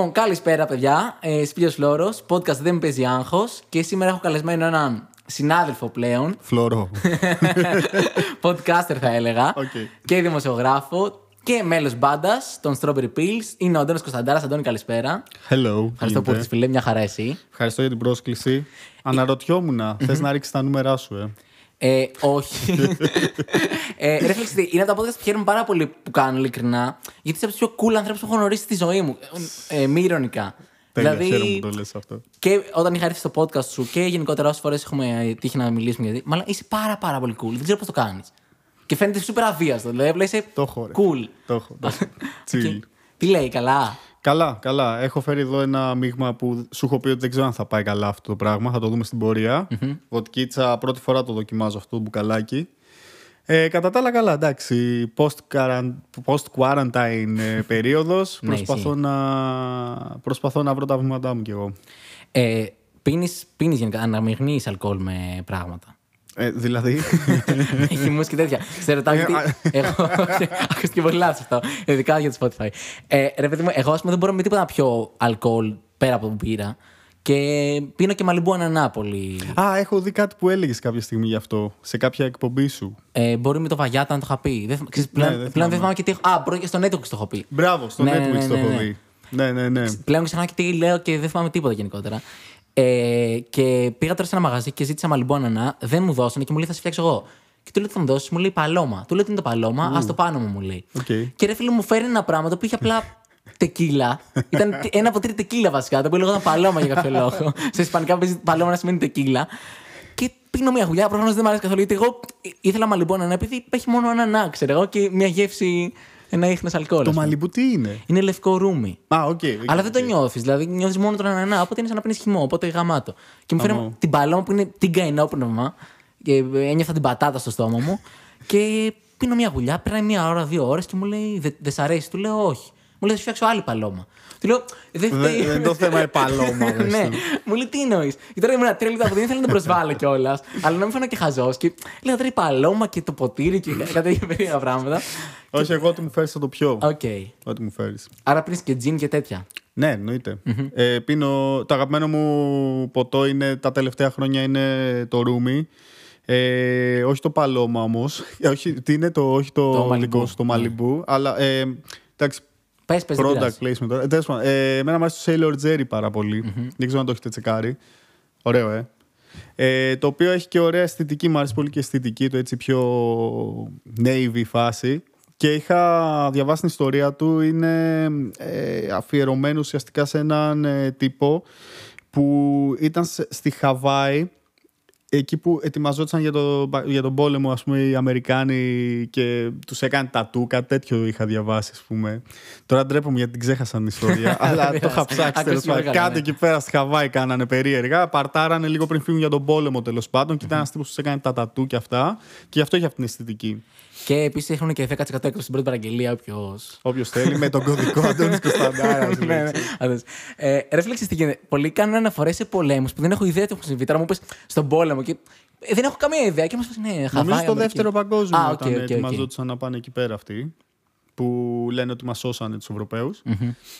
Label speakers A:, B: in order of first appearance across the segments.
A: Λοιπόν, καλησπέρα, παιδιά. Ε, Σπύριος Φλόρος, podcast Δεν με παίζει άγχος. Και σήμερα έχω καλεσμένο έναν συνάδελφο πλέον.
B: Φλωρό.
A: podcaster θα έλεγα.
B: Okay.
A: Και δημοσιογράφο. Και μέλος μπάντας των Strawberry Pills. Είναι ο Αντώνης Κωνσταντάρας. Αντώνη, καλησπέρα.
B: Hello.
A: Ευχαριστώ που ήρθες, φίλε. Μια χαρά εσύ.
B: Ευχαριστώ για την πρόσκληση. Αναρωτιόμουν, θες να ρίξεις τα νούμερά σου, ε.
A: Ε, όχι. ε, ρε φίλε, είναι από τα podcast που χαίρομαι πάρα πολύ που κάνω ειλικρινά. Γιατί είσαι από τους πιο cool ανθρώπου που έχω γνωρίσει στη ζωή μου. Ε, μη ηρωνικά.
B: Τέλεια, δηλαδή, χαίρομαι που το λες αυτό.
A: Και όταν είχα έρθει στο podcast σου και γενικότερα όσες φορές έχουμε τύχει να μιλήσουμε γιατί. Μάλλον είσαι πάρα πάρα πολύ cool. Δεν ξέρω πώς το κάνεις. Και φαίνεται super αβίαστο. Δηλαδή, είσαι
B: το έχω, ρε.
A: cool.
B: Το έχω. Chill.
A: Τι λέει, καλά;
B: Καλά, καλά. Έχω φέρει εδώ ένα μείγμα που σου έχω πει ότι δεν ξέρω αν θα πάει καλά αυτό το πράγμα. Θα το δούμε στην πορεία. Mm-hmm. Βοτκίτσα, πρώτη φορά το δοκιμάζω αυτό το μπουκαλάκι. Ε, κατά τα άλλα, καλά, εντάξει. Post-quarantine ε, περίοδος.
A: Ναι,
B: προσπαθώ, να, προσπαθώ να βρω τα βήματά μου κι εγώ.
A: Ε, πίνεις, πίνεις γενικά, αναμειγνύεις αλκοόλ με πράγματα.
B: Ε, δηλαδή.
A: Χυμούς και τέτοια. Σε ρωτάω γιατί. εγώ. Ακούστηκε πολύ λάθος αυτό. Ειδικά για το Spotify. Ε, ρε παιδί μου, εγώ ας πούμε δεν μπορώ με τίποτα να πιω αλκοόλ πέρα από μπύρα. Και πίνω και μαλλιμπού ανανά πολύ.
B: Α, έχω δει κάτι που έλεγες κάποια στιγμή γι' αυτό. Σε κάποια εκπομπή σου.
A: Ε, μπορεί με το Βαγιάτα να το είχα πει. Δεν, ξέρεις, πλέον,
B: Ναι, δεν
A: πλέον δεν θυμάμαι και τι έχω. Α, μπορεί και στο Netflix το έχω πει.
B: Μπράβο, στο
A: Ναι, ναι,
B: Netflix
A: ναι,
B: το
A: ναι,
B: έχω
A: ναι.
B: δει. Ναι, ναι, ναι.
A: Πλέον ξεχνάω και τι λέω και δεν θυμάμαι τίποτα γενικότερα. Ε, και πήγα τώρα σε ένα μαγαζί και ζήτησα μαλλιμπού ανανά. Δεν μου δώσανε και μου λέει θα σε φτιάξω εγώ. Και του λέω τι θα μου δώσεις, μου λέει παλόμα. Του λέω τι είναι το παλόμα, άσ' το πάνω μου μου λέει.
B: Οκ.
A: Και ρε φίλε μου φέρνει ένα πράγμα το οποίο είχε απλά τεκίλα. Ήταν τε- ένα από τρία τεκίλα βασικά, το οποίο λέγονταν παλόμα για κάποιο λόγο. στα ισπανικά παίζει παλόμα να σημαίνει τεκίλα. Και πίνω μια γουλιά, προφανώς δεν μου αρέσει καθόλου. Γιατί εγώ ήθελα μαλλιμπού ανανά επειδή έχει μόνο ένα να, ξέρω εγώ, και μια γεύση, ένα ίχνος αλκοόλ.
B: Το
A: ας πούμε.
B: μαλλιμπού τι είναι;
A: Είναι λευκό ρούμι.
B: Α, OK. OK,
A: Αλλά δεν το
B: οκ.
A: νιώθεις. Δηλαδή νιώθεις μόνο τον ανανά. Οπότε είναι σαν να πίνεις χυμό. Οπότε γαμάτο. Και μου φέρνει
B: Αμώ.
A: την παλόμα που είναι τίγκα οινόπνευμα. Και ένιωθα την πατάτα στο στόμα μου. και πίνω μια γουλιά. Περνάνε μια ώρα, δύο ώρες και μου λέει: «Δε- Δεν σ' αρέσει. Του λέω: Όχι. Μου λέει: Θα σου φτιάξω άλλη παλόμα. Του λέω: Δεν
B: Δεν
A: φταίει.
B: δεν είναι το θέμα η παλόμα. δες
A: ναι,
B: του.
A: μου λέει τι εννοείς. Και τώρα ήμουν τρία λεπτά από δεν ήθελα να τον προσβάλλω κιόλας. αλλά να μην βγαίνω και χαζός. Και λέω τώρα η παλώμα και το ποτήρι και κάτι τέτοια περίεργα πράγματα.
B: Όχι, εγώ ό,τι μου φέρεις θα το πιω.
A: Οκ.
B: Ό,τι μου φέρεις.
A: Άρα πίνεις και τζιν και τέτοια.
B: Ναι, εννοείται. Ε, πίνω, το αγαπημένο μου ποτό είναι, τα τελευταία χρόνια είναι το ρούμι. Ε, όχι το παλώμα όμως. όχι, τι είναι το, όχι το,
A: Το Malibu.
B: δικό σου, το Malibu. Αλλά ε, εντάξει,
A: Πες, πες.
B: product placement τώρα. Ε, τέλος πάντων, ε, εμένα μου αρέσει το Sailor Jerry πάρα πολύ. Δεν ξέρω αν το έχετε τσεκάρει. Ωραίο, ε. ε. Το οποίο έχει και ωραία αισθητική, μου αρέσει πολύ και αισθητική, το έτσι πιο navy φάση. Και είχα διαβάσει την ιστορία του, είναι ε, αφιερωμένο ουσιαστικά σε έναν ε, τύπο που ήταν σε- στη Χαβάη εκεί που ετοιμαζόταν για, το, για τον πόλεμο, ας πούμε, οι Αμερικάνοι και τους έκανε τατού, κάτι τέτοιο είχα διαβάσει, ας πούμε. Τώρα ντρέπομαι γιατί την ξέχασα την ιστορία, αλλά το είχα ψάξει
A: Ακούστηκε
B: τέλος πάντων.
A: πολύ καλά,
B: Κάτι
A: ναι.
B: εκεί πέρα στη Χαβάη κάνανε περίεργα, παρτάρανε λίγο πριν φύγουν για τον πόλεμο τέλος πάντων και ήταν ένας τύπος που τους έκανε τα τατού και αυτά και γι' αυτό είχε αυτή την αισθητική.
A: Και επίσης έχουν και 10% έκπτωση στην πρώτη παραγγελία, όποιο.
B: Όποιος θέλει, με τον κωδικό Αντώνης Κωνσταντάρας.
A: ναι, ναι. Όντως. Ε, ρε φίλε, ξέρεις τι γίνεται; Πολλοί κάνουν αναφορές σε πολέμους που δεν έχω ιδέα τι έχουν συμβεί. Τώρα μου είπε στον πόλεμο και ε, δεν έχω καμία ιδέα. Και μας πει ναι, χαβάη.
B: Νομίζω το
A: Αμερική.
B: δεύτερο παγκόσμιο
A: Α, οκ,
B: όταν
A: οκ, οκ.
B: ετοιμαζόντουσαν να πάνε εκεί πέρα αυτοί. Που λένε ότι μας σώσανε τους Ευρωπαίους.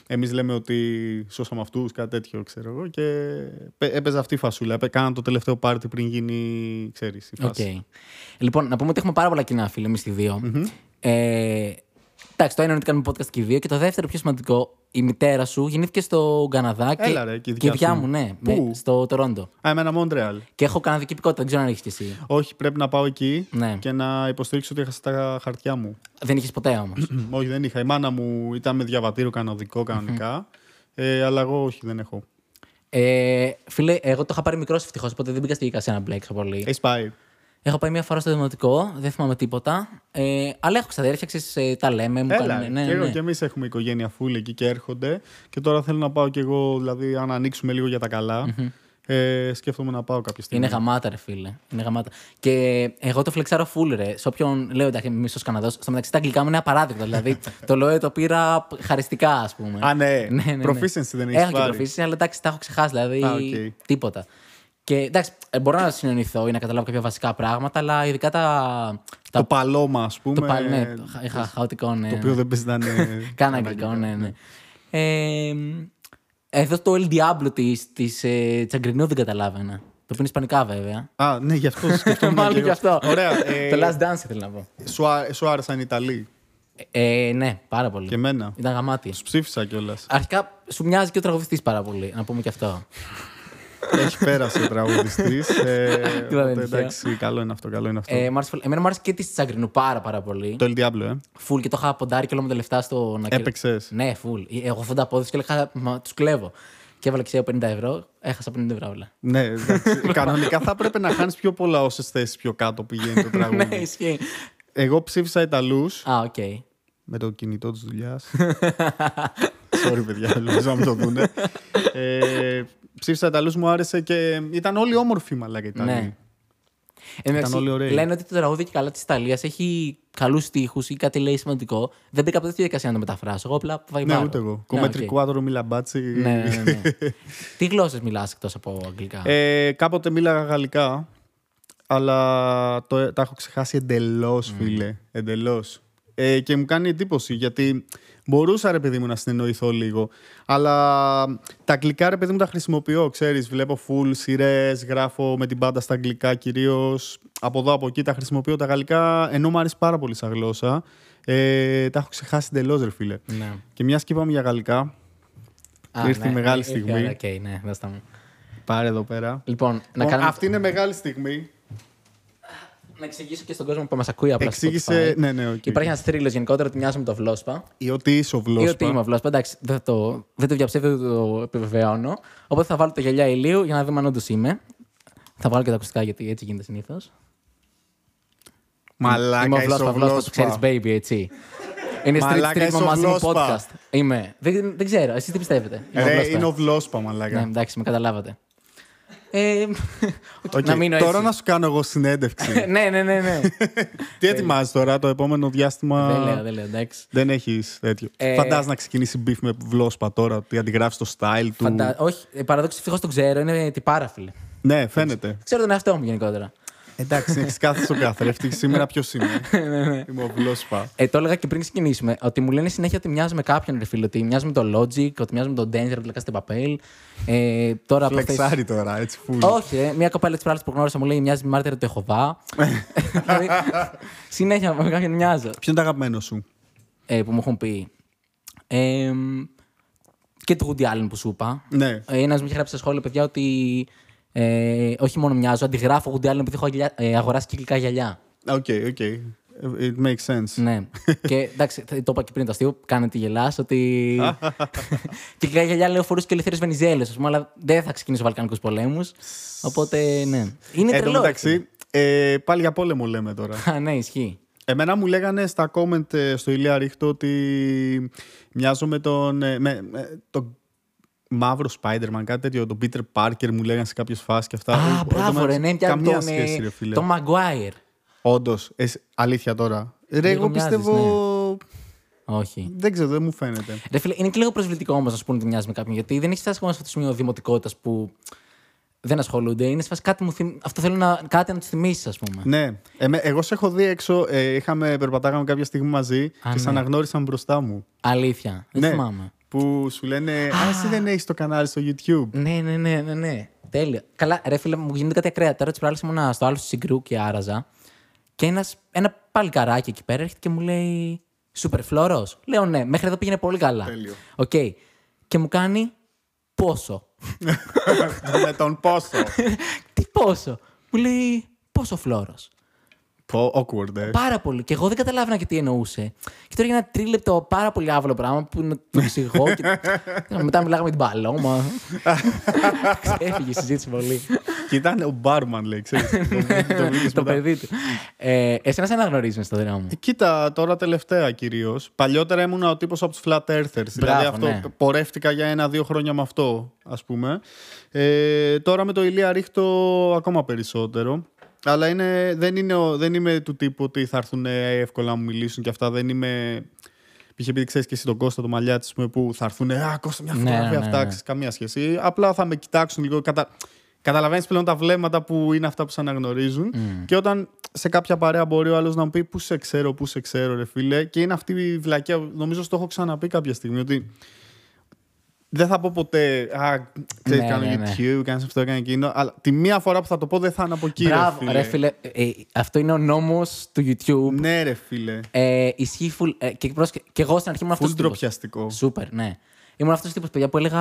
B: Εμείς λέμε ότι σώσαμε αυτούς, κάτι τέτοιο, ξέρω εγώ. Και πέ- έπαιζε αυτή η φασούλα. Έπαι- Κάναν το τελευταίο πάρτι πριν γίνει, ξέρεις, η
A: Οκ.
B: φάση.
A: Λοιπόν, να πούμε ότι έχουμε πάρα πολλά κοινά φίλοι εμείς οι δυο Ε, εντάξει, το ένα είναι ότι κάνουμε podcast και οι δύο. Και το δεύτερο, πιο σημαντικό, η μητέρα σου γεννήθηκε στο Καναδά. Και,
B: Έλα, ρε, και η
A: η
B: δικιά
A: δικιά
B: σου.
A: μου, ναι.
B: Πού;
A: με- στο Τορόντο.
B: Α, εμένα Μόντρεαλ.
A: Και έχω καναδική υπηκότητα, δεν ξέρω αν έχεις κι εσύ.
B: Όχι, πρέπει να πάω εκεί
A: Ναι.
B: και να υποστηρίξω ότι έχασα τα χαρτιά μου.
A: Δεν είχες ποτέ όμως.
B: όχι, δεν είχα. Η μάνα μου ήταν με διαβατήριο κανονικό κανονικά. Ε, αλλά εγώ όχι, δεν έχω.
A: ε, φίλε, εγώ το είχα πάρει μικρό ευτυχώς, οπότε δεν μπήκα στη διαδικασία να μπλέξω πολύ.
B: Έχεις πάει.
A: Έχω πάει μία φορά στο δημοτικό, δεν θυμάμαι τίποτα. Ε, αλλά έχω ξαδέρφια, ξέρεις, ε, τα λέμε. Μου
B: Έλα,
A: κάνουν, ναι,
B: και, εγώ
A: ναι.
B: και εμείς έχουμε οικογένεια φουλ εκεί και έρχονται. Και τώρα θέλω να πάω κι εγώ, δηλαδή, αν ανοίξουμε λίγο για τα καλά ε, σκέφτομαι να πάω κάποια στιγμή.
A: Είναι γαμάτα, ρε φίλε. Είναι γαμάτα. Και εγώ το φλεξάρω full, ρε. Σε όποιον λέω εντάξει, μισό Καναδός. Στο μεταξύ τα αγγλικά μου είναι απαράδεκτο. δηλαδή το λέω το πήρα χαριστικά, ας πούμε.
B: Α, ναι.
A: ναι, ναι, ναι.
B: Proficiency δεν έχεις
A: Έχω και
B: πάρει.
A: proficiency, αλλά εντάξει, τα έχω ξεχάσει. Δηλαδή
B: Α, οκ.
A: τίποτα. Και εντάξει, ε, μπορώ να συνεννοηθώ ή να καταλάβω κάποια βασικά πράγματα, αλλά ειδικά τα.
B: Το
A: τα
B: παλώμα, ας πούμε.
A: το πάλι, ναι, το χα- είχα χαοτικό, ναι.
B: το οποίο δεν παίζει να είναι.
A: Κάνα αγγλικό, ναι, ναι. Ε, Εδώ το El Diablo τη της, ε, Τσαγκρινού δεν καταλάβαινα. Το οποίο είναι ισπανικά βέβαια.
B: Α, ναι, γι' αυτό σκεφτόμουν.
A: Μάλλον
B: και
A: γι'
B: εγώ.
A: αυτό.
B: Ωραία. ε,
A: το Last Dance ήθελα να πω.
B: σου, α- σου άρεσαν οι Ιταλοί;
A: Ε, ε, ναι, πάρα πολύ.
B: Και εμένα.
A: Ήταν γαμάτι.
B: Τους ψήφισα κιόλας.
A: Αρχικά σου μοιάζει και ο τραγουδιστής πάρα πολύ, να πούμε και αυτό.
B: Έχει περάσει ο τραγουδιστής. Ε,
A: δεν
B: οπότε,
A: είναι
B: εντάξει, καλό είναι αυτό. Καλό είναι αυτό.
A: Ε, μ' άρεσε πολύ. Εμένα μου άρεσε και τη Τσαγγρινού πάρα, πάρα πολύ.
B: το El Diablo, ε.
A: Φουλ και το είχα ποντάρει και όλο με τα λεφτά στο να κερ-
B: Έπαιξες.
A: Ναι, φουλ. Εγώ 80 απόδοση και έλεγα Μα τους κλέβω. Και έβαλα ξέρω 50 ευρώ, έχασα 50 ευρώ όλα.
B: ναι, εντάξει. κανονικά θα πρέπει να χάνεις πιο πολλά όσες θέσεις πιο κάτω πηγαίνει το τραγούδι.
A: ναι, ισχύει.
B: Εγώ ψήφισα Ιταλούς
A: Α, οκ.
B: με το κινητό της δουλειάς. Sorry, παιδιά, ελπίζω να μην το δούνε. Ε, ψήφισα Ιταλούς, μου άρεσε και ήταν όλοι όμορφοι, μαλάκα οι Ιταλοί.
A: Ναι. Εντάξει,
B: όλοι ωραίοι.
A: λένε ότι το τραγούδι και καλά της Ιταλίας έχει καλούς στίχους ή κάτι λέει σημαντικό. Δεν μπήκα ποτέ στη διαδικασία να το μεταφράσω. Εγώ απλά
B: Ναι,
A: βαϊμπάρω.
B: ούτε εγώ.
A: Ναι,
B: Κομμέτρι
A: οκ.
B: κουάδρο, μιλαμπάτσι.
A: Ναι, ναι, ναι. Τι γλώσσες μιλάς εκτός από αγγλικά;
B: Ε, κάποτε μίλαγα γαλλικά, αλλά το, τα έχω ξεχάσει εντελώς, φίλε. Εντελώς. Ε, και μου κάνει εντύπωση γιατί μπορούσα ρε παιδί μου να συνεννοηθώ λίγο. Αλλά τα αγγλικά ρε παιδί μου τα χρησιμοποιώ, ξέρεις. Βλέπω full σειρές, γράφω με την μπάντα στα αγγλικά κυρίως. Από εδώ από εκεί τα χρησιμοποιώ τα γαλλικά, ενώ μου αρέσει πάρα πολύ σαν γλώσσα. Ε, τα έχω ξεχάσει εντελώς, ρε φίλε.
A: ναι.
B: Και μιας και είπαμε για γαλλικά,
A: Α,
B: ήρθε η μεγάλη
A: ήρθε η
B: στιγμή.
A: ώρα, Οκ, ναι, δώστα μου.
B: πάρε εδώ πέρα.
A: Λοιπόν, να,
B: Λοιπόν,
A: κάνουμε...
B: Αυτή είναι μεγάλη στιγμή.
A: Να εξηγήσω και στον κόσμο που μας ακούει απλά στο
B: Εξήγησε.
A: Spotify.
B: Ναι, ναι, οκ.
A: Υπάρχει ένας θρύλος γενικότερα ότι μοιάζω με το Βλόσπα.
B: Ή ότι είσαι ο
A: Ή ότι είμαι
B: Βλόσπα.
A: ο Βλόσπα. Εντάξει, δεν το, δεν το διαψεύδω, δεν το επιβεβαιώνω. Οπότε θα βάλω τα γυαλιά ηλίου για να δούμε αν όντως είμαι. Θα βάλω και τα ακουστικά γιατί έτσι γίνεται συνήθως. είμαι ο
B: Μαλάκα είσαι
A: Βλόσπα,
B: ο
A: Βλόσπα που ξέρεις,
B: Βλόσπα.
A: baby, έτσι. Είναι street
B: Μαλάκα,
A: street
B: είσαι
A: με
B: ο
A: μαζί μου
B: Βλόσπα.
A: podcast. Είμαι. Δεν, δεν ξέρω, εσείς τι πιστεύετε; Είμαι ο
B: Ρε,
A: Βλόσπα.
B: είναι ο Βλόσπα,
A: Ναι,
B: μαλάκα.
A: εντάξει, με καταλάβατε. Ε,
B: Οκ,
A: να μείνω
B: Τώρα
A: έτσι.
B: να σου κάνω εγώ συνέντευξη.
A: ναι, ναι, ναι, ναι.
B: Τι ετοιμάζεις τώρα το επόμενο διάστημα;
A: δεν λέω, δεν λέω, εντάξει.
B: Δεν έχεις τέτοιο.
A: Ε,
B: Φαντάζεσαι να ξεκινήσει beef με Βλόσπα τώρα, ότι αντιγράφεις το style του.
A: Φαντα... Όχι, ε, παραδόξως ευτυχώς το ξέρω, είναι τυπάρα, φίλε.
B: Ναι, φαίνεται.
A: Ξέρω τον εαυτό μου γενικότερα.
B: Εντάξει, έχεις κάτσει στο καθρέφτη. Σήμερα ποιο είμαι. Είμαι ο Βλόσπα.
A: Ε, το έλεγα και πριν ξεκινήσουμε. Ότι μου λένε συνέχεια ότι μοιάζει με κάποιον ρε φίλε. Ότι μοιάζει με τον Logic, ότι μοιάζει με τον Denver από το La Casa de Papel. Ε, τώρα από αυτές-
B: Φλεξάρει τώρα, έτσι φουλ.
A: Όχι, ε, μια κοπέλα τις προάλλες που γνώρισα μου λέει μοιάζει με μάρτυρα του Εχοβά. δηλαδή, συνέχεια με κάποιον μοιάζω.
B: Ποιο είναι το αγαπημένο σου;
A: Ε, που μου έχουν πει. Ε, και του Woody Allen που σου είπα.
B: Ναι.
A: Ένας μου είχε γράψει στα σχόλια, παιδιά, ότι ε, όχι μόνο μοιάζω, αντιγράφω Woody Allen επειδή έχω γυαλιά- ε, αγοράσει κυκλικά γυαλιά.
B: Οκ, οκ. It makes sense.
A: Ναι. και εντάξει, το είπα και πριν το αστείο, κάνετε γελάς ότι. κυκλικά γυαλιά λέω φορούσε και ο Ελευθέρω Βενιζέλο, ας πούμε, αλλά δεν θα ξεκινήσω Βαλκανικούς πολέμους. Οπότε ναι. Είναι
B: Εν τω
A: τρελό.
B: μεταξύ, ε, πάλι για πόλεμο λέμε τώρα.
A: ρε. Α, ναι, ισχύει.
B: Εμένα μου λέγανε στα comment ε, στο Ηλία Ρίχτο ότι μοιάζω με τον, ε, με, με τον μαύρο Spider-Man, κάτι τέτοιο. Τον Peter Parker μου λέγανε σε κάποιες φάσεις και αυτά.
A: Α,
B: Ε,
A: μπράβο,
B: ε,
A: ρε, ναι, πια
B: Καμία
A: τον,
B: σχέση,
A: ε,
B: ρε φίλε.
A: τον Maguire.
B: Όντως, αλήθεια τώρα. Ρε,
A: Λίγο
B: εγώ
A: μοιάζεις,
B: πιστεύω.
A: Όχι.
B: Δεν ξέρω, δεν μου φαίνεται.
A: Ρε φίλε, είναι και λίγο προσβλητικό όμως να σου πούνε ότι μοιάζει με κάποιον. Γιατί δεν έχει φτάσει ακόμα σε αυτό το σημείο δημοτικότητας που δεν ασχολούνται. Είναι σε φάση κάτι μου θυμ... Αυτό θέλω να, κάτι να τους θυμίσεις, ας πούμε.
B: Ναι. Εμέ, εγώ σε έχω δει έξω. Ε, είχαμε, περπατάγαμε κάποια στιγμή μαζί
A: Α,
B: και σε
A: ναι.
B: αναγνώρισαν μπροστά μου.
A: Αλήθεια. Δεν
B: ναι.
A: θυμάμαι.
B: Που σου λένε Α, εσύ δεν έχεις το κανάλι στο YouTube.
A: Ναι, ναι, ναι, ναι, ναι. Τέλεια. Καλά, ρε φίλε, μου γίνεται κάτι ακραία. Τώρα τι προάλλε ήμουν στο άλλο συγκρού και άραζα. Και ένας, ένα παλικαράκι εκεί πέρα έρχεται και μου λέει Σούπερ φλόρος. Λέω ναι, μέχρι εδώ πήγαινε πολύ καλά.
B: Τέλειο.
A: Οκ. Και μου κάνει πόσο.
B: με τον πόσο.
A: Τι πόσο. Μου λέει πόσο φλόρος.
B: Πω, awkward, ε.
A: Πάρα πολύ. Και εγώ δεν καταλάβαινα και τι εννοούσε. Και τώρα για ένα τρίλεπτο πάρα πολύ άβολο πράγμα που να το εξηγώ. και... Μετά μιλάγαμε με την παλώμα. Ξέφυγε η συζήτηση πολύ.
B: Και ήταν ο Μπάρμαν, λέει, ξέρεις. Το βρήκε- το βρήκες
A: το
B: μετά.
A: παιδί του. Ε, εσένα σε αναγνωρίζουν στο δρόμο;
B: Ε, Κοίτα, τώρα τελευταία κυρίως. Παλιότερα ήμουν ο τύπος από τους Flat Earthers. δηλαδή αυτό
A: ναι.
B: πορεύτηκα για ένα-δύο χρόνια με αυτό, ας πούμε. Ε, τώρα με το ηλία ρίχτω ακόμα περισσότερο. Αλλά είναι, δεν, είναι, ο- δεν είμαι του τύπου ότι θα έρθουν εύκολα να μου μιλήσουν και αυτά. Δεν είμαι. Π.χ. επειδή ξέρεις και εσύ τον Κώστα, τον Μαλιάτη, ας πούμε, που θα έρθουν. Α, Κώστα, μια
A: Ναι,
B: φωτογραφία
A: ναι, ναι,
B: αυτά.
A: ναι.
B: ξέρεις, Καμία σχέση. Απλά θα με κοιτάξουν λίγο. Κατα... Καταλαβαίνεις πλέον τα βλέμματα που είναι αυτά που σε αναγνωρίζουν. Και όταν σε κάποια παρέα μπορεί ο άλλος να μου πει Πού σε ξέρω, πού σε ξέρω, ρε φίλε. Και είναι αυτή η βλακία. Νομίζω στο έχω ξαναπεί κάποια στιγμή. Ότι δεν θα πω ποτέ. Α, ξέρεις,
A: Ναι,
B: κάνω
A: ναι, ναι.
B: YouTube, κάνεις αυτό, κάνει εκείνο. Αλλά τη μία φορά που θα το πω δεν θα είναι από εκεί. ρε
A: Μπράβο,
B: φίλε.
A: ρε φίλε. ε, αυτό είναι ο νόμος του YouTube.
B: Ναι, ρε φίλε.
A: Ε, ισχύει full. Ε, και, πρόσεχε, και εγώ στην αρχή ήμουν αυτός.
B: Φουλ ντροπιαστικό.
A: Σούπερ, ναι. Ήμουν αυτός τύπος παιδιά που έλεγα.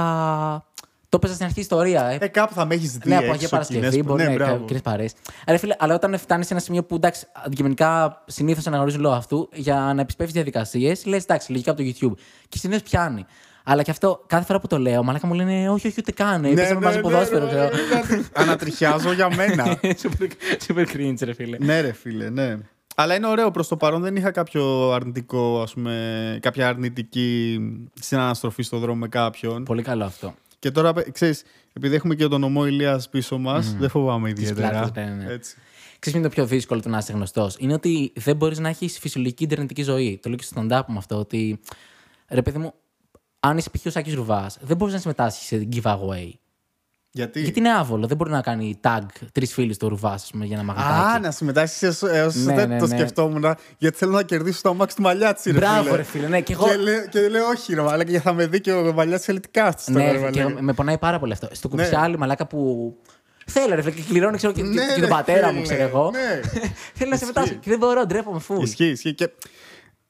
A: Το έπαιζα στην αρχή ιστορία. Ε.
B: Ε, κάπου θα με έχεις δει.
A: ναι, από
B: έξω,
A: Αγία Παρασκευή,
B: κοινές-
A: μπορεί
B: ναι,
A: να
B: μπράβο.
A: είναι κοινές παρέ. Αλλά φίλε, αλλά όταν φτάνεις σε ένα σημείο που εντάξει, αντικειμενικά συνήθως αναγνωρίζουν λόγω αυτού, για να επισπεύσεις διαδικασίες, λες εντάξει, λογικά από το YouTube. Και συνήθως πιάνει. Αλλά και αυτό, κάθε φορά που το λέω, μαλάκα μου λένε Όχι, όχι, ούτε καν. Ναι, Έπαιζα μαζί ποδόσφαιρο,
B: ναι,
A: ξέρω.
B: ναι, ναι. Ανατριχιάζω για μένα.
A: Super- Super cringe, ρε φίλε.
B: ναι, ρε φίλε, ναι. Αλλά είναι ωραίο προς το παρόν. Δεν είχα κάποιο αρνητικό, ας πούμε, κάποια αρνητική συναναστροφή στο δρόμο με κάποιον.
A: Πολύ καλό αυτό.
B: Και τώρα, ξέρεις, επειδή έχουμε και τον ομό Ηλίας πίσω μας, δεν φοβάμαι ιδιαίτερα.
A: πλάτες, ναι, ναι.
B: Έτσι.
A: Ξέρεις ποιο είναι το πιο δύσκολο του να είσαι γνωστός; Είναι ότι δεν μπορείς να έχεις φυσιολογική ιντερνετική ζωή. Το λέω και στο stand-up μου αυτό. Ότι ρε παιδί μου, αν είσαι π.χ. ο Σάκης Ρουβάς, δεν μπορείς να συμμετάσχεις σε giveaway.
B: Γιατί;
A: Γιατί είναι άβολο. Δεν μπορεί να κάνει tag τρεις φίλους του Ρουβάς, ας πούμε, για ένα μαγαζάκι.
B: Α, να συμμετάσχεις έω
A: Ναι,
B: δεν
A: ναι,
B: το
A: ναι.
B: σκεφτόμουν. Γιατί θέλω να κερδίσω το αμάξι του Μαλιάτσι, ρε
A: Μπράβο,
B: φίλε.
A: ρε φίλε. Ναι, και εγώ.
B: Και, λέω, και λέω όχι, ρε Μαλάκα, γιατί θα με δει και ο Μαλιάτσι θέλει τι κάθεσαι τώρα, ρε
A: ναι, και
B: Μαλάκα.
A: με πονάει πάρα πολύ αυτό. Στο
B: Ναι.
A: κουψιάλι, μαλάκα που. Θέλω, ρε φίλε, και κληρώνω ξέρω, και,
B: Ναι,
A: και, και
B: ρε
A: τον πατέρα
B: φίλε,
A: μου, ξέρω εγώ.
B: ναι.
A: Θέλω να συμμετάσχει. Και δεν μπορώ, ντρέπομαι φουλ.
B: Ισχύει, ισχύει.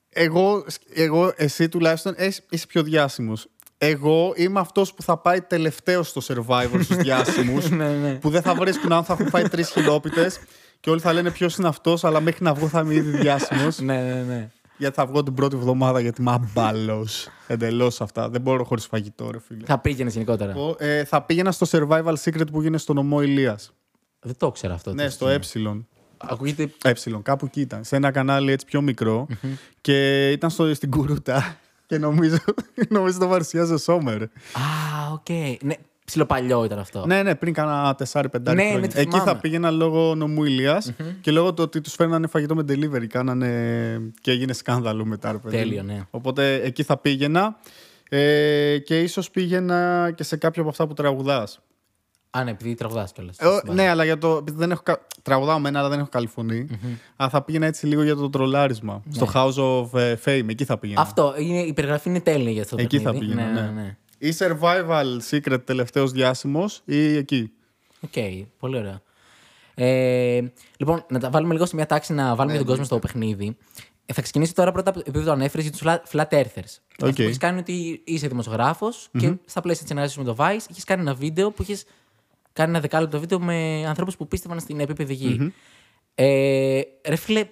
B: Και εγώ, εγώ, εσύ τουλάχιστον είσαι είσαι πιο διάσημος. Εγώ είμαι αυτός που θα πάει τελευταίος στο survivor στους διάσημους.
A: Ναι, ναι.
B: που δεν θα βρίσκουν αν θα έχουν φάει τρεις χιλόπιτες και όλοι θα λένε ποιος είναι αυτός, αλλά μέχρι να βγω θα είμαι ήδη διάσημος.
A: Ναι, ναι, ναι.
B: γιατί θα βγω την πρώτη εβδομάδα γιατί είμαι αμπάλο. Εντελώς αυτά. Δεν μπορώ χωρίς φαγητό, ρε φίλε.
A: Θα πήγαινες γενικότερα.
B: Εγώ, ε, θα πήγαινα στο survival secret που γίνεται στο νομό Ηλίας.
A: Δεν το ήξερα αυτό.
B: Ναι,
A: το
B: στο ε.
A: Ακούγεται.
B: Ε, κάπου εκεί ήταν. Σε ένα κανάλι έτσι πιο μικρό. και ήταν στο, στην Κουρούτα. Και νομίζω, νομίζω το παρουσιάζει ο Σόμμερ.
A: Α, οκ. Ναι, ψιλοπαλιό ήταν αυτό.
B: ναι, ναι, πριν κάνα 4-5
A: Ναι, ναι,
B: χρόνια.
A: το
B: Εκεί
A: θυμάμαι.
B: θα πήγαινα λόγω νομού Ηλίας και λόγω του ότι τους φέρνανε φαγητό με delivery. Κάνανε και έγινε σκάνδαλο μετά. Ρε, παιδί μου.
A: Τέλειο, ναι.
B: Οπότε εκεί θα πήγαινα. Ε, και ίσως πήγαινα και σε κάποιο από αυτά που τραγουδάς.
A: Α, ναι, επειδή τραγουδάς κιόλας.
B: Ε, ναι, αλλά για το. επειδή δεν έχω, κα- τραγουδάω μένα, αλλά δεν έχω καλή φωνή. Αλλά θα πήγαινα έτσι λίγο για το τρολάρισμα. Στο House of ε, Fame, εκεί θα πήγαινα.
A: Αυτό, είναι, η περιγραφή είναι τέλεια για αυτό το
B: εκεί θα
A: παιχνίδι.
B: πήγαινα.
A: Ναι,
B: Ναι,
A: ναι, ναι.
B: Ή survival secret τελευταίος διάσημος, ή εκεί.
A: Οκ, πολύ ωραία. Ε, λοιπόν, να τα βάλουμε λίγο σε μια τάξη να βάλουμε τον κόσμο στο παιχνίδι. Ε, θα ξεκινήσω τώρα πρώτα επειδή το ανέφερες για τους flat earthers. Αυτό
B: Οκ.
A: που έχεις κάνει είναι ότι είσαι δημοσιογράφος και στα πλαίσια της συνεργασίας με το Vice έχεις κάνει ένα βίντεο που έχει κάνει ένα δεκάλεπτο βίντεο με ανθρώπους που πίστευαν στην επίπεδη γη. Ε, ρε φίλε,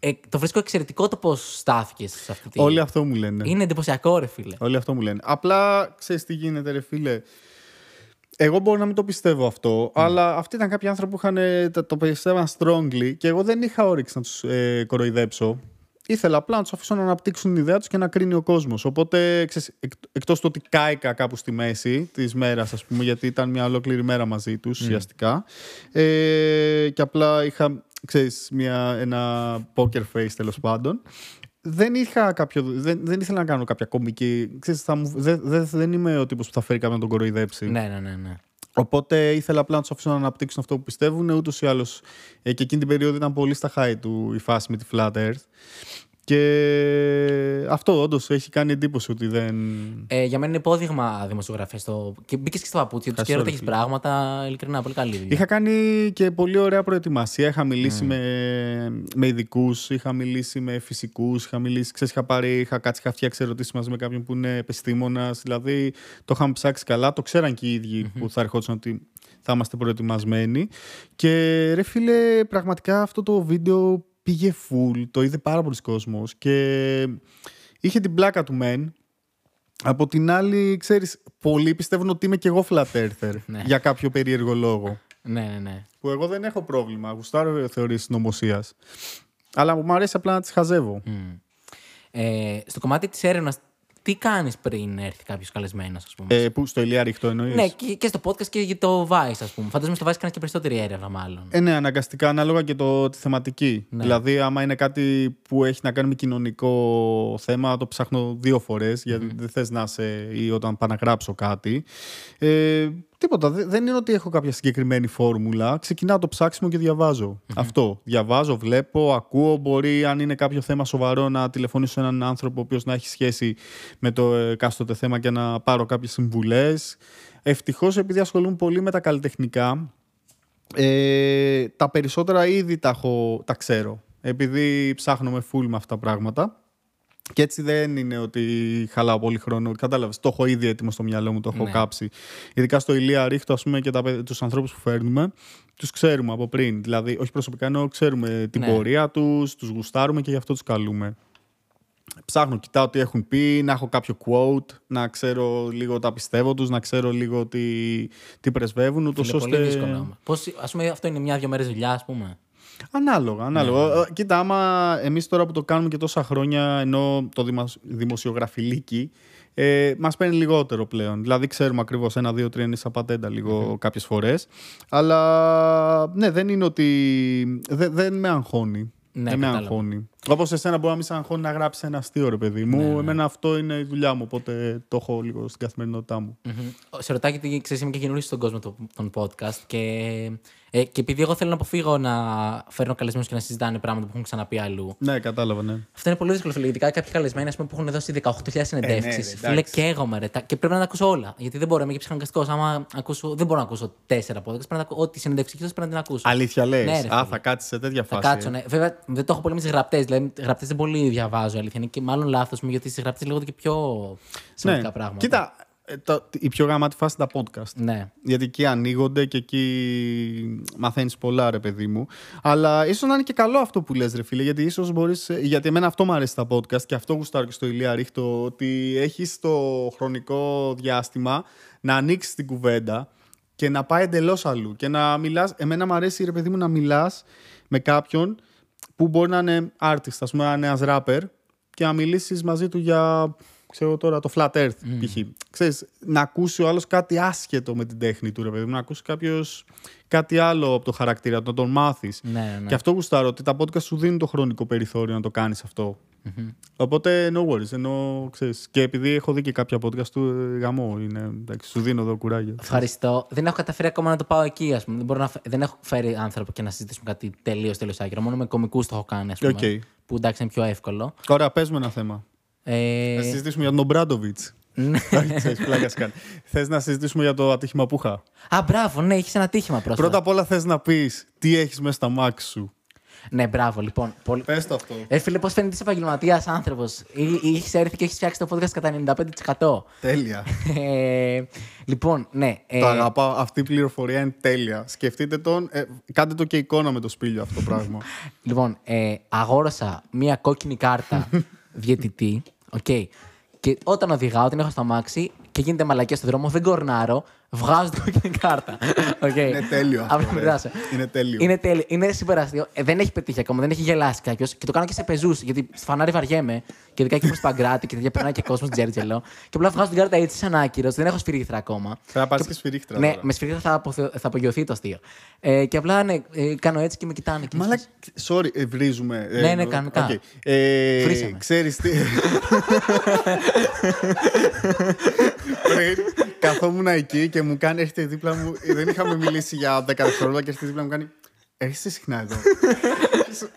A: ε, το βρίσκω εξαιρετικό το πώς στάθηκε σε αυτή τη.
B: Όλοι αυτό μου λένε.
A: Είναι εντυπωσιακό, ρε φίλε.
B: Όλοι αυτό μου λένε. Απλά ξέρεις τι γίνεται, ρε φίλε. Εγώ μπορώ να μην το πιστεύω αυτό, αλλά αυτοί ήταν κάποιοι άνθρωποι που είχαν, ε, το, το πιστεύαν strongly και εγώ δεν είχα όρεξη να τους ε, κοροϊδέψω. Ήθελα απλά να τους αφήσω να αναπτύξουν την ιδέα τους και να κρίνει ο κόσμος. Οπότε, ξέρεις, εκ, εκτός του ότι κάηκα κάπου στη μέση της μέρας, ας πούμε, γιατί ήταν μια ολόκληρη μέρα μαζί τους ουσιαστικά. Ε, και απλά είχα, ξέρεις, μια, ένα poker face τέλος πάντων. Δεν είχα κάποιο. Δεν, δεν ήθελα να κάνω κάποια κομική. Ξέρεις, θα μου, δεν, δεν, δεν είμαι ο τύπος που θα φέρει κάποιον να τον κοροϊδέψει.
A: Ναι, ναι, ναι. ναι.
B: Οπότε ήθελα απλά να τους αφήσω να αναπτύξουν αυτό που πιστεύουν. Ούτως ή άλλως ε, και εκείνη την περίοδο ήταν πολύ στα high του η φάση με τη Flat Earth. Και αυτό όντως έχει κάνει εντύπωση ότι δεν.
A: Ε, για μένα είναι υπόδειγμα δημοσιογραφίας. Το... Και μπήκες και στο παπούτσι τους και
B: Ευχαριστώ,
A: ρωτήσει
B: ρε φίλε.
A: πράγματα. Ειλικρινά, πολύ καλή δουλειά.
B: Είχα κάνει και πολύ ωραία προετοιμασία. Είχα μιλήσει με, με ειδικούς, είχα μιλήσει με φυσικούς, είχα μιλήσει. Ξέρεις, είχα, πάρει, είχα κάτσει, είχα φτιάξει ερωτήσεις μαζί με κάποιον που είναι επιστήμονας. Δηλαδή το είχαμε ψάξει καλά. Το ξέραν και οι ίδιοι που θα ερχόντουσαν ότι θα είμαστε προετοιμασμένοι. Και ρε φίλε, πραγματικά αυτό το βίντεο πήγε full. Το είδε πάρα πολλοί κόσμος και είχε την πλάκα του μεν. Από την άλλη, ξέρεις, πολλοί πιστεύουν ότι είμαι και εγώ flat earther
A: Ναι.
B: για κάποιο περίεργο λόγο.
A: Ναι, ναι, ναι.
B: Που εγώ δεν έχω πρόβλημα. Γουστάρω θεωρίες συνωμοσίας. Αλλά μου αρέσει απλά να τις χαζεύω.
A: Μμ. Ε, στο κομμάτι της έρευνας, τι κάνεις πριν έρθει κάποιος καλεσμένος, ας πούμε;
B: Ε, που στο ηλιά ρίχτω εννοείς;
A: ναι, και, και στο podcast και για το Vice, ας πούμε. Φαντάζομαι στο Vice κάνεις και περισσότερη έρευνα, μάλλον.
B: Ε, ναι, αναγκαστικά ανάλογα και το, τη θεματική.
A: Ναι.
B: Δηλαδή, άμα είναι κάτι που έχει να κάνει με κοινωνικό θέμα, το ψάχνω δύο φορές, γιατί δεν θες να είσαι ή όταν πάω να γράψω κάτι. Ε, Τίποτα. Δε- Δεν είναι ότι έχω κάποια συγκεκριμένη φόρμουλα. Ξεκινάω το ψάξιμο και διαβάζω. Αυτό. Διαβάζω, βλέπω, ακούω. Μπορεί, αν είναι κάποιο θέμα σοβαρό, να τηλεφωνήσω σε έναν άνθρωπο ο οποίος να έχει σχέση με το εκάστοτε θέμα και να πάρω κάποιες συμβουλές. Ευτυχώς, επειδή ασχολούμαι πολύ με τα καλλιτεχνικά, ε, τα περισσότερα ήδη τα, έχω, τα ξέρω. Επειδή ψάχνω με full με αυτά τα πράγματα. Και έτσι δεν είναι ότι χαλάω πολύ χρόνο. Κατάλαβες. Το έχω ήδη έτοιμο στο μυαλό μου, το έχω
A: Ναι.
B: κάψει. Ειδικά στο Ηλία Ρίχτο, ας πούμε, και τους ανθρώπους που φέρνουμε, τους ξέρουμε από πριν. Δηλαδή, όχι προσωπικά, ενώ ξέρουμε την
A: Ναι.
B: πορεία τους, τους γουστάρουμε και γι' αυτό τους καλούμε. Ψάχνω, κοιτάω τι έχουν πει, να έχω κάποιο quote, να ξέρω λίγο τα πιστεύω τους, να ξέρω λίγο τι, τι πρεσβεύουν, ούτως
A: Είναι
B: ώστε.
A: πολύ δύσκολο. Πώς, ας πούμε, αυτό είναι μια-δυο μέρες δουλειά, ας πούμε.
B: Ανάλογα, ανάλογα.
A: Ναι.
B: Ε, Κοίτα, άμα εμείς τώρα που το κάνουμε και τόσα χρόνια, ενώ το δημο- δημοσιογραφιλίκι, ε, μας παίρνει λιγότερο πλέον. Δηλαδή, ξέρουμε ακριβώς ένα, δύο, τρία είναι σαν πατέντα λίγο κάποιες φορές. Αλλά ναι, δεν είναι ότι. Δεν, δεν με αγχώνει.
A: Ναι,
B: δεν με
A: κατάλαβα.
B: αγχώνει. Όπως εσένα μπορεί να μην σε αγχώνει να γράψει ένα αστείο, ρε παιδί μου.
A: Ναι, ναι.
B: Εμένα αυτό είναι η δουλειά μου, οπότε το έχω λίγο στην καθημερινότητά μου.
A: Μμμ. Σε ρωτάει γιατί ξέρεις, είμαι και καινούριο στον κόσμο των, των podcast και, ε, και επειδή εγώ θέλω να αποφύγω να φέρνω καλεσμένους και να συζητάνε πράγματα που έχουν ξαναπεί αλλού.
B: Ναι, κατάλαβα, ναι.
A: Αυτό είναι πολύ δύσκολο, φίλε. Ειδικά κάποιοι καλεσμένοι ας πούμε, που έχουν δώσει 18.000 συνεντεύξει.
B: ναι, ρε,
A: φίλε,
B: εντάξει.
A: καίγομαι, ρε. Τα- Και πρέπει να τα ακούσω όλα. Γιατί δεν μπορώ, είμαι και ψυχαναγκαστικός. Άμα ακούσω, δεν μπορώ να ακούσω τέσσερα podcast. Πρέπει να ακού- ό,τι συνεντεύξεις έχεις δώσει πρέπει να την ακούσω.
B: Αλήθεια λε.
A: Ναι, ρε,
B: Α,
A: φίλε.
B: θα κάτσεις σε τέτοια
A: Θα
B: φάση.
A: κάτσω, ναι. Βέβαια, δεν το έχω πολύ με τι γραπτέ. Δηλαδή, γραπτές δεν πολύ διαβάζω, αλήθεια. Είναι και μάλλον λάθος μου, γιατί στις γραπτές λέγονται και πιο σημαντικά
B: ναι.
A: πράγματα.
B: Κοίτα, ε, το- η πιο γαμάτη φάση είναι τα podcast.
A: Ναι.
B: Γιατί εκεί ανοίγονται και εκεί μαθαίνεις πολλά, ρε παιδί μου. Αλλά ίσως να είναι και καλό αυτό που λες ρε φίλε. Γιατί ίσως μπορείς. Γιατί εμένα αυτό μου αρέσει τα podcast και αυτό γουστάρω και στο Ηλία Ρίχτο. Ότι έχεις το χρονικό διάστημα να ανοίξεις την κουβέντα και να πάει εντελώς αλλού. Και να μιλάς. Εμένα μου αρέσει, ρε παιδί μου, να μιλάς με κάποιον που μπορεί να είναι artist, ας πούμε, να είναι ένα rapper και να μιλήσεις μαζί του για. Ξέρω τώρα, το Flat Earth, π.χ. Ξέρεις, να ακούσει ο άλλος κάτι άσχετο με την τέχνη του, ρε παιδί μου. Να ακούσει κάποιος κάτι άλλο από το χαρακτήρα του, να τον μάθεις.
A: Ναι, ναι.
B: Και αυτό γουστάρω, ότι τα podcast σου δίνουν το χρονικό περιθώριο να το κάνεις Οπότε, no worries. Ενώ, ξέρεις, και επειδή έχω δει και κάποια podcast σου, ε, γαμώ είναι. Εντάξει, σου δίνω εδώ κουράγιο.
A: Ευχαριστώ. Δεν έχω καταφέρει ακόμα να το πάω εκεί, ας πούμε. Δεν, μπορώ να, φε- δεν έχω φέρει άνθρωπο και να συζητήσουμε κάτι τελείως τελείως άκυρο. Μόνο με κωμικούς το έχω κάνει, ας πούμε.
B: Οκ.
A: Που εντάξει είναι πιο εύκολο.
B: Ωραία, πες μου ένα θέμα.
A: Ε,
B: Θα συζητήσουμε για τον Μπράντοβιτ.
A: ναι.
B: Ξέρεις, πλάκα κάνει. Θες να συζητήσουμε για το ατύχημα που είχα.
A: Α, μπράβο, ναι, έχεις ένα τύχημα πρόσφατα.
B: Πρώτα απ' όλα θες να πεις τι έχεις μέσα στα μάξι σου.
A: Ναι, μπράβο, λοιπόν. Πολύ...
B: Πες το αυτό.
A: Ε, φίλε, πώς φαίνεται είσαι επαγγελματίας άνθρωπος. Έχεις έρθει και έχεις φτιάξει το podcast κατά 95%.
B: Τέλεια.
A: Ε, λοιπόν, ναι. Ε,
B: Το αγαπάω. Αυτή η πληροφορία είναι τέλεια. Σκεφτείτε τον. Ε, κάντε το και εικόνα με το Σπήλιο αυτό το πράγμα.
A: Λοιπόν, ε, αγόρασα μία κόκκινη κάρτα διαιτητή. οκ. Και όταν οδηγάω, την έχω στο αμάξι και γίνεται μαλακία στο δρόμο, δεν κορνάρω, βγάζω την κόκκινη κάρτα. οκ.
B: Είναι τέλειο αυτό,
A: Απλά
B: ρε.
A: περάσω.
B: Είναι τέλειο.
A: Είναι τέλειο. Είναι super αστείο. Ε, δεν έχει πετύχει ακόμα, δεν έχει γελάσει κάποιος. Και το κάνω και σε πεζούς. Γιατί στο φανάρι βαριέμαι. Και ειδικά εκεί προς Παγκράτι και τέτοια περνάει και κόσμος Τζέρτζελο. Και απλά βγάζω την κάρτα έτσι σαν άκυρος. Δεν έχω σφυρίχτρα ακόμα.
B: Θα πάρεις και σφυρίχτρα.
A: Ναι,
B: τώρα.
A: με σφυρίχτρα θα, αποθε... θα απογειωθεί το αστείο. Ε, και απλά ναι, ε, κάνω έτσι και με κοιτάνε. Και
B: Μαλά, sorry, ε, βρίζουμε. Ε,
A: Ναι, ναι,
B: ε,
A: κανονικά.
B: οκ. Ε,
A: Βρίσαμε.
B: ξέρεις τι... Πριν καθόμουν εκεί και μου κάνει, έρχεται δίπλα μου, ε, δεν είχαμε μιλήσει για 10 δευτερόλεπτα και έρχεται δίπλα μου κάνει, έρχεσαι συχνά εδώ.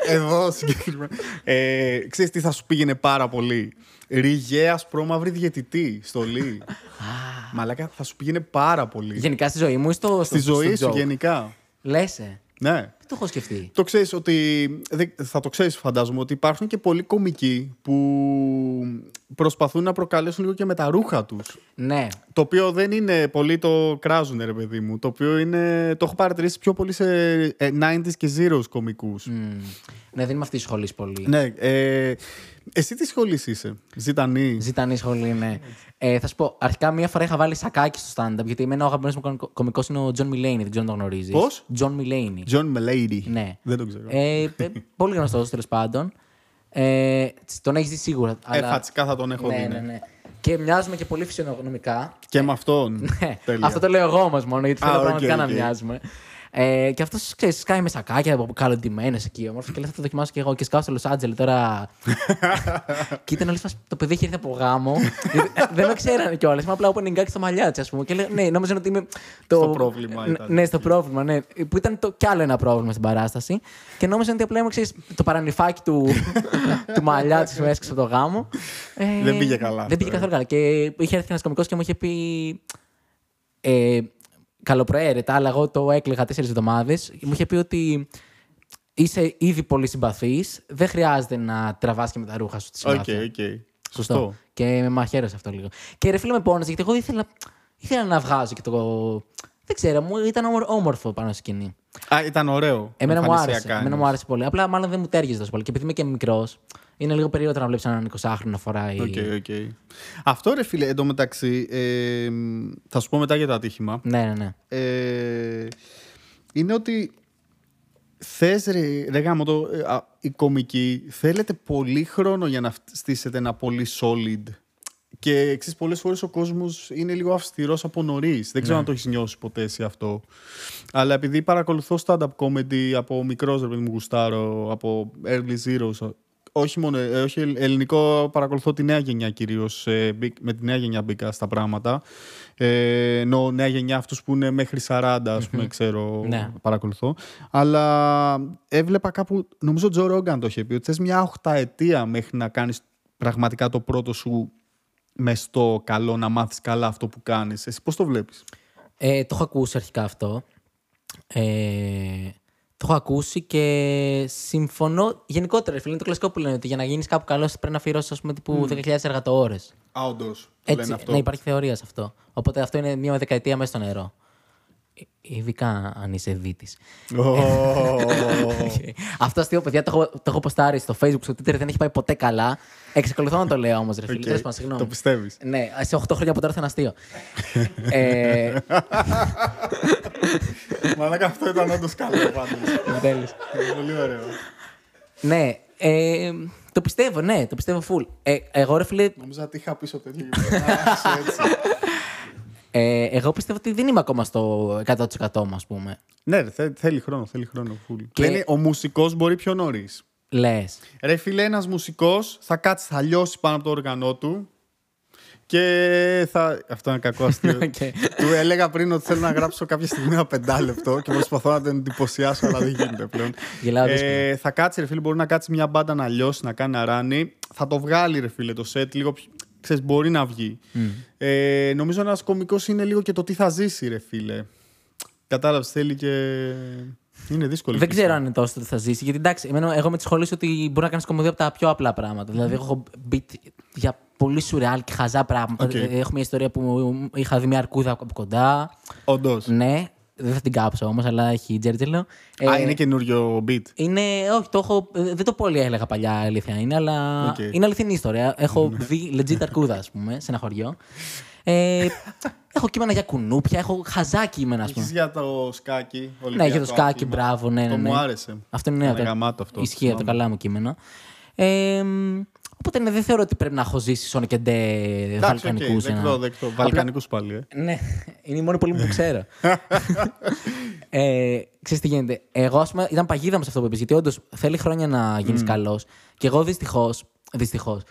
B: εδώ συγκεκριμένα. Ε, ξέρεις τι θα σου πήγαινε πάρα πολύ; Ριγέας πρόμαυρη διαιτητή, στολή. Μαλάκα, θα σου πήγαινε πάρα πολύ.
A: Γενικά στη ζωή μου ή στο.
B: Στη ζωή σου γενικά.
A: Λέσαι.
B: Ναι.
A: Δεν το έχω σκεφτεί;
B: Το ξέρεις ότι, δεν- θα το ξέρεις φαντάζομαι, ότι υπάρχουν και πολλοί κομικοί που προσπαθούν να προκαλέσουν λίγο και με τα ρούχα τους.
A: Ναι.
B: Το οποίο δεν είναι πολύ το κράζουν, ρε παιδί μου. Το οποίο είναι, το έχω παρατηρήσει πιο πολύ σε ε, 90s και zeros κομικούς.
A: Μμ. Ναι, δεν είμαι αυτής της σχολής πολύ.
B: Ναι, ε, εσύ τι σχολής είσαι, Ζητανή;
A: Ζητανή σχολή, ναι. Ε, θα σου πω, αρχικά μία φορά είχα βάλει σακάκι στο stand-up, γιατί εμένα ο αγαπημένος μου κωμικός είναι ο John Mulaney, δεν ξέρω αν το γνωρίζεις.
B: Πώς;
A: John Mulaney.
B: John Mulaney.
A: Ναι.
B: Δεν το ξέρω.
A: Ε, ε, πολύ γνωστός τέλος πάντων. Ε, τον έχεις δει σίγουρα.
B: Ε,
A: αλλά...
B: φατσικά θα τον έχω
A: ναι,
B: δει.
A: ναι,
B: ναι.
A: ναι. Και μοιάζουμε και πολύ φυσιογνωμικά.
B: Και με αυτόν.
A: Ναι,
B: Τέλεια.
A: Αυτό το λέω εγώ όμως μόνο, γιατί
B: Α,
A: θέλω
B: οκ,
A: πραγματικά να
B: οκ.
A: μοιάζουμε. Ε, και αυτός ξέρεις, σκάει με σακάκια από καλοντημένε εκεί όμορφε. Και λέει θα το δοκιμάσω και εγώ. Και σκάω στο Λο Άντζελε τώρα. και ήταν όλη φάση, το παιδί έχει έρθει από γάμο. δεν με ξέρανε κιόλας. Είμαι απλά opening gag στο μαλλιά τη, ας πούμε. Και λέει, ναι, νόμιζαν ότι είμαι. Το...
B: Στο πρόβλημα ήταν.
A: Ναι, στο πρόβλημα, ναι. Που ήταν το κι άλλο ένα πρόβλημα στην παράσταση. Και νόμιζαν ότι απλά είμαι, ξέρεις, το παρανυφάκι του, του μαλλιά τη που έσκασε από το γάμο. Ε,
B: Δεν πήγε καλά
A: Δεν πήγε
B: αυτό, ε.
A: καθόλου καλά. Και είχε έρθει ένας κωμικός και μου είχε πει. Ε, καλοπροαίρετα, αλλά εγώ το έκλαιγα τέσσερις εβδομάδες. Μου είχε πει ότι είσαι ήδη πολύ συμπαθής. Δεν χρειάζεται να τραβάς και με τα ρούχα σου τη
B: Οκ,
A: συμπάθεια.
B: οκ. Σωστό.
A: Και με μαχαίρωσε αυτό λίγο. Και ρε φίλε με πόνεσε, γιατί εγώ ήθελα, ήθελα να βγάζω και το. Δεν ξέρω, μου ήταν όμορ- όμορφο πάνω στη σκηνή.
B: Α, ήταν ωραίο.
A: Εμένα μου άρεσε.
B: εμφανισιακά
A: Εμένα μου
B: εννοείς.
A: άρεσε πολύ. Απλά μάλλον δεν μου ταίριαζε τόσο πολύ. Και επειδή είμαι και μικρός, είναι λίγο περίεργο να βλέπεις έναν 20χρονο να φοράει.
B: Οκ, οκ. Αυτό ρε φίλε, εντωμεταξύ, ε, θα σου πω μετά για το ατύχημα.
A: Ναι, ναι, ναι.
B: Ε, είναι ότι θες ρε, ρε γαμώτο, ε, α, οι κωμικοί θέλετε πολύ χρόνο για να στήσετε ένα πολύ solid και εξής πολλές φορές ο κόσμος είναι λίγο αυστηρός από νωρίς. Δεν ξέρω αν το έχεις νιώσει ποτέ εσύ αυτό. Αλλά επειδή παρακολουθώ stand-up comedy από μικρός ρε παιδί μου γουστάρω, από early zeros, όχι μόνο ε, όχι ελ- ελληνικό, παρακολουθώ τη νέα γενιά κυρίως, ε, μπή- με τη νέα γενιά μπήκα στα πράγματα. Ε, ενώ νέα γενιά αυτούς που είναι μέχρι 40 ας πούμε ξέρω
A: Ναι.
B: παρακολουθώ. Αλλά έβλεπα κάπου, νομίζω ο Τζο Ρόγκαν το είχε πει, ότι θες μια οχταετία μέχρι να κάνεις πραγματικά το πρώτο σου μεστό καλό, να μάθεις καλά αυτό που κάνεις. Εσύ πώς το βλέπεις;
A: Ε, το έχω ακούσει αρχικά αυτό. Ε, το έχω ακούσει και συμφωνώ. Γενικότερα, φίλε, είναι το κλασικό που λένε ότι για να γίνεις κάπου καλός πρέπει να αφιερώσεις, ας πούμε, τύπου 10.000 εργατοώρες.
B: Α, όντως.
A: Έτσι, ναι, υπάρχει θεωρία σε αυτό. Οπότε αυτό είναι μια δεκαετία μέσα στο νερό. Ε, Ειδικά αν είσαι δύτης. αυτό αστείο, παιδιά, το έχω, το έχω ποστάρει στο Facebook, στο Twitter, δεν έχει πάει ποτέ καλά. Εξακολουθώ να το λέω όμως, ρε φίλε.
B: Οκ,
A: Τέλος πάντων, συγγνώμη.
B: το πιστεύεις.
A: Ναι, σε 8 χρόνια από τώρα θα είναι αστείο. ε,
B: Μαλάκα αυτό ήταν όντως καλό πάντως.
A: τέλος.
B: Πολύ ωραίο.
A: Ναι, ε, το πιστεύω, ναι, το πιστεύω full. Ε, εγώ, ρε φίλε,
B: Νομίζω ότι είχα πίσω τέτοιο. Α, έτσι.
A: Ε, εγώ πιστεύω ότι δεν είμαι ακόμα στο 100% μου, ας πούμε.
B: Ναι, ρε, θε- θέλει χρόνο, θέλει χρόνο. Full.
A: Και-
B: Λένε, ο μουσικός μπορεί πιο νωρίς.
A: Λες.
B: Ρε φίλε, ένας μουσικός θα κάτσει, θα λιώσει πάνω από το όργανό του και θα... Αυτό είναι κακό αστείο.
A: Οκ.
B: Του έλεγα πριν ότι θέλω να γράψω κάποια στιγμή ένα πεντάλεπτο και προσπαθώ να τον εντυπωσιάσω, αλλά δεν γίνεται πλέον.
A: Γελάω
B: ε, θα κάτσει, ρε φίλε, μπορεί να κάτσει μια μπάντα να λιώσει, να κάνει να ράνει. Θα το βγάλει, ρε φίλε, το σετ λίγο πιο... Ξέρεις, μπορεί να βγει. Ε, νομίζω ένας κωμικός είναι λίγο και το τι θα ζήσει, ρε φίλε. Κατάλαβες, θέλει και. Είναι δύσκολο.
A: Δεν ξέρω αν είναι τόσο το ότι θα ζήσει. Γιατί εντάξει, εμένα, εγώ με τη σχολή ότι μπορεί να κάνεις κωμωδία από τα πιο απλά πράγματα. Δηλαδή, έχω μπει για πολύ σουρεάλ και χαζά πράγματα.
B: Οκ.
A: Ε, Έχω μια ιστορία που είχα δει μια αρκούδα από κοντά.
B: Όντως.
A: Ναι, δεν θα την κάψω όμως, αλλά έχει τζέρτζελο. Ε,
B: Α, είναι καινούριο bit.
A: Είναι, όχι, το έχω, ε, δεν το πολύ έλεγα παλιά αλήθεια είναι, αλλά
B: Οκ.
A: είναι αληθινή ιστορία. Έχω δει legit αρκούδα, ας πούμε, σε ένα χωριό. Ε, έχω κείμενα για κουνούπια, έχω χαζά κείμενα, ας πούμε.
B: Έχεις για το σκάκι.
A: Ναι,
B: Ολυμπιακό
A: για το σκάκι,
B: άθλημα.
A: μπράβο, ναι, ναι.
B: Το
A: ναι.
B: μου άρεσε.
A: Αυτό είναι νέο.
B: Ήταν γαμάτο αυτό,
A: Ισχύει από το
B: θυμάμαι.
A: καλά μου κείμενο. Ε, μ, οπότε ναι, δεν θεωρώ ότι πρέπει να έχω ζήσει σώνει και ντε
B: Εντάξει, οκ,
A: βαλκανικού.
B: δεκτό, δεκτό. Βαλκανικούς πάλι, ε.
A: Ναι, είναι οι μόνοι πόλεμοι που ξέρω. ε, ξέρεις τι γίνεται. Εγώ, ας πούμε, ήταν παγίδα μου σε αυτό που είπες, γιατί όντως θέλει χρόνια να γίνεις καλός. Και εγώ δυστυχώς. Δυστυχώς,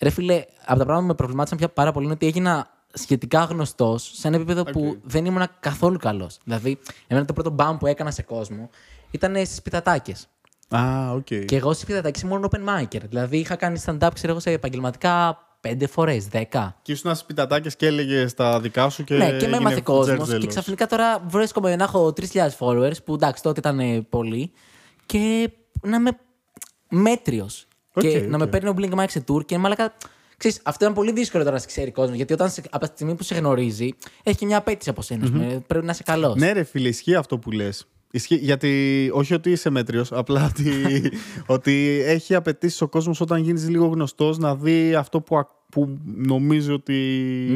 A: ρε φίλε, από τα πράγματα που με προβλημάτισαν πια πάρα πολύ είναι ότι έγινα σχετικά γνωστός σε ένα επίπεδο που δεν ήμουν καθόλου καλός. Δηλαδή, εμένα το πρώτο μπαμ που έκανα σε κόσμο ήταν στις πιτατάκες.
B: Α, οκ.
A: Και εγώ στις πιτατάκες ήμουν open micer. Δηλαδή, είχα κάνει stand-up, ξέρω εγώ, σε επαγγελματικά πέντε φορές, δέκα.
B: Και ήσουν στις πιτατάκες και έλεγες τα δικά σου και.
A: Ναι, και με
B: έγινε
A: έμαθε κόσμος.
B: τζέρτζελος.
A: Και ξαφνικά τώρα βρίσκομαι να έχω 3.000 followers, που εντάξει τότε ήταν ε, πολλοί, και να είμαι μέτριος.
B: Οκ,
A: και
B: οκ.
A: να με παίρνει ο Blink Mike σε tour και μαλακα. Ξέρεις, αυτό είναι πολύ δύσκολο τώρα να σε ξέρει κόσμος. Γιατί όταν σε, από τη στιγμή που σε γνωρίζει, έχει και μια απέτηση από σένα. ας πούμε. Πρέπει να είσαι καλός.
B: Ναι, ρε φίλε, ισχύει αυτό που λες. Γιατί, όχι ότι είσαι μέτριος, απλά ότι, ότι έχει απαιτήσεις ο κόσμος όταν γίνεις λίγο γνωστός να δει αυτό που, α- που νομίζει ότι.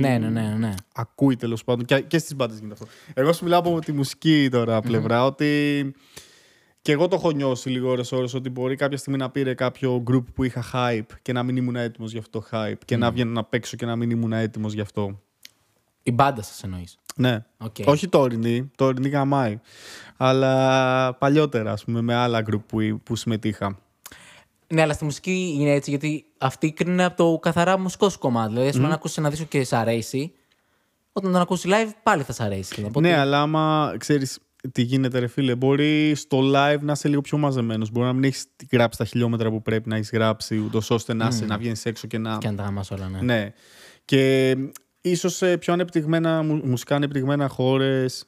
A: ναι, ναι, ναι, ναι.
B: ακούει τέλος πάντων. Και, και στις μπάντες γίνεται αυτό. Εγώ σου μιλάω από τη μουσική τώρα πλευρά, ότι και εγώ το έχω νιώσει λίγο ώρες ώρες ότι μπορεί κάποια στιγμή να πήρε κάποιο group που είχα hype και να μην ήμουν έτοιμος γι' αυτό hype και να βγαίνω να παίξω και να μην ήμουν έτοιμος γι' αυτό.
A: Η μπάντα σας εννοείς.
B: Ναι.
A: Οκ.
B: Όχι τωρινή, τωρινή γαμάει. Αλλά παλιότερα, ας πούμε, με άλλα γκρουπ που, που συμμετείχα.
A: Ναι, αλλά στη μουσική είναι έτσι, γιατί αυτή κρίνει από το καθαρά μουσικό σου κομμάτι. Δηλαδή, ας πούμε, αν ακούσεις ένα δίσκο και σ' αρέσει, όταν τον ακούσεις live πάλι θα σ' αρέσει. Οπότε-
B: Ναι, αλλά άμα ξέρεις τι γίνεται, ρε φίλε, μπορεί στο live να είσαι λίγο πιο μαζεμένος. Μπορεί να μην έχεις γράψει τα χιλιόμετρα που πρέπει να έχεις γράψει, ούτως ώστε να, είσαι- να βγαίνεις έξω και να.
A: Και αν τα γαμάς όλα, ναι.
B: Ναι. Και ίσως σε πιο ανεπτυγμένα, μου- μουσικά ανεπτυγμένα χώρες.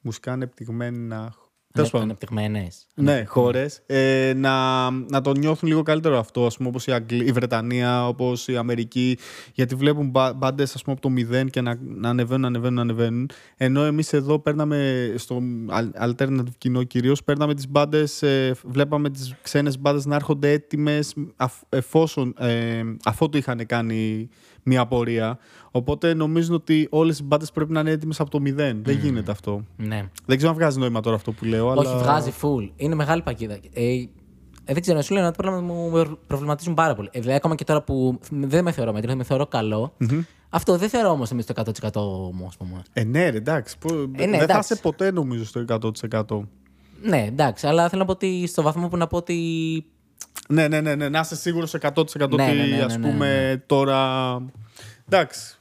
B: Μουσικά ανεπτυγμένα. Τέλος πάντων.
A: Ανεπτυγμένες.
B: Ναι, χώρες. Ε, να, να το νιώθουν λίγο καλύτερο αυτό, ας πούμε, όπως η, Αγγλ- η Βρετανία, όπως η Αμερική, γιατί βλέπουν μπάντες από το μηδέν και να, να ανεβαίνουν, ανεβαίνουν, ανεβαίνουν. Ενώ εμείς εδώ παίρναμε στο al- alternative κοινό κυρίως, παίρναμε τις μπάντες, βλέπαμε τις ξένες μπάντες να έρχονται έτοιμες αφ- εφόσον, ε, αφότου είχαν κάνει μια πορεία. Οπότε νομίζουν ότι όλες οι μπάντε πρέπει να είναι έτοιμες από το μηδέν. Δεν γίνεται αυτό.
A: Ναι.
B: Δεν ξέρω αν βγάζει νόημα τώρα αυτό που λέω.
A: Όχι,
B: αλλά...
A: βγάζει full. Είναι μεγάλη πακίδα. Ε, ε, δεν ξέρω, σου λένε ότι πράγματα μου προβληματίζουν πάρα πολύ. Ε, δηλαδή, ακόμα και τώρα που δεν με θεωρώ μέτριος, με θεωρώ καλό. Αυτό δεν θεωρώ όμως εμείς το 100% μου, ας πούμε.
B: Ε, ναι, ρε, εντάξει. Πο-
A: ναι,
B: δεν θα
A: εντάξει.
B: είσαι ποτέ νομίζω στο 100%.
A: Ναι, εντάξει, αλλά θέλω να πω ότι στο βαθμό που να πω ότι.
B: Ναι, ναι, ναι, ναι, να είσαι σίγουρος 100% ότι
A: Ναι, ναι, ναι,
B: ας
A: ναι, ναι,
B: πούμε τώρα. Εντάξει.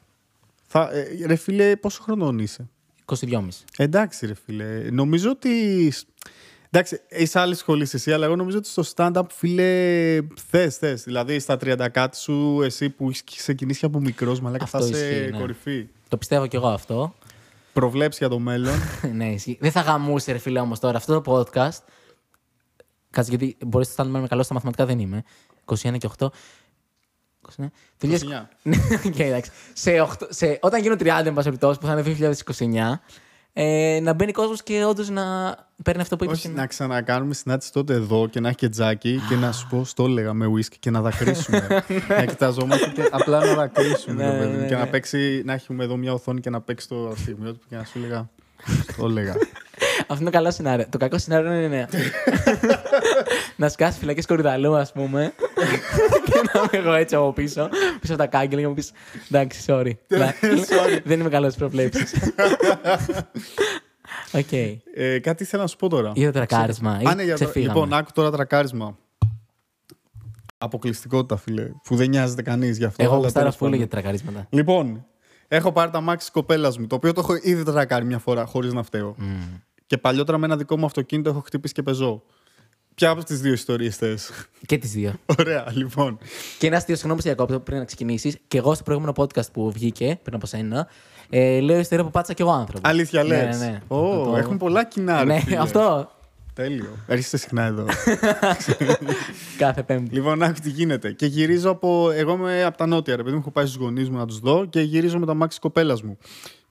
B: Θα, ε, ρε φίλε, πόσο χρονών είσαι;
A: 22,5.
B: Εντάξει, ρε φίλε. Νομίζω ότι. Εντάξει, είσαι άλλη σχολή εσύ, αλλά εγώ νομίζω ότι στο stand-up, φίλε, θες, θες. Δηλαδή στα 30 κάτι σου, εσύ που έχεις ξεκινήσει από μικρός, μαλάκα, θα
A: Αυτό
B: είσαι
A: ισχύει, ναι.
B: κορυφή.
A: Το πιστεύω κι εγώ αυτό.
B: Προβλέψεις για το μέλλον.
A: ναι, ισχύει. Δεν θα γαμούσε, ρε φίλε, όμως τώρα αυτό το podcast. Κάτσε γιατί μπορεί να φτάνουμε, καλός στα μαθηματικά, δεν είμαι. 21 και 8. 29. Το
B: 29.
A: Ναι, οκ, εντάξει. Σε 8, σε, όταν γίνω 30, εν πάση περιπτώσει, που θα είναι 2029, ε, να μπαίνει κόσμος και όντως να παίρνει αυτό που είπες.
B: Όχι, να ξανακάνουμε συνάντηση τότε εδώ και να έχει και τζάκι και να σου πω, στο έλεγα με whisky και να δακρύσουμε. να κοιταζόμαστε και απλά να δακρύσουμε.
A: Ναι,
B: ρε παιδί μου,
A: ναι,
B: και να
A: ναι.
B: παίξει, να έχουμε εδώ μια οθόνη και να παίξει το στιγμιότυπο και να σου έλεγα. Το έλεγα.
A: Αυτό είναι καλό σενάριο. Το κακό σενάριο είναι ναι. να σκάσει φυλακές Κορυδαλλού, ας πούμε. και να είμαι εγώ έτσι από πίσω. Πίσω από τα κάγκελα και μου πεις Εντάξει, sorry. Δεν είμαι καλός στις προβλέψεις. Οκ.
B: Ε, κάτι ήθελα να σου πω τώρα.
A: Για το τρακάρισμα.
B: Α, ναι, για το-
A: Ξεφύγαμε.
B: Λοιπόν, άκου τώρα τρακάρισμα. Αποκλειστικότητα, φίλε. Που δεν νοιάζεται κανείς γι' αυτό.
A: Εγώ
B: αλλά
A: γουστάρω
B: τέλος
A: πολύ
B: πάντων.
A: για τρακαρίσματα.
B: Λοιπόν, έχω πάρει τα μάξι της κοπέλας μου, το οποίο το έχω ήδη τρακάρει μια φορά χωρίς να φταίω. Και παλιότερα με ένα δικό μου αυτοκίνητο έχω χτυπήσει και πεζό. Ποια από τις δύο ιστορίες θες;
A: Και τις δύο.
B: Ωραία, λοιπόν.
A: Και ένα αστείο, συγγνώμη, σε διακόπτω πριν να ξεκινήσεις. Και εγώ στο προηγούμενο podcast που βγήκε πριν από σένα, ε, λέω ιστορία που πάτησα κι εγώ άνθρωπος.
B: Αλήθεια λες;
A: Ναι, ναι.
B: Ω,
A: Το-
B: Έχουμε πολλά κοινά, ρε
A: Ναι,
B: φίλε.
A: αυτό.
B: Τέλειο. Έρχεσαι συχνά εδώ.
A: Κάθε Πέμπτη.
B: λοιπόν, άκου τι γίνεται. Και γυρίζω από. Εγώ είμαι από τα νότια, ρε παιδί μου. Έχω πάει στους γονείς μου να τους δω και γυρίζω με τα μάξι κοπέλας μου.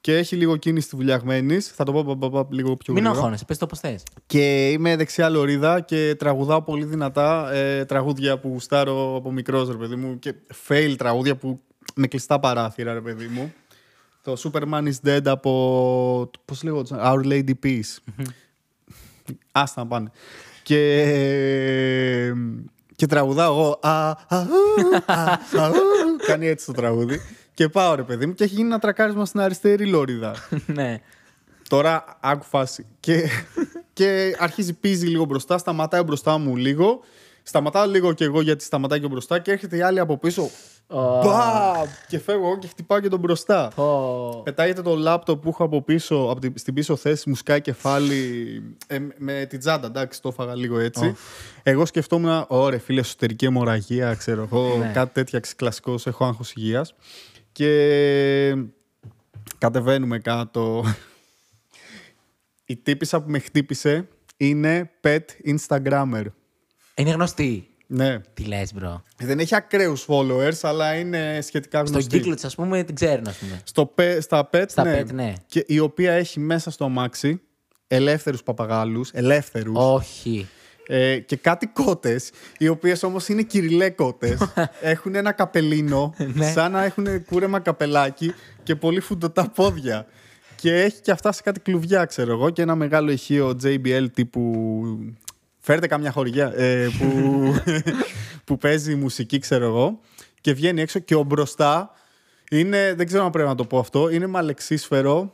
B: Και έχει λίγο κίνηση τη βουλιαγμένη. Θα το πω πα, πα, πα, λίγο πιο
A: Μην
B: γρήγορα.
A: αγχώνεσαι, πες το πώ θες.
B: Και είμαι δεξιά λωρίδα και τραγουδάω πολύ δυνατά ε, τραγούδια που γουστάρω από μικρός, ρε παιδί μου. Και fail τραγούδια που με κλειστά παράθυρα, ρε παιδί μου. Το Superman is Dead από. Πώς λέγονταν, Our Lady Peace. Άστα να πάνε. Και. Και τραγουδάω εγώ. «Α, α, ου, α, α, ου». Κάνει έτσι το τραγούδι. Και πάω ρε παιδί μου και έχει γίνει ένα τρακάρισμα στην αριστερή λωρίδα.
A: ναι.
B: Τώρα άκου φάση. Και, και αρχίζει πίζει λίγο μπροστά, σταματάει μπροστά μου λίγο. Σταματάω λίγο κι εγώ γιατί σταματάει και μπροστά και έρχεται η άλλη από πίσω. Μπαμ! Και φεύγω εγώ και χτυπάω και τον μπροστά.
A: Πω.
B: Πετάγεται το λάπτοπ που έχω από πίσω, από την, στην πίσω θέση, μου σκάει κεφάλι ε, με την τσάντα. Εντάξει, το έφαγα λίγο έτσι. Εγώ σκεφτόμουν, ωραία, φίλε, εσωτερική αιμορραγία, ξέρω εγώ,
A: Ναι.
B: κάτι τέτοια κλασικός, έχω άγχος υγείας. Και κατεβαίνουμε κάτω. Η τύπισσα που με χτύπησε είναι pet Instagrammer.
A: Είναι γνωστή.
B: Ναι.
A: Τι λες, bro.
B: Δεν έχει ακραίους followers, αλλά είναι σχετικά γνωστή.
A: Στον κύκλο της, ας πούμε, την ξέρουν, ας πούμε.
B: Στο, pe- στα pet,
A: Στα
B: ναι.
A: pet, ναι.
B: Και η οποία έχει μέσα στο αμάξι ελεύθερους παπαγάλους, ελεύθερους,
A: Όχι.
B: ε, και κάτι κότες, οι οποίες όμως είναι κυριλέ κότες. έχουν ένα καπελίνο,
A: Ναι.
B: σαν να έχουν κούρεμα καπελάκι και πολύ φουντωτά πόδια. Και έχει και αυτά σε κάτι κλουβιά, ξέρω εγώ, και ένα μεγάλο ηχείο JBL τύπου... Φέρτε καμιά χωριά ε, που, που παίζει μουσική, ξέρω εγώ. Και βγαίνει έξω και ο μπροστά Είναι, δεν ξέρω αν πρέπει να το πω αυτό. Είναι με αλεξίσφαιρο.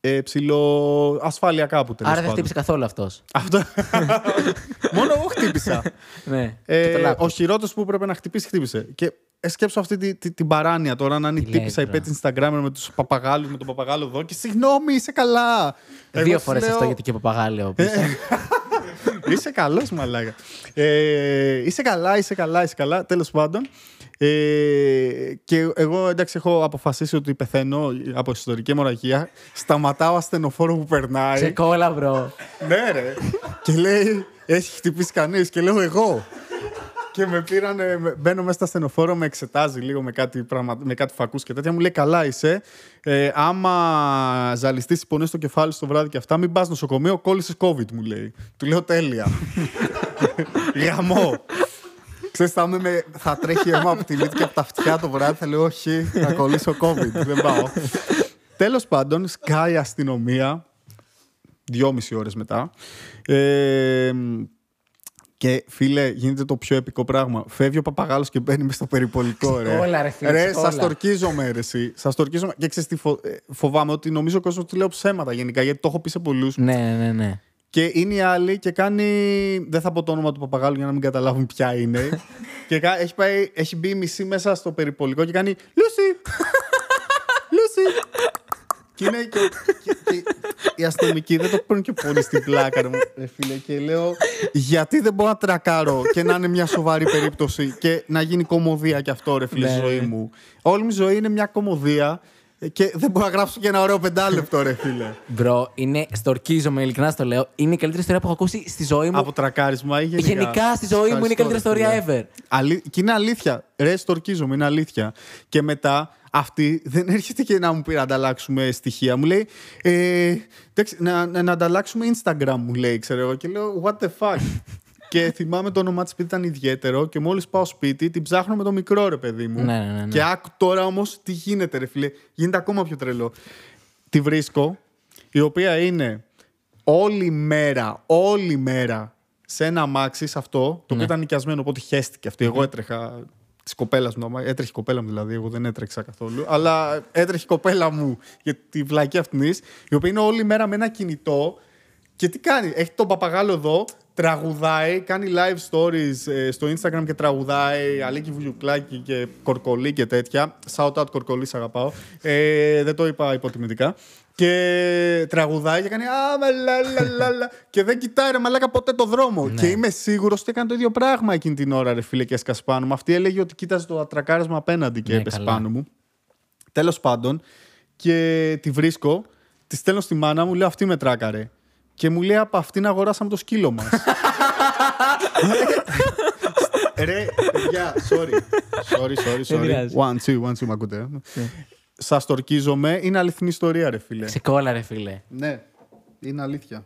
B: Ε, ψηλό ασφάλεια κάπου τέλος
A: Άρα δεν
B: πάντων.
A: χτύπησε καθόλου αυτός.
B: Αυτό. Μόνο εγώ χτύπησα.
A: ναι.
B: Ε,
A: Και το λάπτοπ.
B: ο χειρότερο που έπρεπε να χτυπήσει, χτύπησε. Και ε, σκέψω αυτή τη, τη- την παράνοια τώρα να είναι η
A: Τι λέει
B: τύπησα
A: τώρα.
B: υπέ Instagram με τους παπαγάλους, με τον παπαγάλο εδώ και συγγνώμη, είσαι καλά. Εγώ
A: Δύο
B: της
A: φορές
B: λέω,
A: αυτό γιατί και παπαγάλαιο πίσω.
B: Είσαι καλός, μαλάκα. Ε, είσαι καλά, είσαι καλά, είσαι καλά. Τέλος πάντων. Ε, και εγώ εντάξει έχω αποφασίσει ότι πεθαίνω από εσωτερική αιμορραγία. Σταματάω ασθενοφόρο που περνάει.
A: Σε κόλλα, bro.
B: Ναι, ρε. και λέει, έχει χτυπήσει κανείς. Και λέω εγώ. Και με πήραν, μπαίνω μέσα στο ασθενοφόρο, με εξετάζει λίγο με κάτι, πραγμα, με κάτι φακούς και τέτοια. Μου λέει, καλά είσαι. Ε, άμα ζαλιστείς ή πονάς στο κεφάλι σου το βράδυ και αυτά, μην πας νοσοκομείο, κόλλησες COVID, μου λέει. Του λέω, τέλεια. Γαμώ. Ξέρεις, θα, είμαι με, θα τρέχει αίμα από τη μύτη και από τα αυτιά το βράδυ. Θα λέω, όχι, θα κολλήσω COVID. Δεν πάω. Τέλος πάντων, σκάει η αστυνομία δυόμιση ώρες μετά. Ε, και φίλε, γίνεται το πιο επικό πράγμα. Φεύγει ο παπαγάλος και μπαίνει μέσα στο περιπολικό, ρε.
A: Όλα, ρε, φίλε,
B: Ρε,
A: όλα.
B: σα τορκίζομαι, ρε, εσύ. Σας τορκίζομαι. Και ξέρεις τι φο- ε, φοβάμαι ότι νομίζω ο κόσμος ότι λέω ψέματα γενικά, γιατί το έχω πει σε πολλούς.
A: ναι, ναι, ναι.
B: Και είναι η άλλη και κάνει. Δεν θα πω το όνομα του παπαγάλου για να μην καταλάβουν ποια είναι. και κα- έχει, πάει, έχει μπει η μισή μέσα στο περιπολικό και κάνει. Λούσι! Λούσι! Και είναι και, και, και οι αστυνομικοί δεν το παίρνουν και πολύ στην πλάκα ρε, μου, ρε φίλε. Και λέω, γιατί δεν μπορώ να τρακάρω και να είναι μια σοβαρή περίπτωση και να γίνει κομμωδία κι αυτό, ρε φίλε, στη
A: Ναι,
B: ζωή
A: ναι.
B: μου. Όλη μου η ζωή είναι μια κομμωδία και δεν μπορώ να γράψω και ένα ωραίο πεντάλεπτο, ρε φίλε.
A: Μπρο, είναι, στορκίζομαι, ειλικρινά στο λέω. Είναι η καλύτερη ιστορία που έχω ακούσει στη ζωή μου.
B: Από τρακάρισμα ή γενικά.
A: Γενικά στη ζωή μου είναι η καλύτερη
B: Ευχαριστώ, ρε
A: ιστορία
B: φίλε.
A: ever.
B: Αλή... Και είναι αλήθεια. Ρε, στορκίζομαι, είναι αλήθεια. Και μετά αυτή δεν έρχεται και να μου πει να ανταλλάξουμε στοιχεία. Μου λέει, ε, εντάξει, να, να, να ανταλλάξουμε Instagram, μου λέει, ξέρω εγώ. Και λέω, what the fuck; και θυμάμαι το όνομά της σπίτι ήταν ιδιαίτερο και μόλις πάω σπίτι την ψάχνω με το μικρό ρε παιδί μου.
A: Ναι, ναι, ναι, ναι.
B: Και άκου τώρα όμως τι γίνεται, ρε φίλε. Γίνεται ακόμα πιο τρελό. Τη βρίσκω, η οποία είναι όλη μέρα, όλη μέρα σε ένα αμάξι σε αυτό, το οποίο
A: Ναι.
B: ήταν νοικιασμένο, οπότε χέστηκε αυτή. Εγώ έτρεχα της κοπέλας μου, το αμάξι. έτρεχε η κοπέλα μου δηλαδή, εγώ δεν έτρεξα καθόλου. Αλλά έτρεχε η κοπέλα μου για τη βλακή αυτής, η οποία είναι όλη μέρα με ένα κινητό. Και τι κάνει, έχει τον παπαγάλο εδώ, τραγουδάει, κάνει live stories ε, στο Instagram και τραγουδάει Αλίκη Βουγιουκλάκη και Κορκολί και τέτοια. Shout out Κορκολί, σ' αγαπάω. Ε, δεν το είπα υποτιμητικά. Και τραγουδάει και κάνει Α, μα, λα, λα, λα, λα. Και δεν κοιτάει ρε μαλάκα ποτέ το δρόμο. Και είμαι σίγουρος ότι έκανε το ίδιο πράγμα εκείνη την ώρα, ρε φίλε, και έσκασε πάνω μου. Αυτή έλεγε ότι κοίταζε το ατρακάρισμα απέναντι και
A: Ναι,
B: έπεσε
A: καλά.
B: πάνω μου. Τέλος πάντων, και τη βρίσκω, τη στέλνω στη μάνα μου, λέω αυτή με τράκαρε. Και μου λέει από αυτήν αγοράσαμε το σκύλο μας. Ρε, παιδιά, sorry. Sorry, sorry,
A: Δεν
B: sorry.
A: πειράζει.
B: One, two, one, two, μ' ακούτε. Σας τορκίζομαι, είναι αληθινή ιστορία, ρε φίλε.
A: Σε κόλλα, ρε φίλε.
B: Ναι, είναι αλήθεια.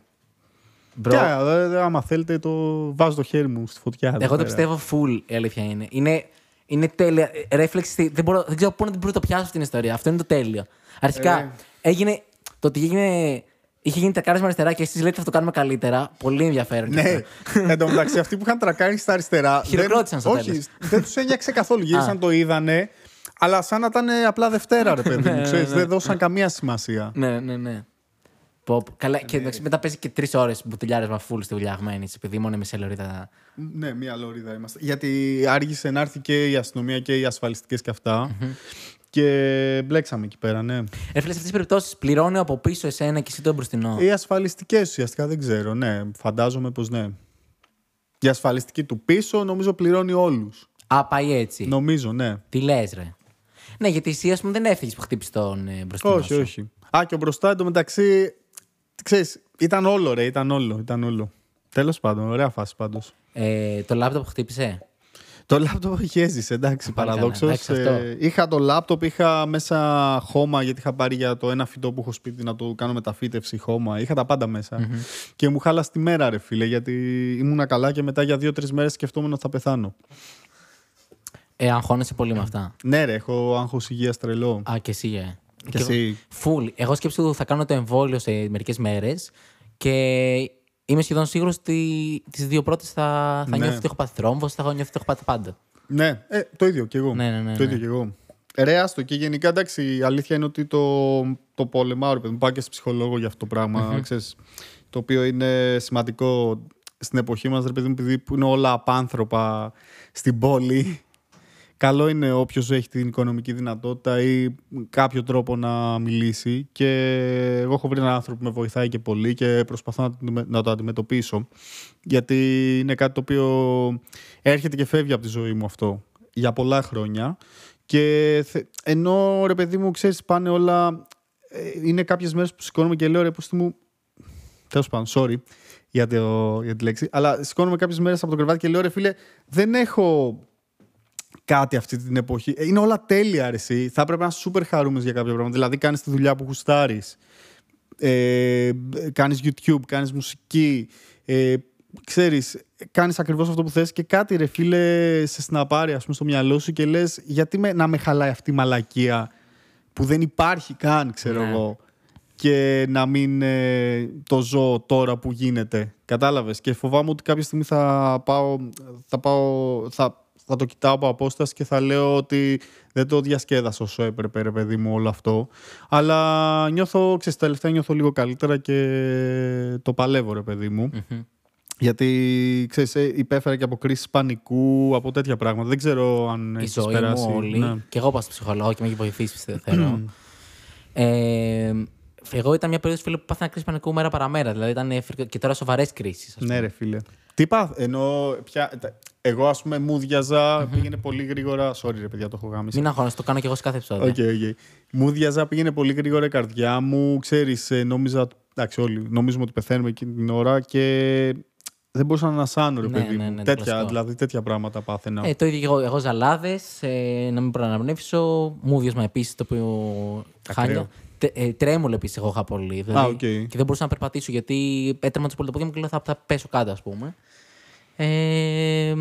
A: Μπρο,
B: Και ε, ε, άμα θέλετε, το βάζω το χέρι μου στη φωτιά. εδώ
A: εγώ το
B: πέρα.
A: πιστεύω full, η αλήθεια είναι. Είναι, είναι τέλεια. Ρέφλεξη, δεν, μπορώ, δεν ξέρω πού να την πρώτο πιάσω αυτή την ιστορία. Αυτό είναι το τέλειο. Αρχικά,
B: Ε.
A: έγινε. Το ότι έγινε. Είχε γίνει τρακάρισμα αριστερά και εσείς λέτε θα το κάνουμε καλύτερα. Πολύ ενδιαφέρον. και
B: Ναι.
A: αυτό.
B: Εν τω μεταξύ, αυτοί που είχαν τρακάρει στα αριστερά.
A: Χειροκρότησαν στο
B: δεν, Όχι,
A: τέλος.
B: δεν τους ένιωξε καθόλου. Γύρισαν, το είδανε. Αλλά σαν να ήταν απλά Δευτέρα, ρε παιδί
A: Ναι,
B: μου.
A: ναι,
B: ξέρεις,
A: ναι.
B: Δεν δώσαν καμία σημασία.
A: ναι, ναι, ναι. Πω, πω. Καλά, και εντάξει, μετά παίζει και τρεις ώρες μπουτιλιάρισμα full στη δουλειά μένει. Επειδή μόνο μισή λωρίδα.
B: Ναι, μία λωρίδα είμαστε. Γιατί άργησε να έρθει και η αστυνομία και οι ασφαλιστικές και αυτα Και μπλέξαμε εκεί πέρα, ναι.
A: Ρε φίλε, σε αυτές τις περιπτώσεις πληρώνει από πίσω εσένα και εσύ τον μπροστινό.
B: Οι ασφαλιστικές ουσιαστικά δεν ξέρω, ναι. Φαντάζομαι πως ναι. Η ασφαλιστική του πίσω νομίζω πληρώνει όλους.
A: Α, πάει έτσι.
B: Νομίζω, ναι.
A: Τι λες, ρε. Ναι, γιατί εσύ, ας πούμε, δεν έφυγες που χτύπησε τον ε, μπροστινό.
B: Όχι,
A: σου.
B: όχι. Α, και ο μπροστά εντωμεταξύ. Ξέρεις, ήταν όλο, ρε, ήταν όλο. Ήταν όλο. Τέλος πάντων, ωραία φάση πάντως.
A: Ε, το λάπτοπ που χτύπησε;
B: Το λάπτοπ είχε έζησε, εντάξει,
A: Πάλι καλά,
B: παραδόξως.
A: εντάξει, αυτό.
B: είχα το λάπτοπ, είχα μέσα χώμα γιατί είχα πάρει για το ένα φυτό που έχω σπίτι να το κάνω μεταφύτευση χώμα. Είχα τα πάντα μέσα. Και μου χάλασε τη μέρα, ρε φίλε, γιατί ήμουνα καλά και μετά για δύο-τρεις μέρες σκεφτόμουν ότι θα πεθάνω.
A: Ε, αγχώνεσαι πολύ με αυτά.
B: Ναι, ρε, έχω άγχος υγείας τρελό.
A: Α, και εσύ, ε.
B: Και εσύ.
A: Φουλ. Εγώ σκέψω ότι θα κάνω το εμβόλιο σε μερικές μέρες και είμαι σχεδόν σίγουρος ότι τις δύο πρώτες θα, θα
B: Ναι.
A: νιώθω ότι έχω πάθει θρόμβος, θα νιώθω ότι έχω πάθει πάντα.
B: Ναι, ε, το ίδιο κι εγώ.
A: Ναι, ναι, ναι,
B: το ίδιο
A: ναι.
B: κι εγώ. Ρε, άστο. Και γενικά εντάξει, η αλήθεια είναι ότι το, το πολεμάω, ρε παιδί μου. Πάω και σε ψυχολόγο για αυτό το πραγμα ξέρεις, το οποίο είναι σημαντικό στην εποχή μας, ρε παιδί μου, επειδή που είναι όλα απάνθρωπα στην πόλη. Καλό είναι όποιος έχει την οικονομική δυνατότητα ή κάποιο τρόπο να μιλήσει. Και εγώ έχω βρει έναν άνθρωπο που με βοηθάει και πολύ και προσπαθώ να το- να το αντιμετωπίσω. Γιατί είναι κάτι το οποίο έρχεται και φεύγει από τη ζωή μου αυτό για πολλά χρόνια. Και θε- ενώ ρε παιδί μου, ξέρεις, πάνε όλα. ε, Είναι κάποιες μέρες που σηκώνομαι και λέω ρε, πούστη μου. Τέλος πάντων, sorry για, το, για τη λέξη. Αλλά σηκώνομαι κάποιες μέρες από το κρεβάτι και λέω ρε φίλε, δεν έχω κάτι αυτή την εποχή. Ε, Είναι όλα τέλεια, ρε, εσύ. Θα έπρεπε να είσαι σούπερ χαρούμενος για κάποια πράγματα. Δηλαδή, κάνεις τη δουλειά που γουστάρεις. Ε, κάνεις YouTube, κάνεις μουσική, ε, ξέρεις, κάνεις ακριβώς αυτό που θες και κάτι ρε φίλε σε συναπάρει ας πούμε στο μυαλό σου και λες γιατί με, να με χαλάει αυτή η μαλακία που δεν υπάρχει καν ξέρω
A: Ναι.
B: εγώ και να μην ε, το ζω τώρα που γίνεται. Κατάλαβες. Και φοβάμαι ότι κάποια στιγμή θα πάω, θα πάω, θα, θα το κοιτάω από απόσταση και θα λέω ότι δεν το διασκέδασα όσο έπρεπε, ρε παιδί μου, όλο αυτό. Αλλά νιώθω, ξέρεις, τα τελευταία νιώθω λίγο καλύτερα και το παλεύω, ρε παιδί μου.
A: Μμμ.
B: Γιατί, ξέρεις, ε, υπέφερα και από κρίση πανικού, από τέτοια πράγματα. Δεν ξέρω αν
A: Η
B: έχεις
A: ζωή
B: περάσει.
A: μου όλη.
B: Ναι.
A: Και εγώ πάω στο ψυχολόγο και με έχει βοηθήσει, πιστεύω. ε, εγώ ήταν μια περίοδος φίλε, που πάθαινα κρίση πανικού μέρα παραμέρα. Δηλαδή ήταν ε, φρικ- και τώρα σοβαρές κρίσεις.
B: Ναι, ρε φίλε. Τι πάθ, ενώ πια, τα- εγώ ας πούμε μούδιαζα, πήγαινε πολύ γρήγορα. Sorry, ρε παιδιά, το έχω γαμήσει.
A: Μην αγχώνεσαι, το κάνω και εγώ σε κάθε επεισόδιο.
B: Οκ, οκ. Μούδιαζα, πήγαινε πολύ γρήγορα η καρδιά μου. Ξέρεις, ε, νόμιζα. Εντάξει, όλοι νομίζουμε ότι πεθαίνουμε εκείνη την ώρα και δεν μπορούσα να ανασάνω, ρε
A: Ναι,
B: παιδί
A: ναι,
B: μου.
A: ναι, το
B: τέτοια,
A: κλασικό.
B: δηλαδή τέτοια πράγματα πάθαινα.
A: Ε, το ίδιο και εγώ. Εγώ ζαλάδες, ε, να μην μπορώ να αναπνεύσω. Μούδιασμα επίσης το οποίο.
B: Ακραίο.
A: Χάλια. Τε, ε, τρέμουλο επίσης εγώ είχα πολύ. Δηλαδή,
B: Α, οκ.
A: Και δεν μπορούσα να περπατήσω γιατί έτρεμα τόσο πολύ τα πόδια μου και λέω θα, θα πέσω κάτω, ας πούμε. Ε,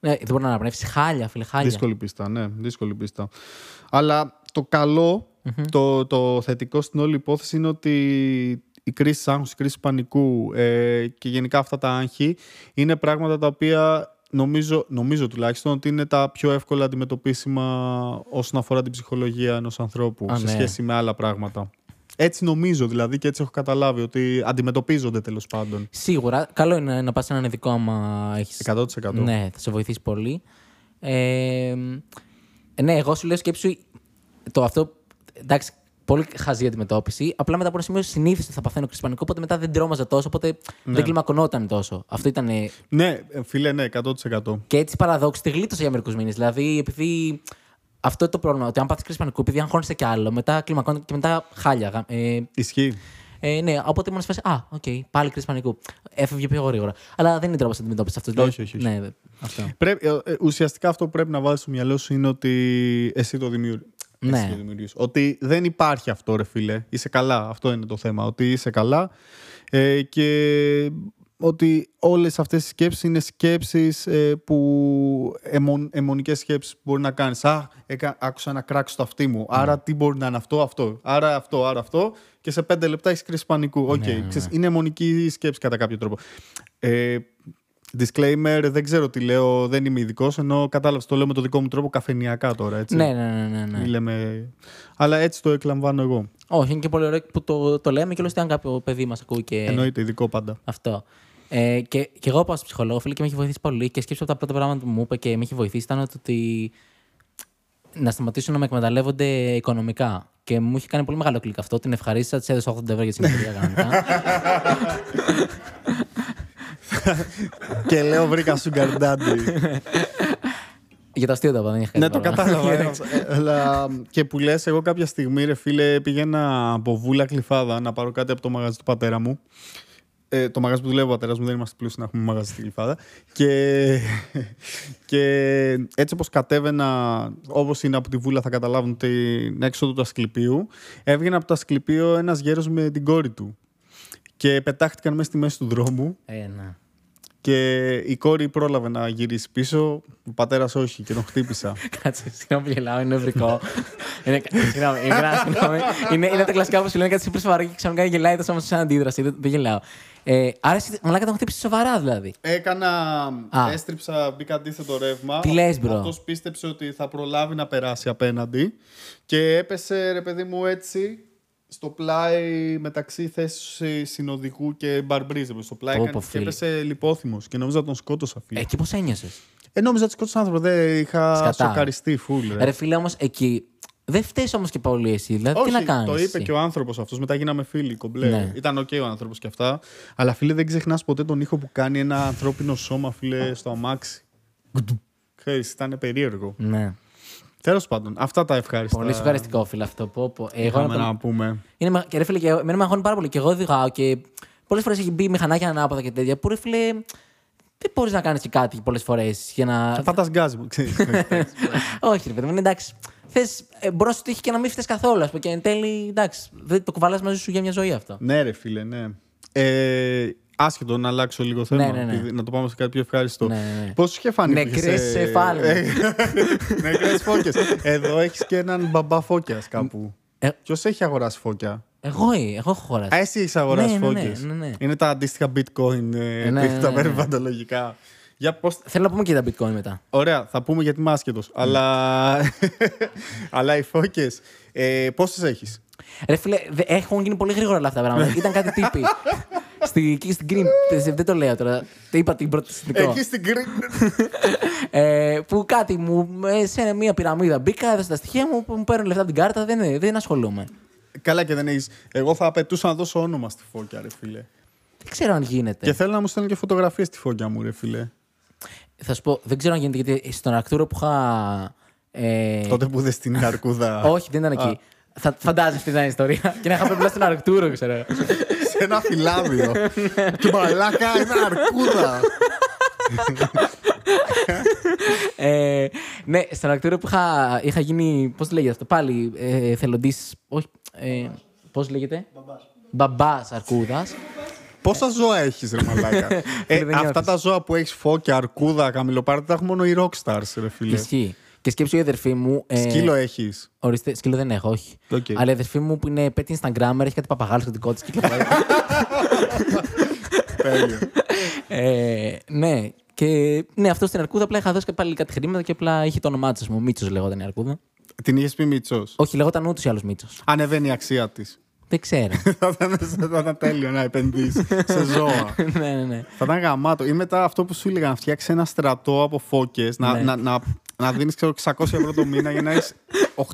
A: ναι, δεν μπορώ να αναπνεύσω. Χάλια, φίλε, χάλια.
B: Δύσκολη πίστα, ναι, δύσκολη πίστα. Αλλά το καλο το, το θετικό στην όλη υπόθεση είναι ότι η κρίση άγχους, η κρίση πανικού ε, και γενικά αυτά τα άγχη είναι πράγματα τα οποία νομίζω, νομίζω τουλάχιστον ότι είναι τα πιο εύκολα αντιμετωπίσιμα όσον αφορά την ψυχολογία ενός ανθρώπου
A: Α,
B: σε
A: ναι.
B: σχέση με άλλα πράγματα. Έτσι νομίζω δηλαδή και έτσι έχω καταλάβει ότι αντιμετωπίζονται τέλος πάντων.
A: Σίγουρα. Καλό είναι να πας σε έναν ειδικό άμα έχει.
B: 100%.
A: Ναι, θα σε βοηθήσει πολύ. Ε, ναι, εγώ σου λέω σκέψου το αυτό. Εντάξει, πολύ χαζή αντιμετώπιση. Απλά μετά από ένα σημείο συνήθιζα ότι θα παθαίνω κρίση πανικού, οπότε μετά δεν τρόμαζα τόσο, οπότε δεν κλιμακωνόταν τόσο. Αυτό ήταν.
B: Ναι, ε, φίλε, ναι, 100%.
A: Και έτσι παραδόξως τη γλίτωσα για μερικούς μήνες. Δηλαδή, επειδή αυτό είναι το πρόβλημα, ότι αν πάθεις κρίση πανικού, επειδή αγχώνεσαι κι άλλο, μετά κλιμακώνεται και μετά χάλια. γα- Ε,
B: Ισχύει.
A: ε, ναι, οπότε ήμουν σε φάση. Α, οκ, πάλι κρίση πανικού. Έφευγε πιο γρήγορα. Αλλά δεν είναι τρόπος να αντιμετώπιση αυτό.
B: Όχι, όχι, όχι.
A: Ναι, δε- αυτό.
B: Πρέπει, ε, ε, ουσιαστικά αυτό που πρέπει να βάλεις στο μυαλό σου είναι ότι εσύ το δημιουργείς.
A: Ναι.
B: Εσύ το δημιουργείς. Ότι δεν υπάρχει αυτό ρε φίλε. Είσαι καλά. Αυτό είναι το θέμα. Ότι είσαι καλά ε, και ότι όλες αυτές οι σκέψεις είναι σκέψεις ε, που αιμον, αιμονικές σκέψεις που μπορεί να κάνεις. Α, έκα, άκουσα ένα κράξ στο αυτί μου. Άρα τι μπορεί να είναι αυτό, αυτό. Άρα αυτό, άρα αυτό. Και σε πέντε λεπτά έχεις κρίση πανικού. Οκ,
A: Ναι, ναι,
B: ξέρεις, είναι εμμονική σκέψη κατά κάποιο τρόπο. Ε, Disclaimer, δεν ξέρω τι λέω, δεν είμαι ειδικός, ενώ κατάλαβες το λέω με το δικό μου τρόπο καφενειακά τώρα. Έτσι.
A: Ναι, ναι, ναι, ναι. ναι.
B: Μη λέμε... Αλλά έτσι το εκλαμβάνω εγώ.
A: Όχι, είναι και πολύ ωραίο που το, το λέμε και λέω αν κάποιο παιδί μας ακούει και
B: Εννοείται, ειδικό πάντα.
A: αυτό. Ε, και, και εγώ πάω στο ψυχολόγο, φίλε, και με έχει βοηθήσει πολύ. Και σκέψου από τα πρώτα πράγματα που μου είπε και με έχει βοηθήσει ήταν ότι να σταματήσουν να με εκμεταλλεύονται οικονομικά. Και μου είχε κάνει πολύ μεγάλο κλικ αυτό. Την ευχαρίστησα, της έδωσα 80 ευρώ για την εταιρεία κανονικά.
B: και λέω βρήκα sugar daddy.
A: για το αστείο το είπα, δεν είχε
B: ναι, το
A: κάτι άλλο.
B: κατάλαβα. ε, αλλά και που λες, εγώ κάποια στιγμή, ρε φίλε, πήγαινα από βούλα κλειφάδα να πάρω κάτι από το μαγαζί του πατέρα μου. Ε, το μαγαζί που δουλεύει ο πατέρας μου δεν είμαστε πλούσιοι να έχουμε μαγαζί στη κλειφάδα. Και, και έτσι όπως κατέβαινα, όπως είναι από τη βούλα, θα καταλάβουν την έξοδο του Ασκληπίου. Έβγαινε από το Ασκληπίο ένας γέρος με την κόρη του. Και πετάχτηκαν μέσα στη μέση του δρόμου.
A: Ε, ναι.
B: Και η κόρη πρόλαβε να γυρίσει πίσω. Ο πατέρας όχι και τον χτύπησα.
A: Κάτσε, συγγνώμη που γελάω, είναι νευρικό. είναι, συγγνώμη, είναι, συγγνώμη. είναι, είναι τα κλασικά που σου λένε κάτι super σοβαρό και ξαφνικά γελάει τόσο όμως σαν αντίδραση. Δεν, δεν γελάω. Ε, άρα εσύ μαλάκα τον χτύπησες σοβαρά δηλαδή.
B: Έκανα.
A: Α.
B: Έστριψα, μπήκα αντίθετο ρεύμα.
A: Τι λες, bro?
B: Αυτός πίστεψε ότι θα προλάβει να περάσει απέναντι. Και έπεσε, ρε παιδί μου, έτσι. Στο πλάι μεταξύ θέσης συνοδηγού και παρμπρίζ. Στο πλάι
A: Πω,
B: έκανε
A: πω,
B: και
A: φίλε.
B: έπεσε λιπόθυμος. Και νόμιζα τον σκότωσα, φίλε.
A: Εκεί πώς ένιωσες;
B: Ε, νόμιζα ότι σκότωσα άνθρωπο. Δεν είχα
A: Σκατά.
B: σοκαριστεί, φουλ. Ρε.
A: Ρε φίλε όμως εκεί. Δεν φταίει όμως και πολύ εσύ. Δηλαδή τι να κάνεις.
B: το είπε και ο άνθρωπος αυτός. Μετά γίναμε φίλοι κομπλέ.
A: Ναι.
B: Ήταν οκ ο άνθρωπος και αυτά. Αλλά φίλε, δεν ξεχνάς ποτέ τον ήχο που κάνει ένα ανθρώπινο σώμα, φίλε, στο αμάξι. Ξέρεις, ήταν περίεργο.
A: Ναι.
B: Τέλος πάντων, αυτά τα ευχάριστα.
A: Πολύ ευχαριστικό φίλε αυτό. Πω, πω. Εγώ
B: Είχαμε
A: να τον-
B: να πούμε.
A: Είναι, με- και ρε φίλε, και εγώ- εμένα με αγχώνει πάρα πολύ. Και εγώ οδηγάω και πολλές φορές έχει μπει μηχανάκια ανάποδα και τέτοια. Που ρε φίλε, δεν μπορείς να κάνεις και κάτι πολλές φορές για να.
B: Θα τα σγκάζουμε, ξέρεις.
A: Όχι, ρε παιδί μου, είναι εντάξει. Θες, ε, μπορεί να σου τύχει και να μην φταίει καθόλου. Ας πούμε, και εν τέλει, εντάξει, δεν το κουβαλάς μαζί σου για μια ζωή αυτό.
B: ναι, ρε φίλε, ναι. Ε, άσχετο να αλλάξω λίγο θέμα.
A: Ναι, ναι, ναι.
B: επειδή- Να το πάμε σε κάτι πιο ευχάριστο.
A: Ναι, ναι, ναι.
B: Πώ σου είχε φανεί.
A: Νεκρές εφάλμες.
B: Νεκρές φώκες. Εδώ έχεις και έναν μπαμπά φώκιας κάπου.
A: Ε,
B: Ποιος έχει αγοράσει φώκια;
A: εγώ, ε, εγώ έχω χωράσει.
B: Α, εσύ έχεις αγοράσει
A: Ναι, ναι, ναι,
B: φώκες.
A: ναι, ναι.
B: Είναι τα αντίστοιχα bitcoin, ε,
A: ναι, ναι,
B: τα
A: ναι.
B: περιβαλλοντολογικά. Για πώς...
A: Θέλω να πούμε και τα bitcoin μετά.
B: Ωραία, θα πούμε γιατί είμαι άσχετος. Αλλά... αλλά οι φώκες, ε, πόσες έχεις;
A: Ρε φίλε, δε- έχουν γίνει πολύ γρήγορα όλα αυτά τα πράγματα. Ήταν κάτι τύποι. Στη, εκεί στην Green. Δεν το λέω τώρα. Το είπα την πρώτη συνδικό.
B: Εκεί στην Κρήτη.
A: Ε, που κάτι μου. ε, σε μια πυραμίδα μπήκα, έδωσα τα στοιχεία μου, που μου παίρνουν λεφτά από την κάρτα. Δεν, δεν ασχολούμαι.
B: Καλά και δεν έχεις. Εγώ θα απαιτούσα να δώσω όνομα στη φώκια, ρε φίλε.
A: Δεν ξέρω αν γίνεται.
B: Και θέλω να μου στέλνουν και φωτογραφίες στη φώκια μου, ρε φίλε.
A: Θα σου πω, δεν ξέρω αν γίνεται γιατί στον Αρκτούρο που είχα. Ε,
B: Τότε που είδες στην Αρκούδα.
A: όχι, δεν ήταν εκεί. Θα φαντάζεσαι τι ήταν η ιστορία. και να είχα πρέπει στον Αρκτούρο, ξέρω.
B: σε ένα φυλάδιο. και μαλάκα, είναι Αρκούδα.
A: ε, ναι, στον Αρκτούρο που είχα, είχα γίνει. Πώς λέγεται αυτό, πάλι ε, θελοντής. Όχι. Ε, Πώς λέγεται; Μπαμπάς Αρκούδας.
B: Πόσα ζώα έχεις, ρε Μαλάκα; ε,
A: Φίλε, δεν
B: αυτά
A: νιώθεις.
B: τα ζώα που έχεις φώκια, αρκούδα, καμιλοπάρτι, τα έχουν μόνο οι rockstars, ρε φίλε.
A: Ισχύει. Και σκέψου η αδερφή μου. ε,
B: Σκύλο έχεις.
A: Ορίστε, σκύλο δεν έχω, όχι.
B: Οκ.
A: Αλλά η αδερφή μου που είναι pet Instagrammer έχει κάτι παπαγάλους, το δικό της κυκλοφορεί.
B: Τέλειο.
A: ε, ναι. Και ναι, αυτό στην Αρκούδα απλά είχα δώσει και πάλι κάτι χρήματα και απλά είχε το όνομά της. Μου Μίτσος λεγόταν η Αρκούδα.
B: Την είχες πει Μίτσος;
A: Όχι, λεγόταν ούτως ή άλλως Μίτσος.
B: Ανεβαίνει η αξία της.
A: Δεν ξέρω.
B: θα, ήταν, θα ήταν τέλειο να επενδύσεις σε ζώα.
A: ναι, ναι, ναι.
B: θα ήταν γαμάτο. Ή μετά αυτό που σου έλεγα, να φτιάξεις ένα στρατό από φώκες, να,
A: Ναι.
B: να, να, να δίνεις 600 ευρώ το μήνα για να έχεις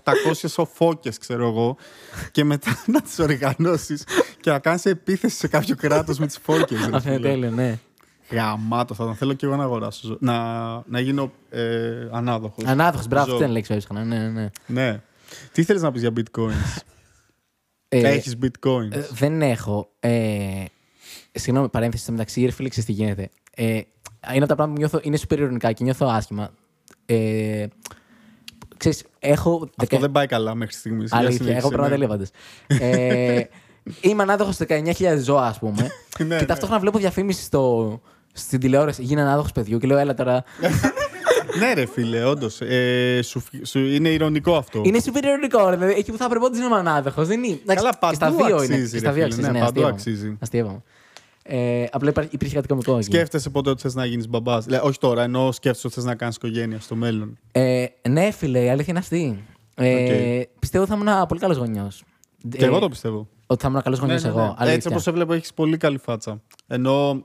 B: 800 φώκε, ξέρω εγώ, και μετά να τις οργανώσεις και να κάνεις επίθεση σε κάποιο κράτος με τις φώκε.
A: Αυτό είναι τέλειο, ναι.
B: Γαμάτο, θα τον θέλω και εγώ να αγοράσω. ζω- Να, να γίνω ε, ανάδοχος.
A: Ανάδοχος, μπράβο,
B: Ζώο.
A: αυτή ήταν η λέξη που έψαχνα. Ναι, ναι, ναι.
B: Ναι. Τι θέλεις να πεις για bitcoins;
A: Ε,
B: Έχεις bitcoins;
A: ε, δεν έχω. Ε, συγγνώμη, παρένθεση στο μεταξύ, ρε φίλε, ξέρεις τι γίνεται. Ε, είναι από τα πράγματα που νιώθω, είναι super ειρωνικά και νιώθω άσχημα. Ε, ξέρεις, έχω.
B: Αυτό δεν πάει καλά μέχρι στιγμής.
A: Αλήθεια, έχω πράγματα πάντω. ε, είμαι ανάδοχος σε 19.000 ζώα, ας πούμε.
B: Ναι,
A: και
B: ναι.
A: ταυτόχρονα βλέπω διαφήμιση στο, στην τηλεόραση. Γίνει ανάδοχος παιδιού και λέω, έλα τώρα.
B: ναι, ρε φίλε, όντως. Ε, σου, σου, είναι ηρωνικό αυτό.
A: είναι super ειρωνικό, ρε. δηλαδή, Εκεί που θα πρέπει να είμαι ανάδοχος. Δεν είναι. Εντάξει,
B: Καλά,
A: και στα
B: παντού
A: δύο
B: αξίζει,
A: είναι. Και
B: ρε
A: στα δύο
B: φίλε,
A: αξίζει.
B: ναι,
A: Ναι,
B: παντού
A: αστείευαμε.
B: αξίζει.
A: Αστείευαμε. Ε, απλά υπά- υπήρχε κάτι κωμικό εκεί.
B: Σκέφτεσαι ποτέ ότι θες να γίνεις μπαμπάς; όχι τώρα, ενώ σκέφτεσαι ότι θες να κάνεις οικογένεια στο μέλλον.
A: Ε, ναι, φίλε, η αλήθεια είναι αυτή. Ε, Πιστεύω θα ήμουν ένα πολύ καλός γονιός.
B: Και εγώ το πιστεύω.
A: Ότι θα ήμουν καλός γονιός
B: Ναι, ναι,
A: εγώ.
B: ναι.
A: αλήθεια.
B: Έτσι όπως σε βλέπω, έχεις πολύ καλή φάτσα. Ενώ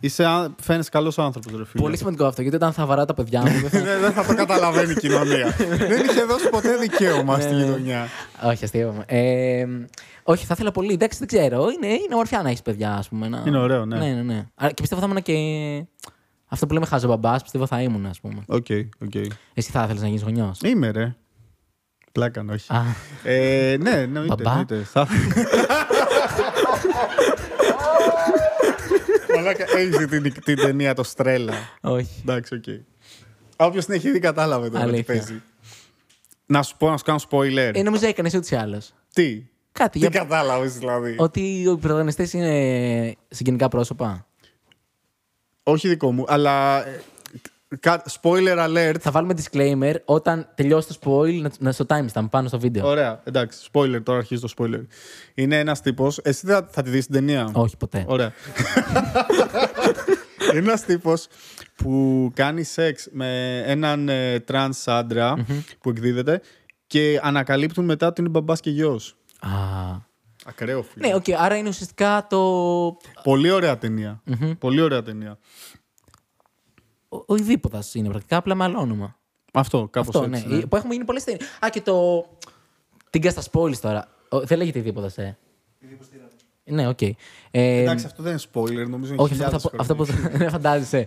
B: είσαι, φαίνεσαι καλός άνθρωπος, ρε φίλε.
A: Πολύ σημαντικό αυτό, γιατί όταν θα βαράω τα παιδιά μου. δεν θα-
B: Ναι, δεν θα το καταλαβαίνει η κοινωνία. δεν είχε δώσει ποτέ δικαίωμα
A: Ναι,
B: στη
A: ναι.
B: γειτονιά.
A: όχι, αστείευαμε. Ε, όχι, θα ήθελα πολύ. Εντάξει, δεν ξέρω. Είναι, είναι ομορφιά να έχεις παιδιά, ας πούμε. Να...
B: Είναι ωραίο, ναι.
A: ναι, ναι, ναι. Α, Και πιστεύω θα ήμουν και. Αυτό που λέμε χαζομπαμπάς, πιστεύω θα ήμουν, ας πούμε.
B: Οκ, οκ.
A: Εσύ θα ήθελες να γίνεις γονιός;
B: Είμαι, ρε. Πλάκα, όχι.
A: Α,
B: Ε, ναι, εννοείται.
A: Μπαμπά;
B: εννοείται. Θα... Μαλάκα, έχεις δει την, την ταινία το Στρέλλα.
A: όχι.
B: Εντάξει, οκ. Όποιος την έχει δει κατάλαβε τώρα τι
A: Αλήθεια.
B: παίζει. Να σου πω, να σου κάνω spoiler.
A: Ε, νομίζω έκανες ούτω ή άλλω.
B: Τι;
A: Κάτι
B: Τι
A: για.
B: κατάλαβες δηλαδή;
A: Ότι οι πρωταγωνιστές είναι συγγενικά πρόσωπα.
B: Όχι δικό μου, αλλά ε, Κα- Spoiler alert.
A: Θα βάλουμε disclaimer όταν τελειώσει το spoil να, να στο timestamp πάνω στο βίντεο.
B: Ωραία, εντάξει. Spoiler, τώρα αρχίζει το spoiler. Είναι ένας τύπος. Εσύ θα, θα τη δεις την ταινία;
A: Όχι ποτέ.
B: Ωραία. Είναι ένας τύπος που κάνει σεξ με έναν ε, τρανς άντρα που εκδίδεται και ανακαλύπτουν μετά ότι είναι μπαμπάς και γιος.
A: Α.
B: Ακραίο, φίλε.
A: Ναι, οκ, άρα είναι ουσιαστικά το. Ο,
B: Πολύ ωραία ταινία. Πολύ ωραία ταινία.
A: Οιδίποδα είναι πρακτικά, απλά με άλλο όνομα.
B: Αυτό, κάπως
A: Αυτό,
B: έτσι.
A: ναι.
B: ναι.
A: Που έχουμε γίνει πολλές ταινίες. Α, και το. Την στα spoilers τώρα. Ο, δεν λέγεται Οιδίποδα, ε. Ναι, οκ. Ε,
B: Εντάξει, αυτό δεν είναι spoiler, νομίζω είναι
A: όχι, αυτό,
B: χιλιάδες
A: που θα πω- αυτό που
B: χρόνια.
A: δεν φαντάζεσαι.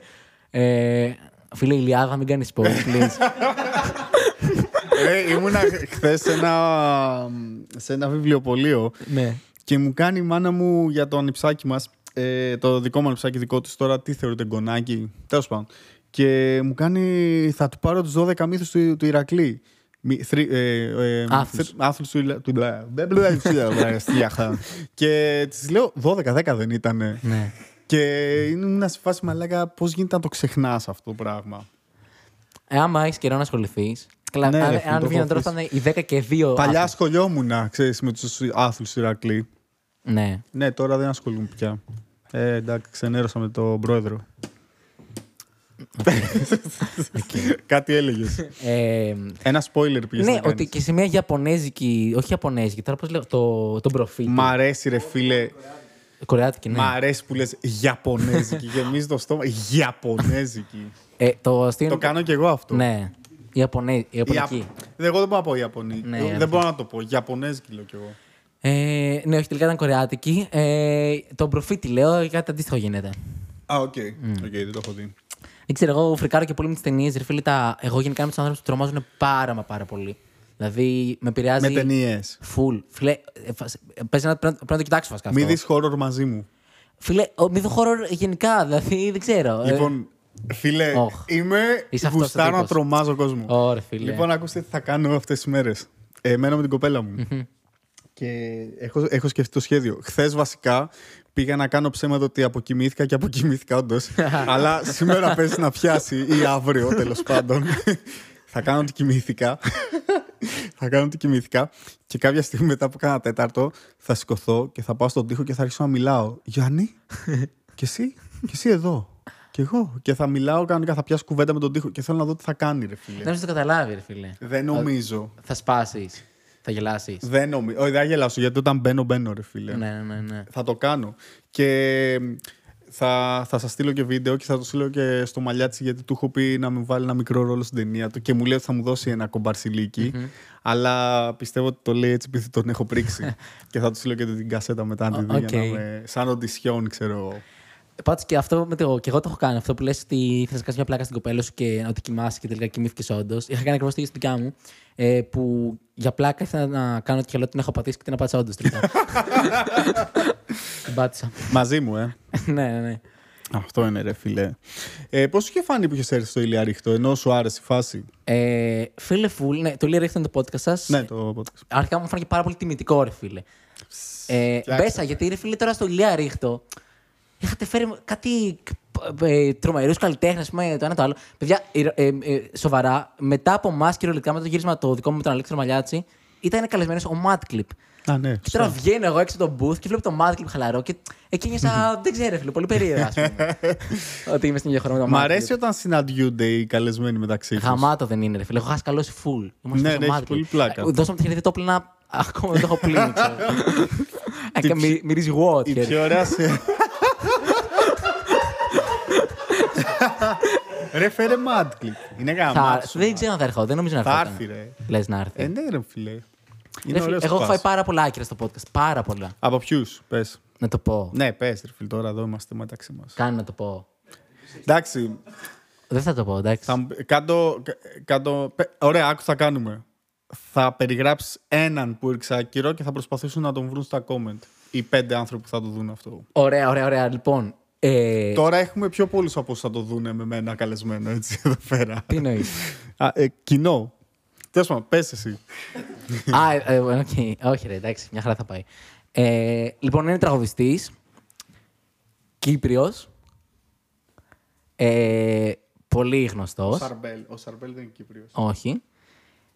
A: Ε, φίλε Ηλιάδα, μην κάνεις spoiler, please.
B: Ε, ήμουνα χθες σε ένα, σε ένα βιβλιοπωλείο
A: ναι.
B: και μου κάνει η μάνα μου για το ανιψάκι μας. Ε, το δικό μου ανιψάκι δικό της τώρα, τι θεωρείται γκονάκι. Τέλος πάντων. Και μου κάνει, θα του πάρω τους 12 μύθους του, του Ηρακλή. Μη- θρι- ε, ε,
A: Άθλους.
B: θρι- άθλους του Ιλα- του Ιλα- Δεν μπλε- μπλε- στιάχα. Και της λέω 12-10 δεν ήταν.
A: ναι.
B: Και ήμουν σε φάση μαλάκα πώς γίνεται να το ξεχνάς αυτό το πράγμα.
A: Ε, άμα έχεις καιρό να ασχοληθείς. Καλά,
B: Ναι, ρε
A: αν,
B: φίλε,
A: αν
B: το
A: βγαίνουν
B: έχω
A: τώρα θα είναι οι 10 και 2.
B: Παλιά ασχολιόμουν, ξέρεις, με τους άθλους του Ηρακλή.
A: Ναι.
B: Ναι, τώρα δεν ασχολούμαι πια. Ε, εντάξει, ξενέρωσα με τον πρόεδρο. Κάτι έλεγες.
A: Ε,
B: Ένα spoiler πήγες
A: ναι,
B: να
A: ότι
B: κάνεις.
A: και σε μια Ιαπωνέζικη. Όχι Ιαπωνέζικη, τώρα πώς λέω. Το, τον προφήτη.
B: Μ' αρέσει, ρε φίλε.
A: Κορεάτικη, ναι.
B: Μ' αρέσει που λες Ιαπωνέζικη. Γεμίζει το στόμα. Ιαπωνέζικη.
A: Ε, το αστείο
B: το
A: είναι-
B: κάνω κι εγώ αυτό.
A: Ναι. Ιαπωνέ...
B: Ιαπ-
A: Ιαπωνική.
B: Εγώ δεν μπορώ να πω Ιαπωνή.
A: Ναι,
B: Εγώ
A: αλήθεια.
B: δεν μπορώ να το πω. Ιαπωνέζικη λέω κι εγώ.
A: Ε, ναι, όχι, τελικά ήταν κορεάτικη. Ε, τον προφήτη λέω, κάτι αντίστοιχο γίνεται.
B: Α, OK. OK, δεν το έχω δει.
A: Δεν ξέρω, εγώ φρικάρω και πολύ με τις ταινίες. Ρε φίλε, τα... εγώ γενικά με τους άνθρωπου που τρομάζουν πάρα μα πάρα πολύ. Δηλαδή, με επηρεάζει.
B: Με ταινίες.
A: Full. Φίλε, ε, φας- ε, παίζει να, πρέπει, να- πρέπει να το κοιτάξω βασικά.
B: Μη
A: αυτό.
B: δεις horror μαζί μου.
A: Φίλε, ο, μη δω horror γενικά, δηλαδή δεν ξέρω. ε.
B: Λοιπόν, φίλε,
A: Όχ.
B: είμαι.
A: Είσαι αυτός ο
B: Γουστάρω να
A: τύπος.
B: τρομάζω κόσμο.
A: Ωρε, φίλε.
B: Λοιπόν, ακούστε τι θα κάνω αυτές τις μέρες. Ε, μένω με την κοπέλα μου. και έχω, έχω σκεφτεί το σχέδιο. Χθες βασικά πήγα να κάνω ψέματα ότι αποκοιμήθηκα και αποκοιμήθηκα όντως. αλλά σήμερα παίζει να πιάσει ή αύριο τέλος πάντων. θα κάνω ότι κοιμήθηκα. θα κάνω ότι κοιμήθηκα. Και κάποια στιγμή μετά που κάνα τέταρτο θα σηκωθώ και θα πάω στον τοίχο και θα αρχίσω να μιλάω. Γιάννη, και εσύ, και εσύ εδώ. Και εγώ. Και θα μιλάω κανονικά, θα πιάσω κουβέντα με τον τοίχο και θέλω να δω τι θα κάνει, ρε φίλε.
A: Δεν νομίζω το καταλάβει, ρε φίλε.
B: Δεν νομίζω.
A: Θα σπάσεις. Θα γελάσεις.
B: Δεν νομίζω. Όχι, δεν θα γελάσω γιατί όταν μπαίνω, μπαίνω, ρε φίλε.
A: Ναι, ναι, ναι. ναι.
B: Θα το κάνω. Και θα, θα σας στείλω και βίντεο και θα το στείλω και στο μαλλιάτσι γιατί του έχω πει να μου βάλει ένα μικρό ρόλο στην ταινία του και μου λέει ότι θα μου δώσει ένα κομπαρσιλίκι. Αλλά πιστεύω ότι το λέει έτσι επειδή τον έχω πρίξει. και θα του στείλω και την κασέτα μετά να τη δει.
A: Οκ.
B: Για να με, σαν οντισιόν, ξέρω.
A: Πάντως και αυτό με το. Και εγώ το έχω κάνει. Αυτό που λες ότι θε να κάνει μια πλάκα στην κοπέλα σου και ότι κοιμάσαι και τελικά κοιμήθηκες όντως. Είχα κάνει ακριβώς το ίδιο στην δικιά μου. Ε, που για πλάκα ήθελα να κάνω ότι την έχω πατήσει και την απάτησα όντως τελικά. την πάτησα.
B: Μαζί μου, ε.
A: ναι, ναι, ναι.
B: Αυτό είναι, ρε φίλε. Ε, Πώς σου είχε φάνει που είχες έρθει στο Ηλιαρίχτο, ενώ σου άρεσε η φάση;
A: Ε, φίλε Φουλ, ναι, το Λίρα ήταν το podcast σας.
B: Ναι, το podcast.
A: Αρχικά μου φάνηκε πάρα πολύ τιμητικό, ρε φίλε. Ε,
B: Φτιάξε.
A: μπέσα, γιατί ρε φίλε τώρα στο Ηλία Ρίχτο είχατε φέρει κάτι ε, τρομερούς καλλιτέχνες, το ένα το άλλο. Παιδιά, ε, ε, ε, σοβαρά, μετά από εμάς κυριολεκτικά, με το γύρισμα το δικό μου με τον Αλέξανδρο Μαλιάτση, ήταν καλεσμένος ο Madclip.
B: Α, ναι.
A: Και τώρα βγαίνω εγώ έξω από τον booth και βλέπω το Madclip χαλαρό και εκεί νιώσα, δεν ξέρω, φίλε, πολύ περίεργα, ας πούμε. ότι είμαι στην ίδια χώρα με τον
B: Μ'
A: Madclip.
B: αρέσει όταν συναντιούνται οι καλεσμένοι μεταξύ τους.
A: Γαμάτο δεν είναι, ρε φίλε. Έχω χάσει καλό full.
B: Ναι,
A: Είμαστε στο
B: ναι, έχεις
A: Madclip.
B: πολύ πλάκα.
A: Ε, Δώσαμε τα χέρια το όπλα ακόμα δεν το έχω πλύνει. ξέρω. Ε, και μυ- Μυρίζει what,
B: Η
A: χέρι.
B: πιο ωραία σε... Ρε, φέρε Madclip. Είναι
A: Θα-
B: γαμάτσο.
A: Δεν ξέρω αν θα έρχω. Δεν νομίζω να
B: Θα
A: έρθω.
B: έρθει, ρε.
A: Λες να έρθει.
B: Ε, ναι, ρε, φίλε.
A: Ρε
B: Είναι
A: φίλε,
B: ωραίο
A: εγώ έχω φάει πάρα πολλά άκυρα στο podcast. Πάρα πολλά.
B: Από ποιους, πες.
A: Να το πω.
B: Ναι, πες, ρε, φίλε, τώρα εδώ είμαστε μεταξύ μας.
A: Κάνει να το πω.
B: Εντάξει,
A: Δεν θα το πω, εντάξει.
B: θα, μου- κάτω, κα- κάτω, πε- ωραία, άκου θα κάνουμε. Θα περιγράψεις έναν που ήρξε άκυρο και θα προσπαθήσουν να τον βρουν στα comment. Οι πέντε άνθρωποι που θα το δουν αυτό.
A: Ωραία, ωραία, ωραία. Λοιπόν. Ε,
B: Τώρα έχουμε πιο πολλούς από όσου θα το δουν με μένα καλεσμένο έτσι εδώ πέρα.
A: Τι εννοείς;
B: Α, ε, κοινό. Τέλος πάντων, πες εσύ.
A: Α, ε, ε, οκ. Όχι, ρε, εντάξει, μια χαρά θα πάει. Ε, λοιπόν, είναι τραγουδιστής. Κύπριος. Ε, πολύ
B: Ο
A: γνωστό.
B: Σαρμπέλ. Ο Σαρμπέλ δεν είναι Κύπριος.
A: Όχι.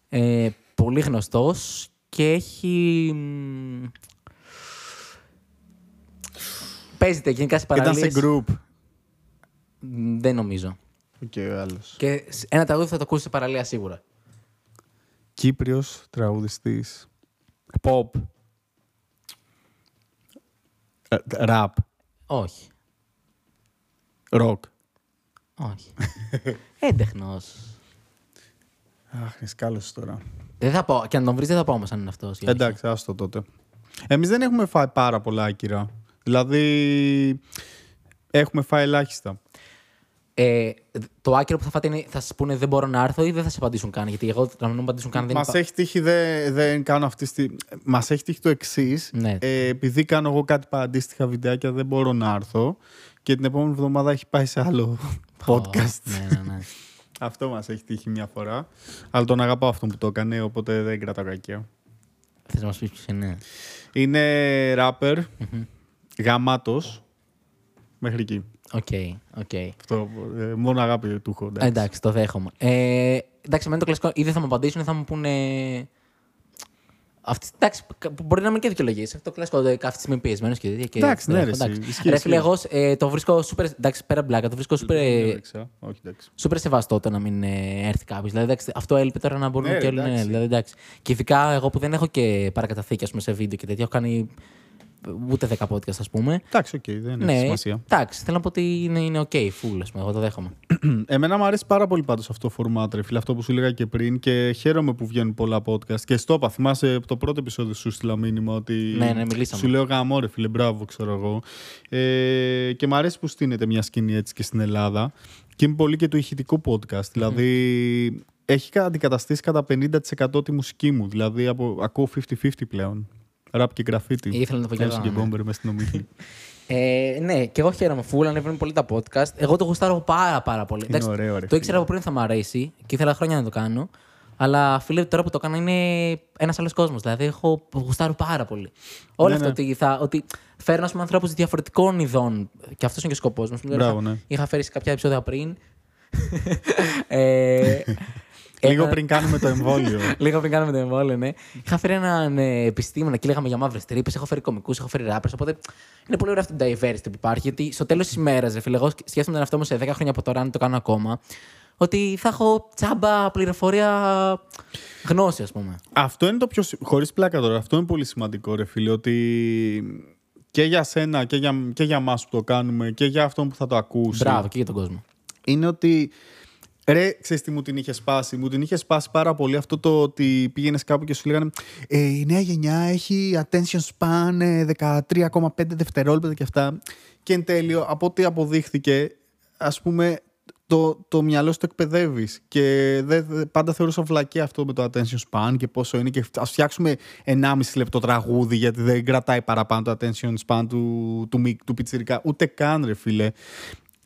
A: Ε, πολύ γνωστός και έχει. Μ, Παίζεται γενικά σε
B: Ήταν
A: παραλίες.
B: σε group.
A: Μ, Δεν νομίζω.
B: Οκ, ο άλλος.
A: Και σ- ένα τραγούδι θα το ακούσεις σε παραλία σίγουρα.
B: Κύπριος τραγουδιστής. Pop. Ε, Rap.
A: Όχι.
B: Rock.
A: Όχι. Έντεχνος.
B: Αχ, είναι σκάλος τώρα.
A: Δεν θα πω. Και αν τον βρεις, δεν θα πω όμως αν είναι αυτός.
B: Εντάξει, άστο τότε. Εμείς δεν έχουμε φάει πάρα πολλά άκυρα. Δηλαδή, έχουμε φάει ελάχιστα.
A: Ε, το άκυρο που θα φάτε είναι θα σας πούνε δεν μπορώ να έρθω ή δεν θα σε απαντήσουν καν. Γιατί εγώ να μην μου απαντήσουν καν δεν
B: Μας
A: είπα-
B: έχει τύχει, δεν, δεν κάνω αυτή στη... Μας έχει τύχει το εξής.
A: Ναι.
B: Ε, επειδή κάνω εγώ κάτι πα- αντίστοιχα βιντεάκια, δεν μπορώ να έρθω. Και την επόμενη εβδομάδα έχει πάει σε άλλο podcast.
A: Ναι, ναι, ναι.
B: Αυτό μας έχει τύχει μια φορά. Αλλά τον αγαπάω αυτόν που το έκανε, οπότε δεν κρατάω κακία.
A: Θες να μας πεις ποιος είναι;
B: Είναι rapper, γαμάτος, μέχρι εκεί.
A: OK, OK.
B: Αυτό, ε, μόνο αγάπη του έχω. εντάξει.
A: Εντάξει, το δέχομαι. Ε, εντάξει, με το κλασικό. Ή δεν θα μου απαντήσουν ή θα μου πούνε. Αυτή, εντάξει, κα- μπορεί να μην και δικαιολογίε. Αυτό το κλασικό. το- Αυτή τη στιγμή πιεσμένος και τέτοια. και
B: Εντάξει,
A: το
B: ναι,
A: έχω,
B: ρε, εσύ,
A: εντάξει.
B: ισχύει,
A: Ρε φίλε,
B: ισχύει.
A: εγώ ε, το βρίσκω super. Εντάξει, πέρα πλάκα, το βρίσκω super,
B: Δεν έπαιξα. Όχι, εντάξει.
A: super σεβαστό το να μην ε, έρθει κάποιος. Δηλαδή, εντάξει, αυτό έλειπε τώρα να μπορούν
B: Ναι,
A: και
B: ρε,
A: όλοι. Ναι,
B: εντάξει.
A: δηλαδή, εντάξει. Και ειδικά εγώ που δεν έχω και παρακαταθήκη ας πούμε, σε βίντεο και τέτοια. Έχω κάνει ούτε 10 podcast, ας πούμε.
B: Εντάξει, οκ, δεν έχει
A: Ναι,
B: σημασία.
A: εντάξει, θέλω να πω ότι είναι, είναι OK, full, ας πούμε. Εγώ το δέχομαι.
B: Εμένα μου αρέσει πάρα πολύ πάντως αυτό το format, ρε φίλε, αυτό που σου έλεγα και πριν και χαίρομαι που βγαίνουν πολλά podcast. Και στο είπα, θυμάσαι από το πρώτο επεισόδιο σου στείλα μήνυμα ότι.
A: Ναι, ναι, μιλήσαμε.
B: Σου λέω γαμώ, ρε φίλε, μπράβο, ξέρω εγώ. Ε, και μου αρέσει που στήνεται μια σκηνή έτσι και στην Ελλάδα. Και είμαι πολύ και του ηχητικού podcast. Δηλαδή, έχει αντικαταστήσει κατά 50% τη μουσική μου. Δηλαδή, από, ακούω 50-50 πλέον. Ραπ και γραφίτι.
A: Ήθελα να το πω κι
B: Έλσον
A: εγώ,
B: και
A: ναι.
B: μπόμπερ μέσα στην ομίχλη.
A: Ε, ναι, και εγώ χαίρομαι full, ανεβαίνουν πολύ τα podcast. Εγώ το γουστάρω πάρα πάρα πολύ.
B: Είναι ωραίο, ρε
A: το
B: φίλε.
A: ήξερα από πριν θα μου αρέσει και ήθελα χρόνια να το κάνω. Αλλά φίλε, τώρα που το κάνω είναι ένας άλλος κόσμος. Δηλαδή, έχω γουστάρω πάρα πολύ. Όλο
B: Ναι,
A: αυτό
B: ναι.
A: ότι, θα, ότι φέρνω ας πούμε, ανθρώπους διαφορετικών ειδών. Και αυτός είναι και ο σκοπό μα.
B: Μπράβο,
A: είχα,
B: ναι.
A: είχα φέρει σε κάποια επεισόδια πριν. ε,
B: Λίγο
A: ένα-
B: πριν κάνουμε το εμβόλιο.
A: Λίγο πριν κάνουμε το εμβόλιο, ναι. Είχα φέρει έναν ε, επιστήμονα και λέγαμε για μαύρες τρύπες. Έχω φέρει κομικούς, έχω φέρει rappers. Οπότε είναι πολύ ωραίο αυτό το diversity που υπάρχει. Γιατί στο τέλος της ημέρα, ρε φίλε, εγώ σκέφτομαι τον εαυτό μου σε 10 χρόνια από τώρα, αν το κάνω ακόμα, ότι θα έχω τσάμπα πληροφορία γνώση, ας πούμε.
B: Αυτό είναι το πιο. Χωρίς πλάκα τώρα, αυτό είναι πολύ σημαντικό, ρε φίλε. Ότι και για σένα και για, και για μας που το κάνουμε και για αυτόν που θα το ακούσει.
A: Μπράβο και για τον κόσμο.
B: Είναι ότι. Ρε, ξέρεις τι μου την είχε σπάσει; Μου την είχε σπάσει πάρα πολύ αυτό το ότι πήγαινες κάπου και σου λέγανε ε, Η νέα γενιά έχει attention span ε, 13,5 δευτερόλεπτα και αυτά. Και εν τέλει, από ό,τι αποδείχθηκε, ας πούμε, το, το μυαλό σου το εκπαιδεύεις. Και δεν, δεν- πάντα θεωρούσα βλακή αυτό με το attention span και πόσο είναι. Και ας φτιάξουμε 1,5 λεπτό τραγούδι, γιατί δεν κρατάει παραπάνω το attention span του, του, του, του πιτσιρικά. Ούτε καν, ρε φίλε.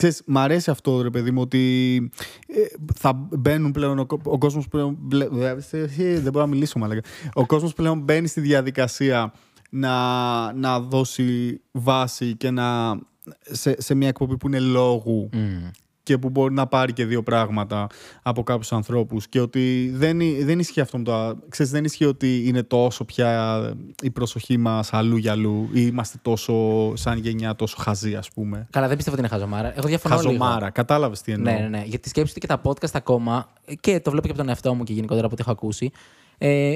B: Ξέρεις, μ' αρέσει αυτό, ρε παιδί μου, ότι ε, θα μπαίνουν πλέον ο, κο- ο κόσμος πλέον... μπλε- ε, δεν μπορώ να μιλήσω, μαλάκα. Ο κόσμος πλέον μπαίνει στη διαδικασία να, να δώσει βάση και να... Σε, σε μια εκπομπή που είναι λόγου
A: Μμμ.
B: Και που μπορεί να πάρει και δύο πράγματα από κάποιους ανθρώπους και ότι δεν, ι- δεν ισχύει αυτό με το... Ξέρεις, δεν ισχύει ότι είναι τόσο πια η προσοχή μας αλλού για αλλού ή είμαστε τόσο σαν γενιά τόσο χαζοί ας πούμε.
A: Καλά, δεν πιστεύω ότι είναι χαζομάρα. Εγώ διαφωνώ λίγο.
B: Χαζομάρα, κατάλαβες τι εννοώ.
A: Ναι, ναι, ναι. Γιατί σκέψτε και τα podcast ακόμα, και το βλέπω και από τον εαυτό μου και γενικότερα από ό,τι έχω ακούσει. Ε,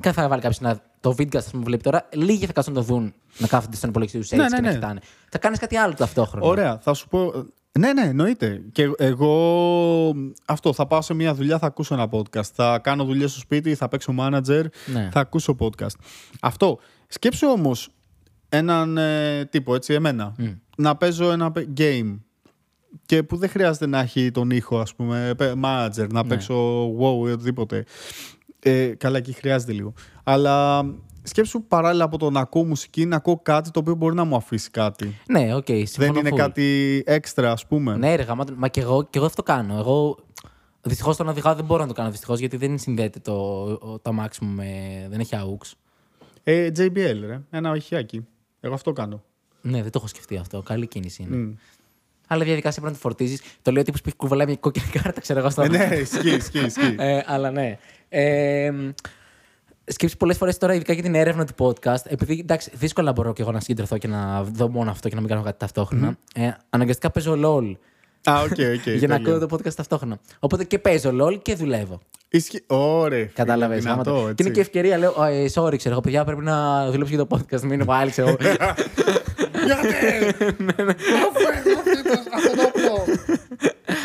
A: δεν θα βάλει κάποιος να το βίντεο που βλέπει τώρα. Λίγοι θα κάτσουν να το δουν να κάθονται στον υπολογιστή τους έτσι
B: Ναι,
A: και
B: ναι,
A: να
B: ναι.
A: κοιτάνε. Θα κάνεις κάτι άλλο ταυτόχρονα.
B: Ωραία, θα σου πω. Ναι, ναι, εννοείται. Και εγώ αυτό, θα πάω σε μια δουλειά, θα ακούσω ένα podcast. Θα κάνω δουλειά στο σπίτι, θα παίξω manager,
A: Ναι.
B: θα ακούσω podcast. Αυτό. Σκέψου όμως έναν ε, τύπο, έτσι, εμένα, να παίζω ένα παι- game και που δεν χρειάζεται να έχει τον ήχο, ας πούμε, παι- manager, να παίξω WoW ή οτιδήποτε. Ε, καλά, εκεί χρειάζεται λίγο. Αλλά σκέψου παράλληλα από το να ακούω μουσική, να ακούω κάτι το οποίο μπορεί να μου αφήσει κάτι.
A: Ναι, οκ,
B: Δεν
A: συμφωνώ
B: είναι
A: full.
B: κάτι έξτρα, ας πούμε.
A: Ναι, ρε γαμάτο. Μα και εγώ, και εγώ αυτό κάνω. Εγώ δυστυχώς τον οδηγάω δεν μπορώ να το κάνω δυστυχώς γιατί δεν συνδέεται το, ο- το αμάξι μου με. Δεν έχει AUX.
B: Ε, JBL, ρε. Ένα οχιάκι. Εγώ αυτό κάνω.
A: Ναι, δεν το έχω σκεφτεί αυτό. Καλή κίνηση είναι.
B: Μμ.
A: Αλλά η διαδικασία πρέπει να τη φορτίζεις. Το λέω τύπος που έχει κουβαλάει μια κόκκινη κάρτα, ξέρω εγώ. Στο...
B: Ε, ναι, ισχύει, ισχύει. ισχύει.
A: ε, αλλά ναι. Ε, σκέψεις πολλές φορές τώρα, ειδικά για την έρευνα του podcast, επειδή εντάξει, δύσκολα μπορώ και εγώ να συγκεντρωθώ και να δω μόνο αυτό και να μην κάνω κάτι ταυτόχρονα. Ε, αναγκαστικά παίζω LOL
B: Α, OK, OK.
A: για να ακούω το podcast ταυτόχρονα. Οπότε και παίζω LOL και δουλεύω.
B: Ισχύει. Ωραία.
A: Κατάλαβες. Και είναι και ευκαιρία, λέω, «Ε, sorry, ξέρω εγώ, παιδιά, πρέπει να δουλέψω για το podcast, μην είναι πάλι, ξέρω εγώ.
B: Γιατί! Αφού έχω αυτό το απλό.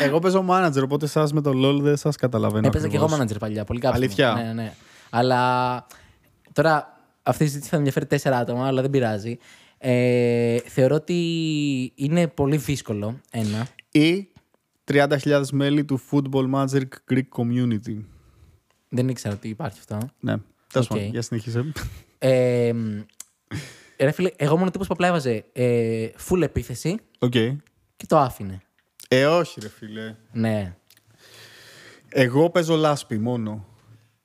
B: Εγώ παίζω manager, οπότε εσάς με το LOL δεν σας καταλαβαίνω.
A: Έπαιζα και εγώ
B: ακριβώς.
A: manager παλιά, πολύ κάψιμο.
B: Αλήθεια;
A: Ναι, ναι, ναι. Αλλά τώρα αυτή η συζήτηση θα ενδιαφέρει τέσσερα άτομα, αλλά δεν πειράζει. Ε, θεωρώ ότι είναι πολύ δύσκολο. Ένα.
B: Ή 30.000 μέλη του Football Manager Greek Community.
A: Δεν ήξερα ότι υπάρχει αυτό.
B: Ναι. Τέλος
A: Οκ.
B: πάντων, για συνέχισε.
A: Ε, ρε φίλε, εγώ ήμουν ο τύπος που απλά έβαζε ε, full επίθεση
B: Οκ.
A: και το άφηνε.
B: Ε, όχι, ρε φίλε.
A: Ναι.
B: Εγώ παίζω λάσπη μόνο.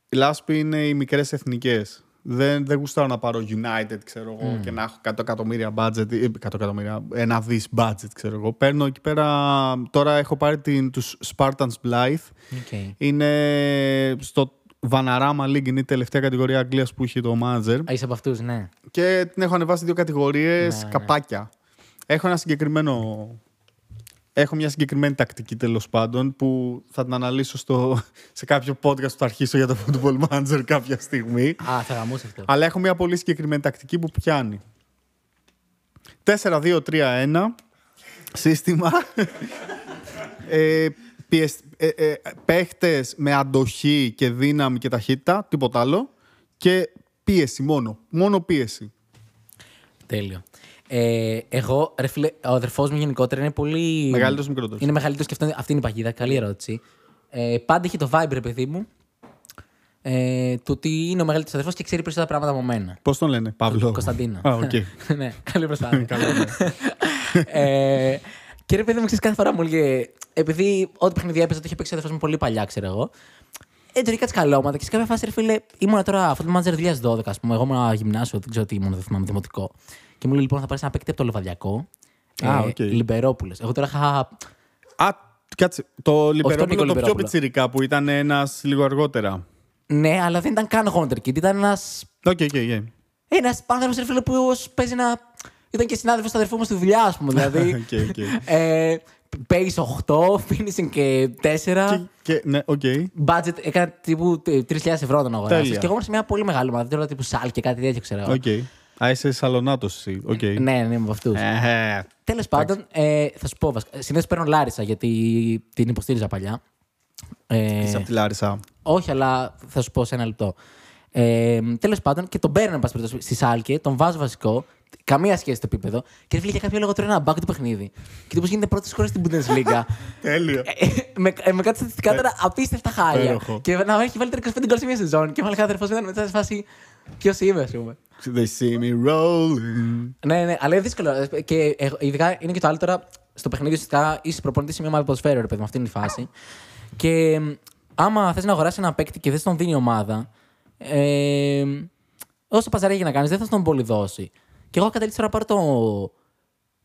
B: Η λάσπη είναι οι μικρές εθνικές. Δεν, δεν γουστάρω να πάρω United, ξέρω εγώ, και να έχω 100 εκατομμύρια budget, ε, 100 εκατομμύρια, ένα δις budget, ξέρω εγώ. Παίρνω εκεί πέρα, τώρα έχω πάρει την, τους Spartans Blythe.
A: Okay.
B: Είναι στο Vanarama League, είναι η τελευταία κατηγορία Αγγλίας που έχει το manager.
A: Είσαι από αυτούς, ναι.
B: Και την έχω ανεβάσει δύο κατηγορίες,
A: Ναι,
B: καπάκια. Έχω ένα συγκεκριμένο... Έχω μια συγκεκριμένη τακτική τέλος πάντων που θα την αναλύσω στο, σε κάποιο podcast που θα αρχίσω για το Football Manager κάποια στιγμή.
A: Α, θα γαμούσε αυτό.
B: Αλλά έχω μια πολύ συγκεκριμένη τακτική που πιάνει. 4-2-3-1 σύστημα. ε, πιεσ- ε, ε, παίχτες με αντοχή και δύναμη και ταχύτητα, τίποτα άλλο. Και πίεση μόνο. Μόνο πίεση.
A: Τέλειο. Ε, εγώ, ρε φίλε, ο αδερφός μου γενικότερα είναι πολύ.
B: Μεγαλύτερος ή μικρότερος;
A: Είναι μεγαλύτερος και αυτό, αυτή είναι η παγίδα. Καλή ερώτηση. Ε, πάντα έχει το vibe, ρε παιδί μου. Ε, του ότι είναι ο μεγαλύτερος αδερφός και ξέρει περισσότερα πράγματα από μένα.
B: Πώς τον λένε, Παύλο;
A: Κωνσταντίνο.
B: Α, οκ.
A: ναι, καλή προσπάθεια.
B: Καλά, ναι.
A: ε, και ρε παιδί μου, ξέρεις κάθε φορά μου έλεγε. Επειδή ό,τι παιχνίδι έπαιζα το είχε παίξει ο αδερφός μου πολύ παλιά, ξέρω εγώ. Ε, τώρα κάτι κολλήματα και σε κάποια φάση, ρε φίλε, ήμουν τώρα αυτό το Manager 2012, ας πούμε. Εγώ ήμουν γυμνάσιο, δεν ξέρω τι ήμουν, δεν θυμάμαι, δημοτικό. Και μου λέει λοιπόν θα πάρεις ένα παίκτη από το Λεβαδειακό.
B: Α,
A: ε,
B: οκ.
A: Λιμπερόπουλος. Εγώ τώρα είχα.
B: Α, κάτσε. Το Λιμπερόπουλο,
A: Νίκο
B: το πιο
A: Λιμπερόπουλο.
B: πιτσιρικά που ήταν ένας λίγο αργότερα.
A: Ναι, αλλά δεν ήταν καν Wonderkid. Ήταν ένα.
B: OK, OK, OK.
A: Ένας άνθρωπος, ρε φίλε, που παίζει ένα. Ήταν και συνάδελφος του αδερφού μου στη δουλειά, ας πούμε. Δηλαδή.
B: OK, OK.
A: ε, Παίζει 8, finishing και 4.
B: Και- Και, ναι, OK.
A: Budget έκανα τύπου 3.000 ευρώ τον αγοράσει.
B: Τέλεια.
A: Και εγώ ήμουν σε μια πολύ μεγάλη ομάδα. Τώρα τύπου Άρσεναλ και κάτι τέτοιο, ξέρω εγώ.
B: Οκ. Α, είσαι σαλονάτος εσύ. Οκ.
A: Ναι, ναι, είμαι από αυτούς.
B: Ε,
A: Τέλος πάντων, ε, θα σου πω βασικά. Συνήθως παίρνω Λάρισα γιατί την υποστήριζα παλιά. Ε,
B: Είσαι από τη Λάρισα.
A: όχι, αλλά θα σου πω σε ένα λεπτό. Ε, Τέλος πάντων, και τον παίρνω, εν πάση περιπτώσει, στη Σάλκε, τον βάζω βασικό. Καμία σχέση στο επίπεδο. Και φίλε, για κάποιο λόγο τώρα ένα μπακ του παιχνίδι. Και τύπο γίνεται πρώτη χώρα στην Bundesliga.
B: Τέλειο.
A: Ε, με, ε, με κάτι στατιστικά τώρα απίστευτα χάλια.
B: Υπέροχο.
A: Και να έχει βάλει 35 γκολ σε μια σεζόν. Και μάλιστα αδερφό ήταν μετά σε φάση. Ποιος είμαι, ας πούμε.
B: They see me rolling.
A: Ναι, ναι, αλλά είναι δύσκολο. Ε, Και ε, ειδικά είναι και το άλλο τώρα στο παιχνίδι ουσιαστικά είσαι προπονητής σε μια ομάδα ποδοσφαίρου, ρε παιδί μου, αυτή είναι η φάση. Και μ, άμα θες να αγοράσεις ένα παίκτη και δεν στον δίνει η ομάδα, ε, όσο παζαρέγει να κάνεις, δεν θα στον πολύ δώσει. Και εγώ καταλήξα να πάρω το.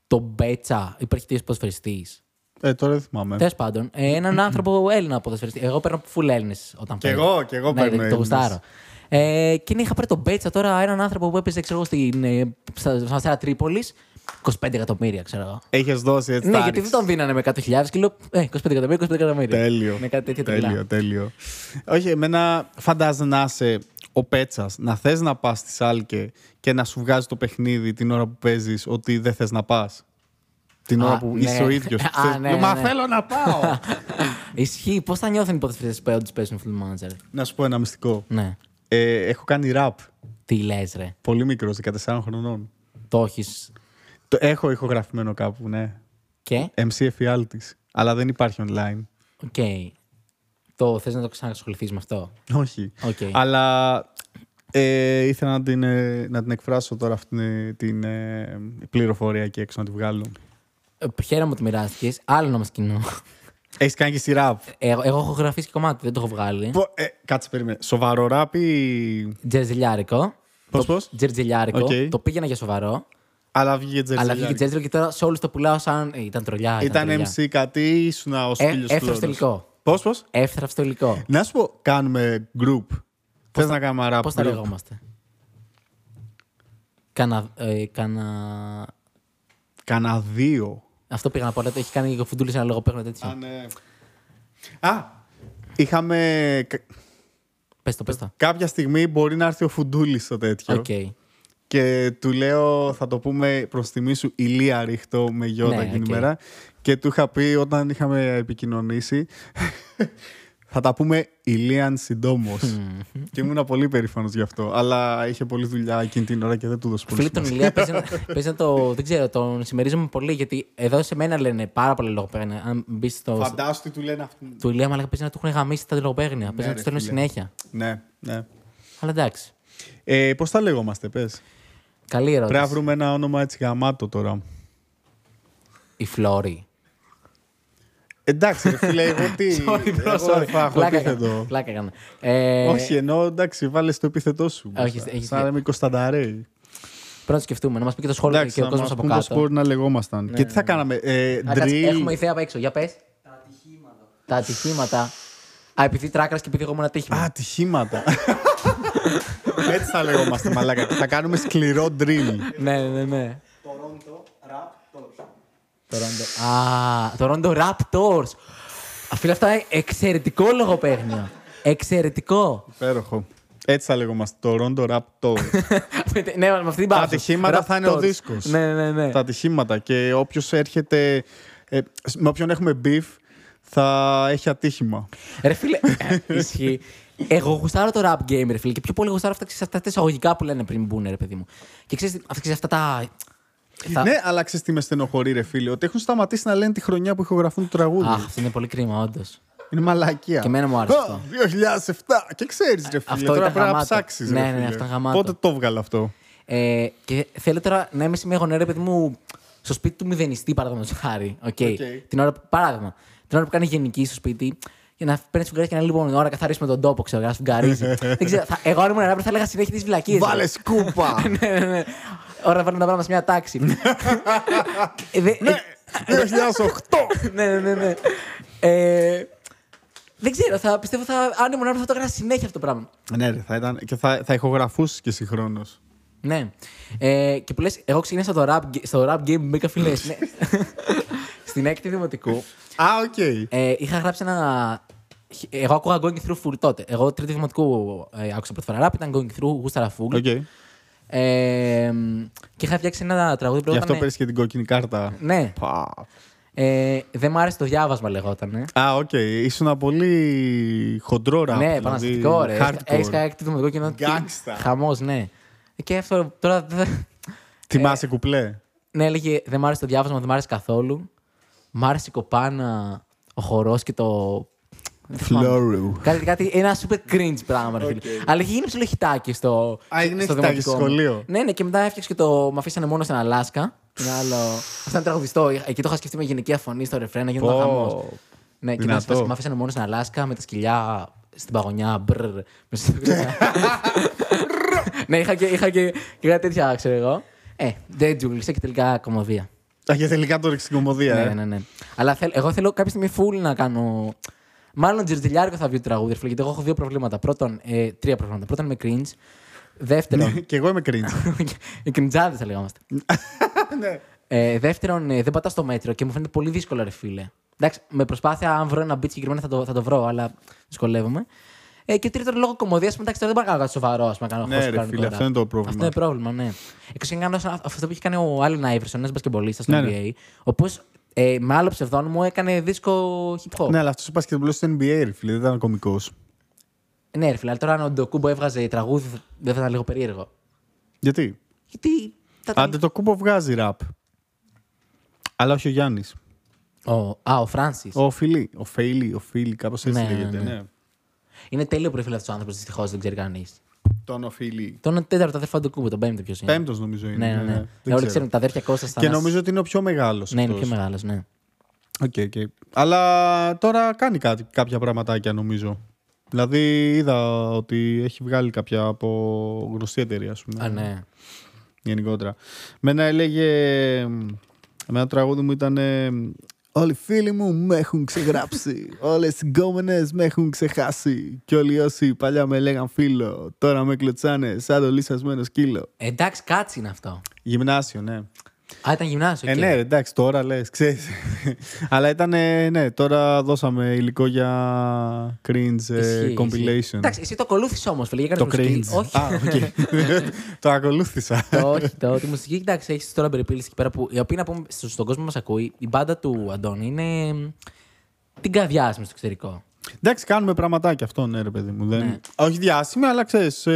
A: Το Μπέτσα, υπερχητής ποδοσφαιριστής.
B: Ε, τώρα δεν θυμάμαι.
A: Τέλος πάντων, ε, έναν άνθρωπο Έλληνα ποδοσφαιριστή. Εγώ παίρνω full Έλληνες όταν
B: Κι
A: παίρνω.
B: εγώ, κι εγώ
A: ναι,
B: παίρνω
A: Το
B: Έλληνες.
A: γουστάρω. Ε, και είχα πάρει τον Μπέτσα τώρα, έναν άνθρωπο που έπαιζε ξέρω, εγώ, στην, ε, στα- στον Αστέρα Τρίπολης. 25 εκατομμύρια, ξέρω εγώ.
B: Έχεις δώσει έτσι.
A: Ναι,
B: τα
A: γιατί δεν
B: ρίξεις.
A: τον δίνανε με 100.000 και λέω ε, 25 εκατομμύρια, 25 εκατομμύρια.
B: Τέλειο.
A: Ναι, κάτι τέτοιο
B: τέλειο,
A: τρελά.
B: τέλειο. Όχι, εμένα φαντάζεσαι να είσαι ο Πέτσας, να θες να πας στη Σάλκε και να σου βγάζει το παιχνίδι την ώρα που παίζεις ότι δεν θες να πας. Την
A: Α,
B: ώρα που
A: ναι.
B: είσαι ο ίδιος.
A: Α, ναι,
B: Μα
A: ναι.
B: θέλω να πάω.
A: Ισχύει, πώς θα νιώθουν οι ποδοσφαιριστές που όντω παίζουν full manager.
B: να σου πω ένα μυστικό.
A: Ναι.
B: Ε, έχω κάνει ραπ.
A: Τι λες, ρε.
B: Πολύ μικρός, 14 χρονών.
A: Το έχεις.
B: Το έχω ηχογραφημένο κάπου, ναι.
A: Και;
B: MC εφιάλτης. Αλλά δεν υπάρχει online.
A: OK. Το θες να το ξανασχοληθείς με αυτό;
B: Όχι.
A: Οκ.
B: Αλλά ε, ήθελα να την, ε, να την εκφράσω τώρα αυτή την, την ε, πληροφορία και έξω να τη βγάλω.
A: Ε, χαίρομαι που τη μοιράστηκες. Άλλο όμως κοινό.
B: Έχεις κάνει και στη ραπ.
A: Εγώ, εγώ έχω ηχογραφήσει κομμάτι, δεν το έχω βγάλει.
B: Πο- ε, κάτσε, περίμενε. Σοβαρό ραπ ή.
A: Τζερτζελιάρικο.
B: Πώς,
A: Το-
B: πώς;
A: Τζερζιλιάρικο.
B: Οκ.
A: Το πήγαινα για σοβαρό.
B: Αλλά βγήκε τζέρτζελο.
A: Αλλά βγήκε τζέρτζελο και τώρα σε όλους το πουλάω σαν. Ε, ήταν τρολιά.
B: Ήταν
A: τρολιά.
B: MC κάτι ή ήσουν ο
A: Ε,
B: Σπίλιος
A: έφτασε στο
B: Φλόρος.
A: υλικό.
B: Πώς, πώς;
A: Έφτασα στο υλικό.
B: Να σου πω, κάνουμε group. Θες να κάνουμε rap
A: Πώς τα
B: group;
A: λεγόμαστε; Κάνα. Ε, κάνα...
B: Κάνα δύο.
A: Αυτό πήγα να πω, αλλά το έχει κάνει ο Φουντούλης ένα λόγο παίρνω τέτοιο.
B: Α, ναι. Α, είχαμε... κα-
A: Πες το, πες το.
B: Κάποια στιγμή μπορεί να έρθει ο Φουντούλης στο τέτοιο.
A: Οκ.
B: Και του λέω, θα το πούμε προς τιμή σου, Ηλία ρίχ' το με γιώτα
A: Ναι,
B: εκείνη
A: οκ.
B: τη μέρα. Και του είχα πει όταν είχαμε επικοινωνήσει, θα τα πούμε Ηλίαν συντόμως. και ήμουν πολύ περήφανος γι' αυτό. Αλλά είχε πολλή δουλειά εκείνη την ώρα και δεν του 'δωσε πολύ
A: Φίλε τον
B: σημασία.
A: Ηλία παίζει, να- παίζει να το. Δεν ξέρω, τον συμμερίζομαι πολύ γιατί εδώ σε μένα λένε πάρα πολλά λογοπαίγνια. Αν μπεις στο.
B: Φαντάσου τι του λένε αυτοί.
A: Του Ηλία Μαλάκα παίζει να του έχουν γαμίσει τα λογοπαίγνια. Παίζει να
B: ρε
A: τους στέλνουν
B: φίλε.
A: συνέχεια.
B: Ναι, ναι.
A: Αλλά εντάξει.
B: Ε, Πώς τα λέγομαστε, πες.
A: Καλή ερώτηση.
B: Πρέπει να βρούμε ένα όνομα έτσι γαμάτο τώρα.
A: Η Φλόρη.
B: Εντάξει, ρε φίλε, εγώ τι. εγώ δεν θα έχω
A: Πλάκα
B: επίθετο.
A: έκανα. Πλάκα έκανα. Ε,
B: Όχι, ενώ εντάξει, βάλες το επίθετό σου.
A: Όχι,
B: μπροστά.
A: έχεις
B: Σαν
A: δίκιο.
B: να είμαι Κωνστανταρέη.
A: Πρέπει να το σκεφτούμε. Να μας πει και το σχόλιο
B: Εντάξει,
A: και ο
B: να
A: κόσμος
B: μας
A: από
B: πούν πώς
A: κάτω.
B: μπορεί να λεγόμασταν. Και τι θα κάναμε. Ε,
A: Α, κάτσε,
B: drill;
A: Έχουμε ιδέα απ' έξω. Για πες. Τα ατυχήματα. Τα ατυχήματα. Α, επειδή τράκρας και επειδή εγώ ήμουν ατύχημα.
B: Α, ατυχήματα. Έτσι θα λεγόμαστε, μαλάκα. Θα κάνουμε σκληρό drill.
A: ναι, ναι, ναι. Toronto. Α, Toronto Raptors. Α, Φίλε, αυτά είναι εξαιρετικό λογοπαίγνιο. Εξαιρετικό.
B: Υπέροχο. Έτσι θα λεγόμαστε. Το Rondo Rap Tour.
A: ναι, με αυτή την
B: Τα
A: πάυση.
B: ατυχήματα θα είναι ο
A: Raptors.
B: δίσκος.
A: Ναι, ναι, ναι.
B: Τα ατυχήματα. Και όποιος έρχεται. ε, με όποιον έχουμε beef, θα έχει ατύχημα.
A: Ρε φίλε, ε, ισχύει. Εγώ γουστάρω το rap game, ρε φίλε, και πιο πολύ γουστάρω αυτά, ξέρεις, αυτά τα εισαγωγικά που λένε πριν μπουν, ρε παιδί μου. Και ξέρεις, αυτά, ξέρεις, αυτά τα. θα-
B: Ναι, αλλά ξέρεις τι με στενοχωρεί, ρε φίλε. Ότι έχουν σταματήσει να λένε τη χρονιά που ηχογραφούν το τραγούδι.
A: Αχ, αυτό είναι πολύ κρίμα, όντως.
B: Είναι μαλακία.
A: Και εμένα μου άρεσε
B: Α,
A: αυτό.
B: 2007. Και ξέρεις, ρε φίλε.
A: Αυτό
B: τώρα
A: ήταν
B: πρέπει να
A: γαμάτο.
B: ψάξεις.
A: Ναι, ναι, αυτό ήταν γαμάτο.
B: Πότε το έβγαλε αυτό;
A: Ε, και θέλω τώρα να είμαι σε μια γωνία, ρε παιδί μου, στο σπίτι του Μηδενιστή, παραδείγματος χάρη. οκ. Την ώρα, που- παράδειγμα, την ώρα που κάνει γενική στο σπίτι, για να παίρνει σφουγγάρι και να λέει λοιπόν ώρα να καθαρίσουμε τον τόπο, ξέρω, να σφουγγαρίζει. Δεν ξέρω, θα, εγώ αν ήμουν ράπερ θα έλεγα συνέχεια τις βλακίες.
B: Βάλε σκούπα.
A: ναι, ναι, ναι. Ώρα να βάλουμε τα πράγματα σε μια τάξη. Ε, δε-
B: ναι,
A: ε,
B: 2008.
A: ναι, ναι, ναι, ναι. Ε, δεν ξέρω, θα, πιστεύω θα, αν ήμουν ράπερ θα το έκανα συνέχεια αυτό το πράγμα.
B: ναι, ρε, θα ήταν. Και θα, θα ηχογραφούσε και συγχρόνως.
A: Ναι. Ε, και που λες, εγώ ξεκίνησα το rap, στο rap game που μπήκα φίλε. Ναι. Στην έκτη δημοτικού
B: Α, οκ.
A: ε, είχα γράψει ένα. Εγώ άκουγα Going Through full τότε. Εγώ τρίτη δημοτικού ε, άκουσα πρώτη φορά rap, ήταν Going Through, γούσταρα full.
B: OK.
A: Ε, και είχα φτιάξει ένα τραγούδι που
B: Γι' αυτό
A: λεγόταν.
B: παίρνει και την κόκκινη κάρτα.
A: Ναι.
B: Πα.
A: Ε, δεν μου άρεσε το διάβασμα, λεγόταν.
B: Α, οκ. Ήσουν πολύ χοντρό ραπ.
A: ναι,
B: δηλαδή,
A: επαναστατικό, ρε.
B: hardcore.
A: Έχεις κάνει έκτη δημοτικό και είναι.
B: Gangsta.
A: Χαμός, ναι. Και αυτό τώρα. δεν-
B: Θυμάσαι κουπλέ.
A: Ναι, έλεγε Δεν μ' άρεσε το διάβασμα, δεν μ' άρεσε καθόλου. Μ' άρεσε η κοπάνα, ο χορός και το. δεν θυμάμαι.
B: Φλόρου.
A: Κάτι, κάτι, ένα super cringe πράγμα, ρε φίλε. Αλλά είχε γίνει ψιλοχιτάκι στο.
B: Α, έγινε
A: στο
B: χιτάκι
A: δημοτικό
B: στο
A: μου.
B: σχολείο.
A: Ναι, ναι, και μετά έφτιαξε και το. Μ' αφήσανε μόνο στην Αλάσκα. Είναι άλλο. Αυτό ήταν τραγουδιστό. Εκεί το είχα σκεφτεί με γενική αφωνή στο ρεφρένα, γίνονταν
B: Πω.
A: χαμός. Ναι, και
B: Δυνατό.
A: μετά μ' αφήσανε μόνο στην Αλάσκα με τα σκυλιά στην παγωνιά. Μπρρ, μέσα στο- ναι, είχα και, είχα και, και κάτι τέτοια, ξέρω εγώ. Ε, δεν τζούγλισε και τελικά κομμωδία.
B: Α, και τελικά το ρίξει στην κομμωδία.
A: Ναι,
B: ε.
A: ναι, ναι. Αλλά θέλ, εγώ θέλω κάποια στιγμή full να κάνω. Μάλλον τζερτζιλιάρικο θα βγει το τραγούδι, ρε φίλε, γιατί εγώ έχω δύο προβλήματα. Πρώτον, ε, τρία προβλήματα. Πρώτον, με cringe. Δεύτερον,
B: Και εγώ είμαι cringe.
A: οι κριντζάδες θα λέγαμε.
B: ναι.
A: Ε, δεύτερον, ε, δεν πατά στο μέτρο και μου φαίνεται πολύ δύσκολο, ρε φίλε. Εντάξει, με προσπάθεια, αν βρω ένα beat συγκεκριμένα θα το, θα το βρω, αλλά δυσκολεύομαι. Ε, και τρίτον, λόγω κομμωδίας, εντάξει, τώρα δεν μπορώ να κάνω κάτι σοβαρό, ας πούμε, να κάνω
B: Ναι,
A: χώρο
B: ρε
A: κανονικό
B: φίλε,
A: rap.
B: αυτό είναι το πρόβλημα.
A: Αυτό είναι πρόβλημα, ναι. Εκτό αν κάνω σαν αυτό που έχει κάνει ο Allen Iverson, ένας μπασκεμπολίστα στο
B: Ναι,
A: NBA,
B: ναι.
A: ο οποίος ε, με άλλο ψευδόνυμο έκανε δίσκο hip hop.
B: Ναι, αλλά αυτός ο πασκετμπολό στο NBA, ρε φίλε, δεν ήταν κωμικός.
A: Ναι, ρε φίλε, αλλά τώρα αν ο Αντετοκούνμπο έβγαζε τραγούδι, δεν θα ήταν λίγο περίεργο.
B: Γιατί;
A: Γιατί. Θα...
B: Αντετοκούνμπο βγάζει ραπ. Αλλά όχι ο Γιάννης.
A: Ο, α, ο Φράνσις.
B: Ο Φιλί. Ο Φέιλι, ο Φίλι, κάπως έτσι
A: Ναι, ναι,
B: λέγεται.
A: ναι.
B: Ναι.
A: Είναι τέλειο προφίλ αυτός ο άνθρωπος, δυστυχώς δεν ξέρει κανείς.
B: Τον ο Φίλι.
A: Τον τέταρτο αδερφό Αντετοκούνμπο, τον πέμπτο ποιος είναι.
B: Πέμπτος νομίζω είναι.
A: Ναι, ναι, ναι.
B: Δεν
A: Ε, Όλοι
B: ξέρω.
A: ξέρουν τα αδέρφια Κώστα στα
B: Και νομίζω ότι είναι ο πιο μεγάλος.
A: Ναι, είναι πιο μεγάλος, ναι.
B: OK, OK. Αλλά τώρα κάνει κάτι, κάποια πραγματάκια νομίζω. Δηλαδή είδα ότι έχει βγάλει κάποια από γνωστή εταιρεία, ας πούμε.
A: Α, ναι.
B: γενικότερα. Μένα έλεγε. Με ένα τραγούδι μου ήταν. Ε, Όλοι οι φίλοι μου με έχουν ξεγράψει. Όλες οι γκόμενες με έχουν ξεχάσει. Και όλοι όσοι παλιά με λέγαν φίλο, τώρα με κλωτσάνε σαν το λύσασμένο σκύλο.
A: Ε, εντάξει, κάτσε είναι αυτό.
B: Γυμνάσιο, ναι.
A: Α, ήταν γυμνάσιο.
B: Ε,
A: οκ.
B: ναι, ρε, εντάξει, τώρα λες, ξέρεις. Αλλά ήταν, ναι, τώρα δώσαμε υλικό για cringe ε,
A: Ισχύει,
B: compilation.
A: ισχύει. Εντάξει, εσύ το ακολούθησε όμως, φίλε. για
B: Το
A: κάνεις μουσική.
B: cringe.
A: Όχι.
B: Α, οκ. το ακολούθησα.
A: το, όχι, το, τη μουσική, εντάξει, έχεις τώρα περιπλάνηση εκεί πέρα που. Η οποία να πούμε στο- στον κόσμο που μας ακούει, η μπάντα του Αντώνη είναι. μ, την καρδιά στο εξωτερικό.
B: Εντάξει, κάνουμε πραγματάκια αυτό, ναι, ρε παιδί μου. Δεν...
A: Ναι.
B: Όχι διάσημη, αλλά ξέρεις,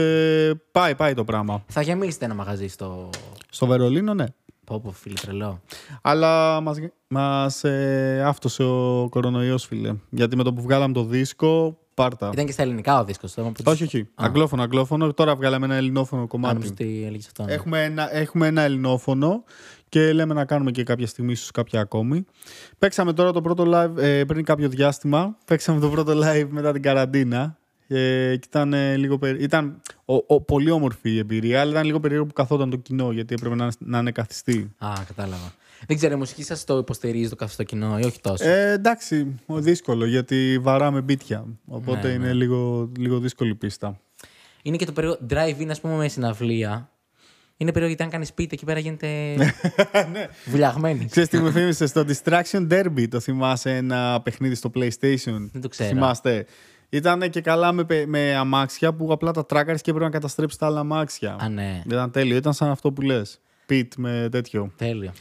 B: πάει, πάει το πράγμα.
A: Θα γεμίσετε ένα μαγαζί στο.
B: Στο Βερολίνο, ναι.
A: Πω, πω, φίλε, τρελό.
B: Αλλά μας, μας ε, άφτωσε ο κορονοϊός, φίλε. Γιατί με το που βγάλαμε το δίσκο, πάρτα.
A: Ήταν και στα ελληνικά ο δίσκος.
B: Όχι, όχι. Αγγλόφωνο, αγγλόφωνο. Τώρα βγάλαμε ένα ελληνόφωνο
A: Αν
B: κομμάτι.
A: νομίζω ότι έλεγες αυτό. ναι.
B: Έχουμε ένα, έχουμε ένα ελληνόφωνο και λέμε να κάνουμε και κάποια στιγμή, ίσως κάποια ακόμη. Παίξαμε τώρα το πρώτο live ε, πριν κάποιο διάστημα. Παίξαμε το πρώτο live μετά την καραντίνα. Ε, και ήταν, ε, λίγο περί... ήταν ο, ο- πολύ όμορφη η εμπειρία, αλλά ήταν λίγο περίεργο που καθόταν το κοινό, γιατί έπρεπε να, να είναι καθιστή.
A: Α, κατάλαβα. Δεν ξέρω, η μουσική σας το υποστηρίζει το καθιστό κοινό ή όχι τόσο;
B: Ε, εντάξει, ο- δύσκολο, γιατί βαράμε μπίτια. Οπότε
A: Ναι,
B: είναι
A: ναι.
B: Λίγο, λίγο δύσκολη πίστα.
A: Είναι και το περίοδο drive-in, ας πούμε, με συναυλία. Είναι περίοδο γιατί αν κάνεις σπίτι εκεί πέρα γίνεται.
B: ναι.
A: βουλιαγμένη.
B: Ξέρεις τι μου θύμισε στο Distraction Derby, το θυμάσαι ένα παιχνίδι στο PlayStation;
A: Δεν το ξέρω.
B: Θυμάστε; Ήταν και καλά με, πε- με αμάξια που απλά τα τράκαρες και έπρεπε να καταστρέψει τα άλλα αμάξια.
A: Α, ναι.
B: Ήταν τέλειο. Ήταν σαν αυτό που λες. Πιτ με τέτοιο.
A: Τέλειο.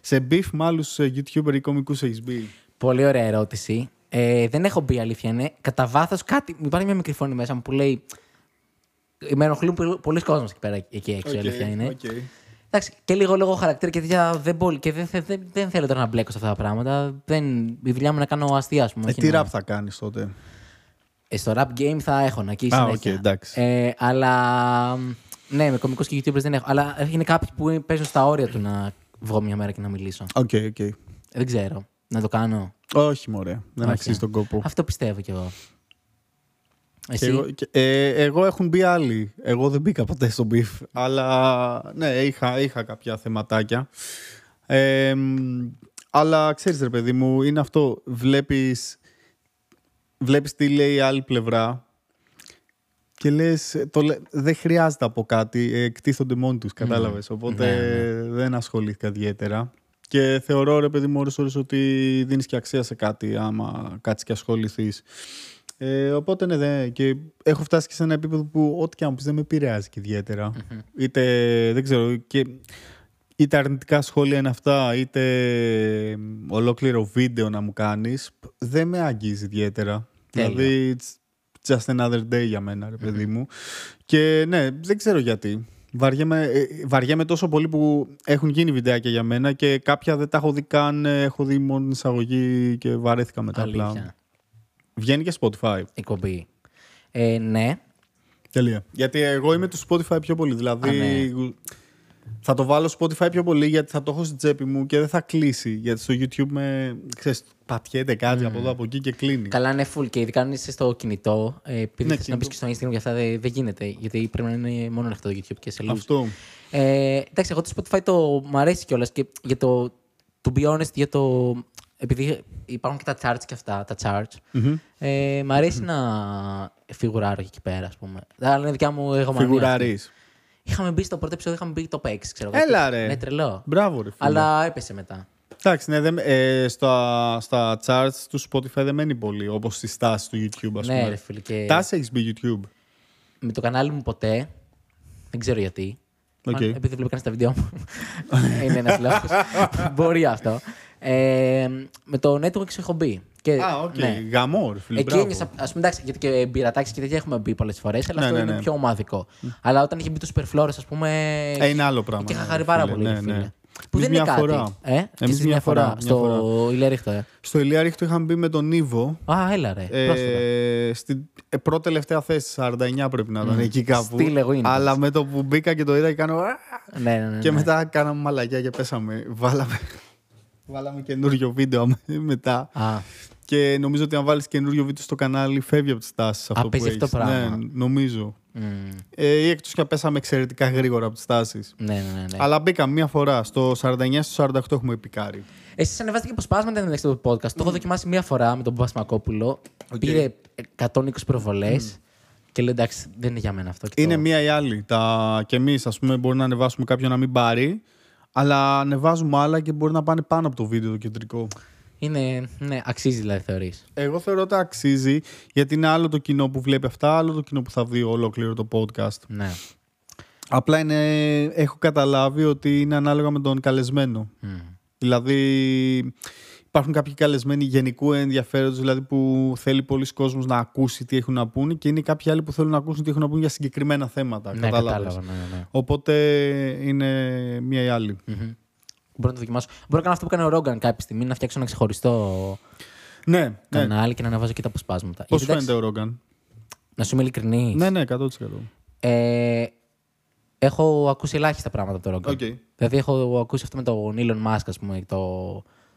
B: Σε beef με άλλους YouTuber ή κομικούς έχεις μπει;
A: Πολύ ωραία ερώτηση. Ε, δεν έχω μπει, αλήθεια είναι. Κατά βάθος κάτι. Υπάρχει μια μικρή φωνή μέσα μου που λέει. Με ενοχλούν πολλοί- πολλοί κόσμοι εκεί πέρα εκεί έξω, η αλήθεια είναι.
B: οκ.
A: Εντάξει, και λίγο λόγω χαρακτήρα και τέτοια δεν, μπορεί, και δεν, θε- δεν, δεν θέλω τώρα να μπλέκω σε αυτά τα πράγματα. Δεν, η δουλειά μου είναι να κάνω αστεία, ας πούμε.
B: Ε,
A: όχι
B: τι
A: να-
B: ραπ θα κάνεις τότε;
A: Ε, στο rap game θα έχω να εκεί
B: Α,
A: συνέχεια.
B: οκ, εντάξει.
A: Ε, αλλά. Ναι, με κομικούς και YouTubers δεν έχω. Αλλά είναι κάποιοι που παίζουν στα όρια του να βγω μια μέρα και να μιλήσω.
B: OK, OK.
A: Ε, Δεν ξέρω. Να το κάνω.
B: Όχι, μωρέ. Δεν
A: Όχι.
B: αξίζει τον κόπο.
A: Αυτό πιστεύω κι εγώ.
B: Και
A: Εσύ;
B: εγώ, και- ε, εγώ έχουν μπει άλλοι. Εγώ δεν μπήκα ποτέ στο beef. Αλλά ναι, είχα, είχα κάποια θεματάκια. Ε, μ, αλλά ξέρεις ρε παιδί μου, είναι αυτό. Βλέπεις, βλέπεις τι λέει η άλλη πλευρά και λες, ε, το, λέ- δεν χρειάζεται από κάτι, ε, εκτίθονται μόνοι τους, κατάλαβες. Οπότε
A: Ναι,
B: δεν ασχολήθηκα ιδιαίτερα. Και θεωρώ ρε παιδί μου ώρες ώρες ότι δίνεις και αξία σε κάτι άμα κάτσεις και ασχοληθείς. Ε, οπότε ναι, δε, και έχω φτάσει και σε ένα επίπεδο που ό,τι και αν πεις δεν με επηρεάζει και ιδιαιτερα Είτε, δεν ξέρω, και, είτε αρνητικά σχόλια είναι αυτά, είτε μ, ολόκληρο βίντεο να μου κάνεις, π, δεν με αγγίζει ιδιαίτερα.
A: Τέλεια.
B: Δηλαδή, it's just another day για μένα, ρε παιδί μου. Και ναι, δεν ξέρω γιατί. Βαριέμαι, ε, βαριέμαι τόσο πολύ που έχουν γίνει βιντεάκια για μένα και κάποια δεν τα έχω δει καν, ε, έχω δει μόνο την εισαγωγή και βαρέθηκα μετά απλά.
A: Αλήθεια.
B: Βγαίνει και Spotify.
A: Εκπομπή. Ε, ναι.
B: Τελεία. Γιατί εγώ είμαι του Spotify πιο πολύ. Δηλαδή.
A: Α, ναι.
B: Θα το βάλω Spotify πιο πολύ γιατί θα το έχω στην τσέπη μου και δεν θα κλείσει. Γιατί στο YouTube με. Ξέρεις, πατιέται κάτι από εδώ από εκεί και κλείνει.
A: Καλά, είναι full και ειδικά αν είσαι στο κινητό. Ε, επειδή
B: Ναι,
A: θες να μπεις
B: κινητό.
A: και στο Instagram και αυτά δεν, δεν γίνεται. Γιατί πρέπει να είναι μόνο ανοιχτό το YouTube και σε λίγους.
B: Αυτό.
A: Ε, εντάξει, εγώ το Spotify το μ' αρέσει κιόλας και για το. To be honest, για το. Επειδή υπάρχουν και τα charts και αυτά, τα charts. Ε, μ' αρεσει να φιγουράρω εκεί πέρα, ας πούμε. Αλλά είναι δικιά μου εγωμανία. αυτή.
B: Φιγουράρεις.
A: Είχαμε μπει στο πρώτο επεισόδιο, είχαμε μπει το 6, ξέρω εγώ.
B: Έλα ρε.
A: Ναι, τρελό.
B: Μπράβο, ρε. φίλε.
A: Αλλά έπεσε μετά.
B: Εντάξει, ναι, δεν, ε, στα, στα charts του Spotify δεν μένει πολύ όπως στις τάσεις του YouTube, ας
A: Ναι,
B: πούμε.
A: ρε φίλε. Και
B: Τάση έχεις μπει YouTube;
A: με το κανάλι μου ποτέ. Δεν ξέρω γιατί.
B: Οκ.
A: Αν- Επειδή δεν βλέπω κανένα τα βίντεο μου. είναι ένας λόγο. Μπορεί αυτό. Ε, με το Network έχω μπει. Και,
B: Α, οκ.
A: ναι.
B: Γαμώ, ρε φίλε.
A: Εκεί
B: μπράβο.
A: ένιωσα, ας πούμε, εντάξει, γιατί και Πειρατάξει και τέτοια έχουμε μπει πολλές φορές, αλλά
B: Ναι,
A: αυτό
B: ναι,
A: είναι
B: ναι.
A: πιο ομαδικό. Αλλά όταν είχε μπει το Superflores, ας πούμε.
B: Ε, είναι άλλο πράγμα,
A: Και είχα
B: ναι,
A: χαρεί
B: ρε
A: πάρα
B: φίλε,
A: πολύ.
B: ναι,
A: ρε φίλε.
B: ναι.
A: Που
B: Εμείς
A: δεν είναι
B: μια
A: κάτι.
B: φορά.
A: Ε, και
B: Εμείς
A: εσείς
B: μια φορά, μια
A: Στο Ηλέριχτο, ε.
B: Στο Ηλιάριχτο είχαμε μπει με τον Νίβο.
A: Α, έλα ρε. πρόσφατα.
B: Ε, στην ε, πρώτη τελευταία θέση, 49 πρέπει να ήταν εκεί κάπου.
A: Στυλ εγώ είναι.
B: Αλλά με το που μπήκα και το είδα και κάνω. «Α!»
A: Ναι, ναι, ναι.
B: Και
A: ναι.
B: μετά κάναμε μαλακιά και πέσαμε. Βάλαμε, βάλαμε καινούριο βίντεο μετά.
A: Α,
B: Και νομίζω ότι αν βάλεις καινούριο βίντεο στο κανάλι, φεύγει από τις τάσεις αυτό
A: Α,
B: που
A: παίζει
B: έχεις.
A: αυτό το πράγμα.
B: Ναι, νομίζω.
A: Μμ.
B: Ε, ή εκτός και αν πέσαμε εξαιρετικά γρήγορα από τις τάσεις.
A: Ναι, ναι, ναι. ναι.
B: Αλλά μπήκαμε μία φορά. Στο 49 στο 48 έχουμε πικάρει.
A: Εσείς ανεβάζετε και αποσπάσματα μεταξύ του podcast. Το έχω δοκιμάσει μία φορά με τον Παπασμακόπουλο.
B: Οκ.
A: Πήρε 120 προβολές. Και λέω εντάξει, δεν είναι για μένα αυτό. Και
B: Είναι
A: το-
B: μία ή άλλη. Τα... Και εμείς, ας πούμε, μπορεί να ανεβάσουμε κάποιον να μην πάρει. Αλλά ανεβάζουμε άλλα και μπορεί να πάνε πάνω από το βίντεο το κεντρικό.
A: Είναι. Ναι, αξίζει δηλαδή, θεωρείς.
B: Εγώ θεωρώ ότι αξίζει γιατί είναι άλλο το κοινό που βλέπει αυτά, άλλο το κοινό που θα δει ολόκληρο το podcast.
A: Ναι.
B: Απλά είναι, έχω καταλάβει ότι είναι ανάλογα με τον καλεσμένο.
A: Μμ.
B: Δηλαδή υπάρχουν κάποιοι καλεσμένοι γενικού ενδιαφέροντος, δηλαδή που θέλει πολλοί κόσμος να ακούσει τι έχουν να πούνε και είναι κάποιοι άλλοι που θέλουν να ακούσουν τι έχουν να πούνε για συγκεκριμένα θέματα.
A: Ναι,
B: κατάλαβες.
A: κατάλαβα. Ναι, ναι.
B: Οπότε είναι μία ή άλλη.
A: Μμμ. Μπορώ να το δοκιμάσω. Μπορώ να κάνω αυτό που έκανε ο Ρόγκαν κάποια στιγμή, να φτιάξω ένα ξεχωριστό
B: Ναι, ναι.
A: κανάλι και να ανεβάζω και τα αποσπάσματα.
B: Πώς
A: Γιατί,
B: φαίνεται
A: εντάξει,
B: ο Ρόγκαν;
A: Να σου είμαι ειλικρινής.
B: Ναι, ναι, 100%.
A: Ε, έχω ακούσει ελάχιστα πράγματα από τον Ρόγκαν.
B: Οκ.
A: Δηλαδή έχω ακούσει αυτό με τον Elon Musk, ας πούμε, το,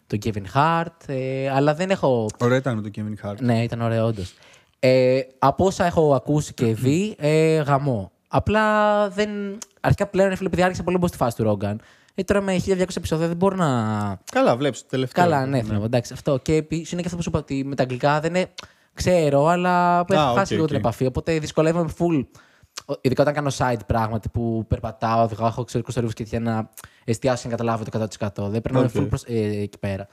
A: το Kevin Hart, ε, αλλά δεν έχω...
B: Ωραία ήταν με τον Kevin Hart.
A: Ναι, ήταν ωραίο όντως. Ε, από όσα έχω ακούσει και δει, ε, γαμώ. Απλά δεν. Αρχικά πλέον, ρε φίλε, επειδή άρχισα πολύ μπω στη φάση του Ρόγκαν. Ε, τώρα με 1200 επεισόδια δεν μπορώ να.
B: Καλά, βλέπεις το τελευταίο.
A: Καλά, ναι, ναι. εντάξει, αυτό. Και επίσης είναι και αυτό που σου είπα ότι με τα αγγλικά δεν είναι. Ξέρω, αλλά έχω
B: οκ,
A: χάσει λίγο την
B: οκ.
A: επαφή. Οπότε δυσκολεύομαι full. Ο- Ειδικά όταν κάνω side πράγματα που περπατάω, οδηγάω, έχω εξωτερικούς θορύβους και τέτοια να εστιάσω και να καταλάβω το 100%. Δεν περνάμε
B: Οκ.
A: full προς, ε, εκεί πέρα.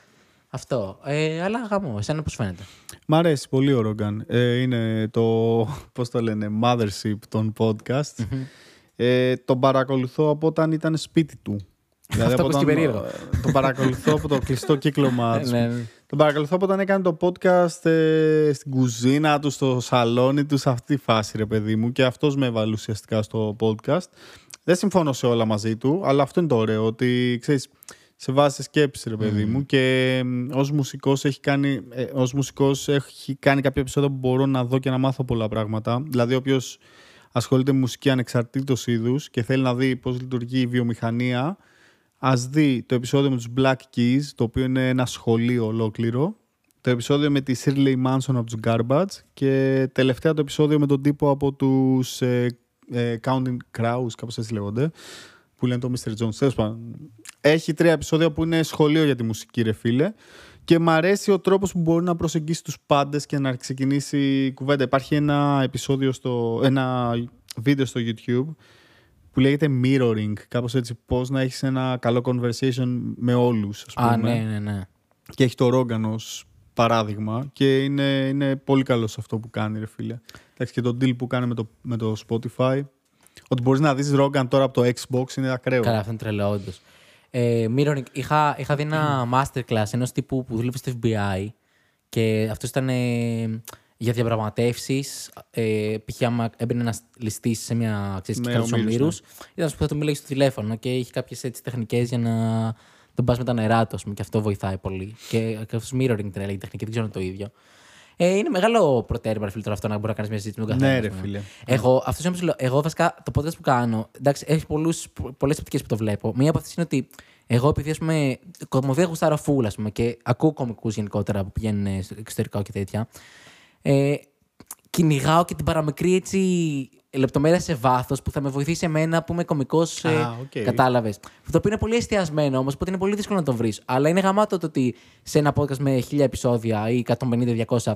A: Αυτό. Ε, αλλά γαμώ, εσένα πώς φαίνεται;
B: Μ' αρέσει πολύ ο Ρόγκαν. Ε, είναι το, πώς το λένε, mothership των podcast. ε, τον παρακολουθώ από όταν ήταν σπίτι του. Δηλαδή
A: Αυτό
B: από
A: ακούστηκε
B: όταν,
A: περίεργο.
B: ε, Τον παρακολουθώ από το κλειστό κύκλωμα του.
A: Ναι, ναι.
B: Τον παρακολουθώ από όταν έκανε το podcast ε, στην κουζίνα του, στο σαλόνι του, σε αυτή τη φάση, ρε παιδί μου. Και αυτός με έβαλε ουσιαστικά στο podcast. Δεν συμφωνώ σε όλα μαζί του, αλλά αυτό είναι το ωραίο, ότι ξέρεις, σε βάζει σε σκέψη, ρε παιδί μου. Και ως μουσικός έχει κάνει, ε, ως μουσικός έχει κάνει κάποια επεισόδια που μπορώ να δω και να μάθω πολλά πράγματα. Δηλαδή, όποιος ασχολείται με μουσική ανεξαρτήτως είδους και θέλει να δει πώς λειτουργεί η βιομηχανία, ας δει το επεισόδιο με τους Black Keys, το οποίο είναι ένα σχολείο ολόκληρο, το επεισόδιο με τη Shirley Manson από τους Garbage και τελευταία το επεισόδιο με τον τύπο από τους ε, ε, Counting Crows, κάπως έτσι λέγονται, που λένε το Mr. Jones. Τέλος πάντων, Έχει τρία επεισόδια που είναι σχολείο για τη μουσική, ρε φίλε. Και μ' αρέσει ο τρόπος που μπορεί να προσεγγίσει τους πάντες και να ξεκινήσει η κουβέντα. Υπάρχει ένα επεισόδιο στο, ένα βίντεο στο YouTube που λέγεται mirroring, κάπως έτσι, πώς να έχεις ένα καλό conversation με όλους, ας πούμε.
A: Α, ναι, ναι, ναι.
B: Και έχει το Rogan ως παράδειγμα και είναι, είναι πολύ καλός σε αυτό που κάνει, ρε φίλε. Εντάξει, και το deal που κάνει με το, με το Spotify. Ότι μπορείς να δεις Rogan τώρα από το Xbox είναι ακραίο.
A: Καλά, αυτό είναι τρελό, όντως. Ε, Mirroring, είχα, είχα δει ένα masterclass ενός τύπου που δούλευε στο FBI και αυτός ήταν ε, για διαπραγματεύσεις. Ε, π.χ. άμα έμπαινε ένας ληστής σε μια ξέρεις,
B: Με
A: κυκλοφορία
B: ομήρους,
A: ομήρου, ήταν που θα του μιλάει στο τηλέφωνο και είχε κάποιες τεχνικές για να τον πας με τα νερά του, ας πούμε, και αυτό βοηθάει πολύ. Και, και αυτό mirroring την έλεγε τεχνική, δεν ξέρω αν είναι το ίδιο. Ε, είναι μεγάλο προτέρημα, ρε φίλε, τώρα αυτό να μπορεί να κάνεις μια συζήτηση με τον καθένας.
B: Ναι,
A: ας
B: ρε
A: πούμε.
B: φίλε.
A: Εγώ, αυτός είναι που σου λέω. Εγώ βασικά το podcast που κάνω, εντάξει, έχει πολλές οπτικές που το βλέπω. Μία από αυτές είναι ότι εγώ επειδή ας πούμε, κομμωδία γουστάρω φούλ, ας πούμε, και ακούω κομικούς γενικότερα που πηγαίνουν στο εξωτερικό και τέτοια. Ε, κυνηγάω και την παραμικρή έτσι λεπτομέρεια σε βάθος που θα με βοηθήσει εμένα που είμαι κωμικός.
B: Α, οκ.
A: Κατάλαβες. Το οποίο είναι πολύ εστιασμένο όμως, οπότε είναι πολύ δύσκολο να το βρεις. Αλλά είναι γαμάτο το ότι σε ένα podcast με 1000 επεισόδια ή 150-200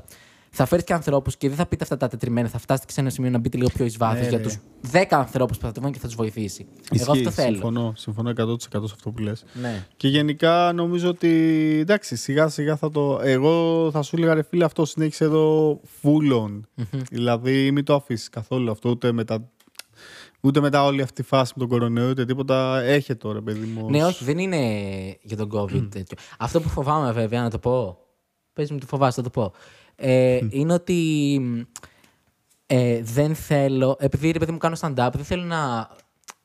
A: θα φέρεις και ανθρώπους και δεν θα πείτε αυτά τα τετριμμένα. Θα φτάσετε και σε ένα σημείο να μπείτε λίγο πιο εις βάθος
B: Ναι,
A: για
B: ναι.
A: τους 10 ανθρώπους που θα το βγουν και θα τους βοηθήσει. Εγώ
B: Ισχύει,
A: αυτό θέλω.
B: Συμφωνώ, συμφωνώ 100% σε αυτό που λες.
A: Ναι.
B: Και γενικά νομίζω ότι εντάξει, σιγά σιγά θα το. Εγώ θα σου έλεγα ρε φίλε, αυτό συνέχισε εδώ full on. Δηλαδή μην το αφήσεις καθόλου αυτό, ούτε μετά. Ούτε μετά όλη αυτή η φάση με τον κορονοϊό, ούτε τίποτα. Έχε τώρα, παιδί μου. ως-
A: Ναι, όχι, δεν είναι για τον COVID τέτοιο. Αυτό που φοβάμαι βέβαια, να το πω. Πες μου τι φοβάσαι, θα το πω. Ε, είναι ότι ε, δεν θέλω, επειδή ρε παιδί μου κάνω stand-up, δεν θέλω να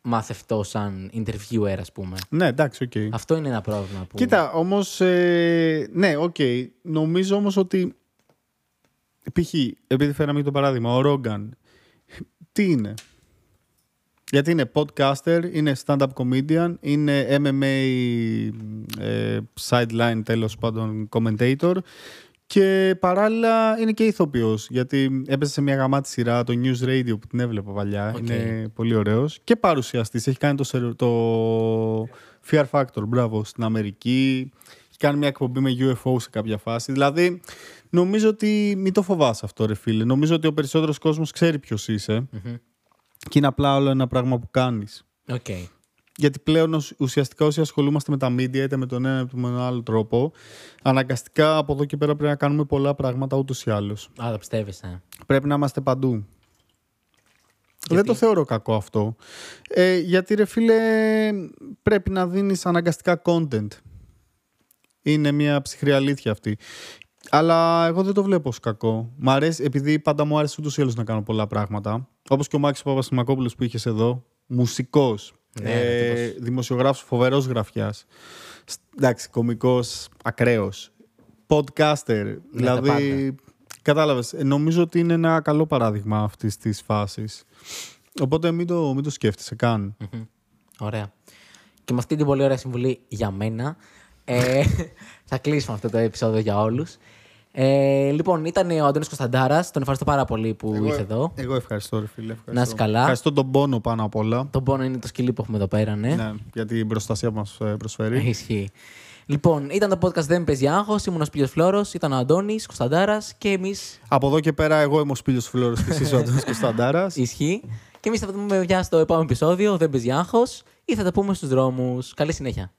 A: μαθευτώ σαν interviewer, ας πούμε.
B: Ναι, εντάξει, οκ.
A: Αυτό είναι ένα πρόβλημα που...
B: Κοίτα, όμως. Ε, ναι, οκ. Νομίζω όμως ότι. Π.χ. επειδή φέραμε και το παράδειγμα, ο Ρόγκαν. Τι είναι; Γιατί είναι podcaster, είναι stand-up comedian, είναι MMA ε, sideline τέλος πάντων commentator Και παράλληλα είναι και ηθοποιός. Γιατί έπαιζε σε μια γαμάτη σειρά, το News Radio που την έβλεπα παλιά.
A: Οκ.
B: Είναι πολύ ωραίος. Και παρουσιαστής. Έχει κάνει το, σερ- το Fear Factor, μπράβο, στην Αμερική. Έχει κάνει μια εκπομπή με UFO σε κάποια φάση. Δηλαδή, νομίζω ότι μην το φοβάσαι αυτό, ρε φίλε. Νομίζω ότι ο περισσότερος κόσμος ξέρει ποιος είσαι. Και είναι απλά όλο ένα πράγμα που κάνεις.
A: Οκ.
B: Γιατί πλέον ουσ- ουσιαστικά όσοι ασχολούμαστε με τα media είτε με τον ένα είτε με τον άλλο τρόπο, αναγκαστικά από εδώ και πέρα πρέπει να κάνουμε πολλά πράγματα ούτως ή άλλως.
A: Α, το πιστεύεις, ε.
B: Πρέπει να είμαστε παντού. Δεν
A: Γιατί;
B: το θεωρώ κακό αυτό. Ε, γιατί ρε φίλε πρέπει να δίνεις αναγκαστικά content. Είναι μια ψυχρή αλήθεια αυτή. Αλλά εγώ δεν το βλέπω ως κακό. Μ' αρέσει, επειδή πάντα μου άρεσε ούτως ή άλλως να κάνω πολλά πράγματα. Όπως και ο Μάκης Παπασημακόπουλος που είχες εδώ. Μουσικός.
A: Ναι,
B: ε,
A: τύπος.
B: δημοσιογράφος φοβερός γραφιάς. Σ- Εντάξει, κωμικός, ακραίος. Podcaster. δηλαδή, κατάλαβες. Ε, Νομίζω ότι είναι ένα καλό παράδειγμα αυτής της φάσης. Οπότε μην το, μην το σκέφτεσαι καν.
A: Μμμ. Ωραία. Και με αυτή την πολύ ωραία συμβουλή για μένα, ε, θα κλείσουμε αυτό το επεισόδιο για όλους. Ε, λοιπόν, ήταν ο Αντώνης Κωνσταντάρας. Τον ευχαριστώ πάρα πολύ που ήρθε εδώ.
B: Εγώ ευχαριστώ, ρε φίλε. Ευχαριστώ.
A: Να είσαι καλά.
B: Ευχαριστώ τον πόνο πάνω απ' όλα.
A: Το πόνο είναι το σκυλί που έχουμε εδώ πέρα, ναι.
B: Ναι, για την προστασία που μας ε, προσφέρει.
A: Ισχύει. Λοιπόν, ήταν το podcast Δεν παίζει άγχος. Ήμουν ο Σπύρος Φλόρος, ήταν ο Αντώνης Κωνσταντάρας και εμείς
B: Από εδώ και πέρα, εγώ είμαι ο Σπίλιος Φλόρος και εσείς ο Αντώνης Κωνσταντάρας.
A: Ισχύει. Και εμείς θα τα πούμε πια στο επόμενο επεισόδιο. Δεν παίζει άγχος ή θα τα πούμε στους δρόμους. Καλή συνέχεια.